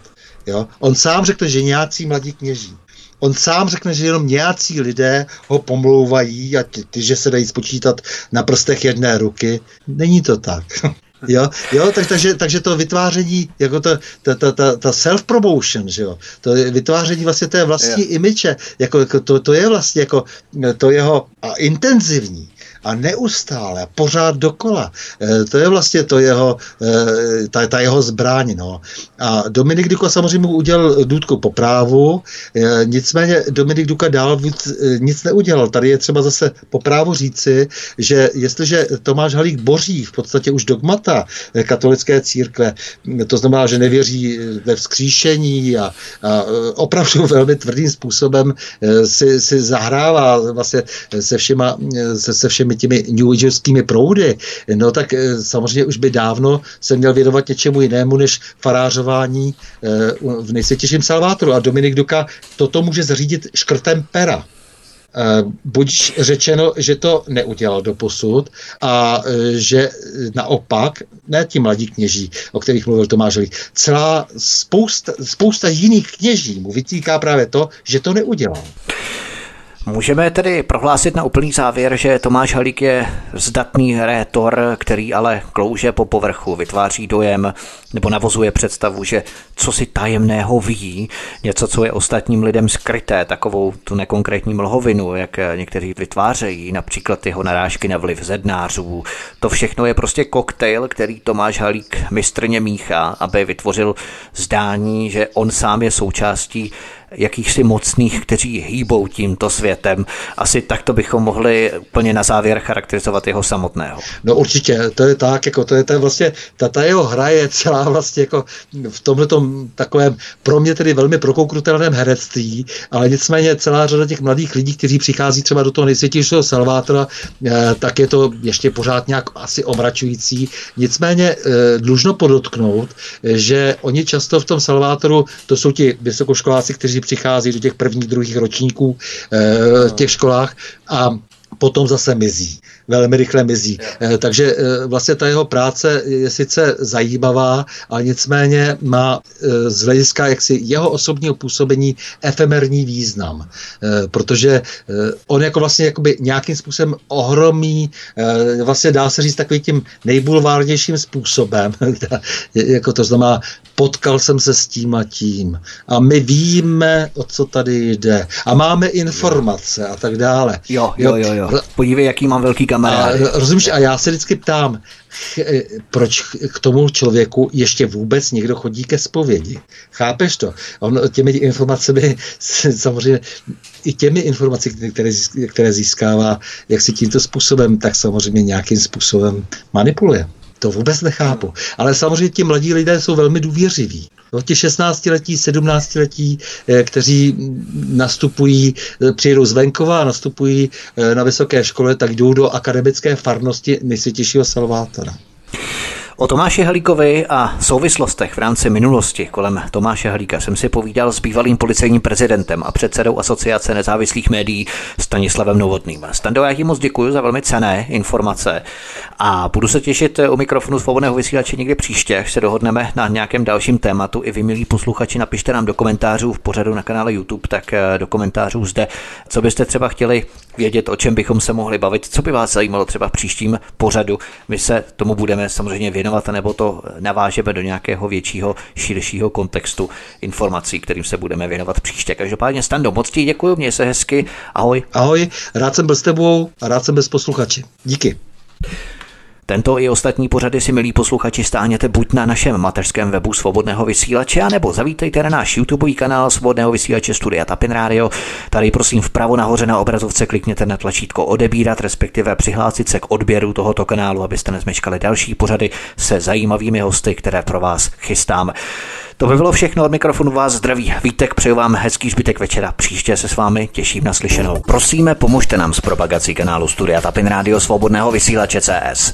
Jo? On sám řekne, že nějací mladí kněží On sám řekne, že jenom nějací lidé ho pomlouvají a ty, ty, že se dají spočítat na prstech jedné ruky. Není to tak. Jo, jo tak, takže, takže to vytváření, jako ta, ta, ta, ta, ta self-promotion, že jo, to vytváření vlastně té vlastní yeah. image, jako, jako to, to je vlastně jako to jeho a intenzivní a neustále, pořád dokola. E, to je vlastně to jeho, e, ta, ta jeho zbraň. No. A Dominik Duka samozřejmě udělal důdku po právu, e, nicméně Dominik Duka dál nic neudělal. Tady je třeba zase po právu říci, že jestliže Tomáš Halík boří v podstatě už dogmata katolické církve, to znamená, že nevěří ve vzkříšení a, a opravdu velmi tvrdým způsobem si, si zahrává vlastně se všema, se, se všemi těmi New Agerskými proudy, no tak eh, samozřejmě už by dávno se měl věnovat něčemu jinému než farářování eh, v nejsvětějším Salvátoru. A Dominik Duka toto může zařídit škrtem pera. Eh, buď řečeno, že to neudělal do posud a že naopak, ne ti mladí kněží, o kterých mluvil Tomáš Hlík, celá spousta, spousta jiných kněží mu vytýká právě to, že to neudělal. Můžeme tedy prohlásit na úplný závěr, že Tomáš Halík je zdatný rétor, který ale klouže po povrchu, vytváří dojem nebo navozuje představu, že co si tajemného ví, něco, co je ostatním lidem skryté, takovou tu nekonkrétní mlhovinu, jak někteří vytvářejí, například jeho narážky na vliv zednářů. To všechno je prostě koktejl, který Tomáš Halík mistrně míchá, aby vytvořil zdání, že on sám je součástí jakýchsi mocných, kteří hýbou tímto světem. Asi takto bychom mohli úplně na závěr charakterizovat jeho samotného. No určitě, to je tak, jako to je, to je vlastně, ta, ta jeho hra je celá vlastně jako v tomhle takovém pro mě tedy velmi prokouknutelném herectví, ale nicméně celá řada těch mladých lidí, kteří přichází třeba do toho nejsvětějšího Salvátora, eh, tak je to ještě pořád nějak asi omračující. Nicméně eh, dlužno podotknout, že oni často v tom Salvátoru, to jsou ti vysokoškoláci, kteří přichází do těch prvních, druhých ročníků eh, v těch školách a potom zase mizí velmi rychle mizí. Yeah. Takže eh, vlastně ta jeho práce je sice zajímavá, ale nicméně má eh, z hlediska jaksi jeho osobního působení efemerní význam. Eh, protože on jako vlastně jakoby nějakým způsobem ohromí, vlastně dá se říct takovým tím nejbulvárnějším způsobem, jako to znamená, potkal jsem se s tím a tím a my víme, o co tady jde a máme informace a tak dále. Jo, jo, jo, jo. Podívej, jaký mám velký kamarád. A, rozumíš, a já se vždycky ptám, proč k tomu člověku ještě vůbec někdo chodí ke zpovědi. Chápeš to? On těmi informacemi, samozřejmě i těmi informacemi, které, které získává, jak si tímto způsobem, tak samozřejmě nějakým způsobem manipuluje. To vůbec nechápu. Ale samozřejmě ti mladí lidé jsou velmi důvěřiví. No, ti 16-letí, 17-letí, eh, kteří nastupují, eh, přijedou z venkova a nastupují eh, na vysoké škole, tak jdou do akademické farnosti nejsvětějšího Salvátora. O Tomáši Halíkovi a souvislostech v rámci minulosti kolem Tomáše Halíka jsem si povídal s bývalým policejním prezidentem a předsedou Asociace nezávislých médií Stanislavem Novotným. Stando, já ti moc děkuji za velmi cené informace a budu se těšit u mikrofonu svobodného vysílače někdy příště, až se dohodneme na nějakém dalším tématu. I vy, milí posluchači, napište nám do komentářů v pořadu na kanále YouTube, tak do komentářů zde, co byste třeba chtěli vědět, o čem bychom se mohli bavit, co by vás zajímalo třeba v příštím pořadu. My se tomu budeme samozřejmě věnovat, nebo to navážeme do nějakého většího, širšího kontextu informací, kterým se budeme věnovat příště. Každopádně Stando, moc ti děkuji, měj se hezky, ahoj. Ahoj, rád jsem byl s tebou a rád jsem bez posluchači. Díky. Tento i ostatní pořady si, milí posluchači, stáhněte buď na našem mateřském webu Svobodného vysílače, nebo zavítejte na náš YouTube kanál Svobodného vysílače Studia Tapin Radio. Tady prosím vpravo nahoře na obrazovce klikněte na tlačítko odebírat, respektive přihlásit se k odběru tohoto kanálu, abyste nezmeškali další pořady se zajímavými hosty, které pro vás chystám. To by bylo všechno od mikrofonu vás zdraví. Vítek, přeju vám hezký zbytek večera. Příště se s vámi těším na slyšenou. Prosíme, pomožte nám s propagací kanálu Studia Tapin Radio Svobodného vysílače CS.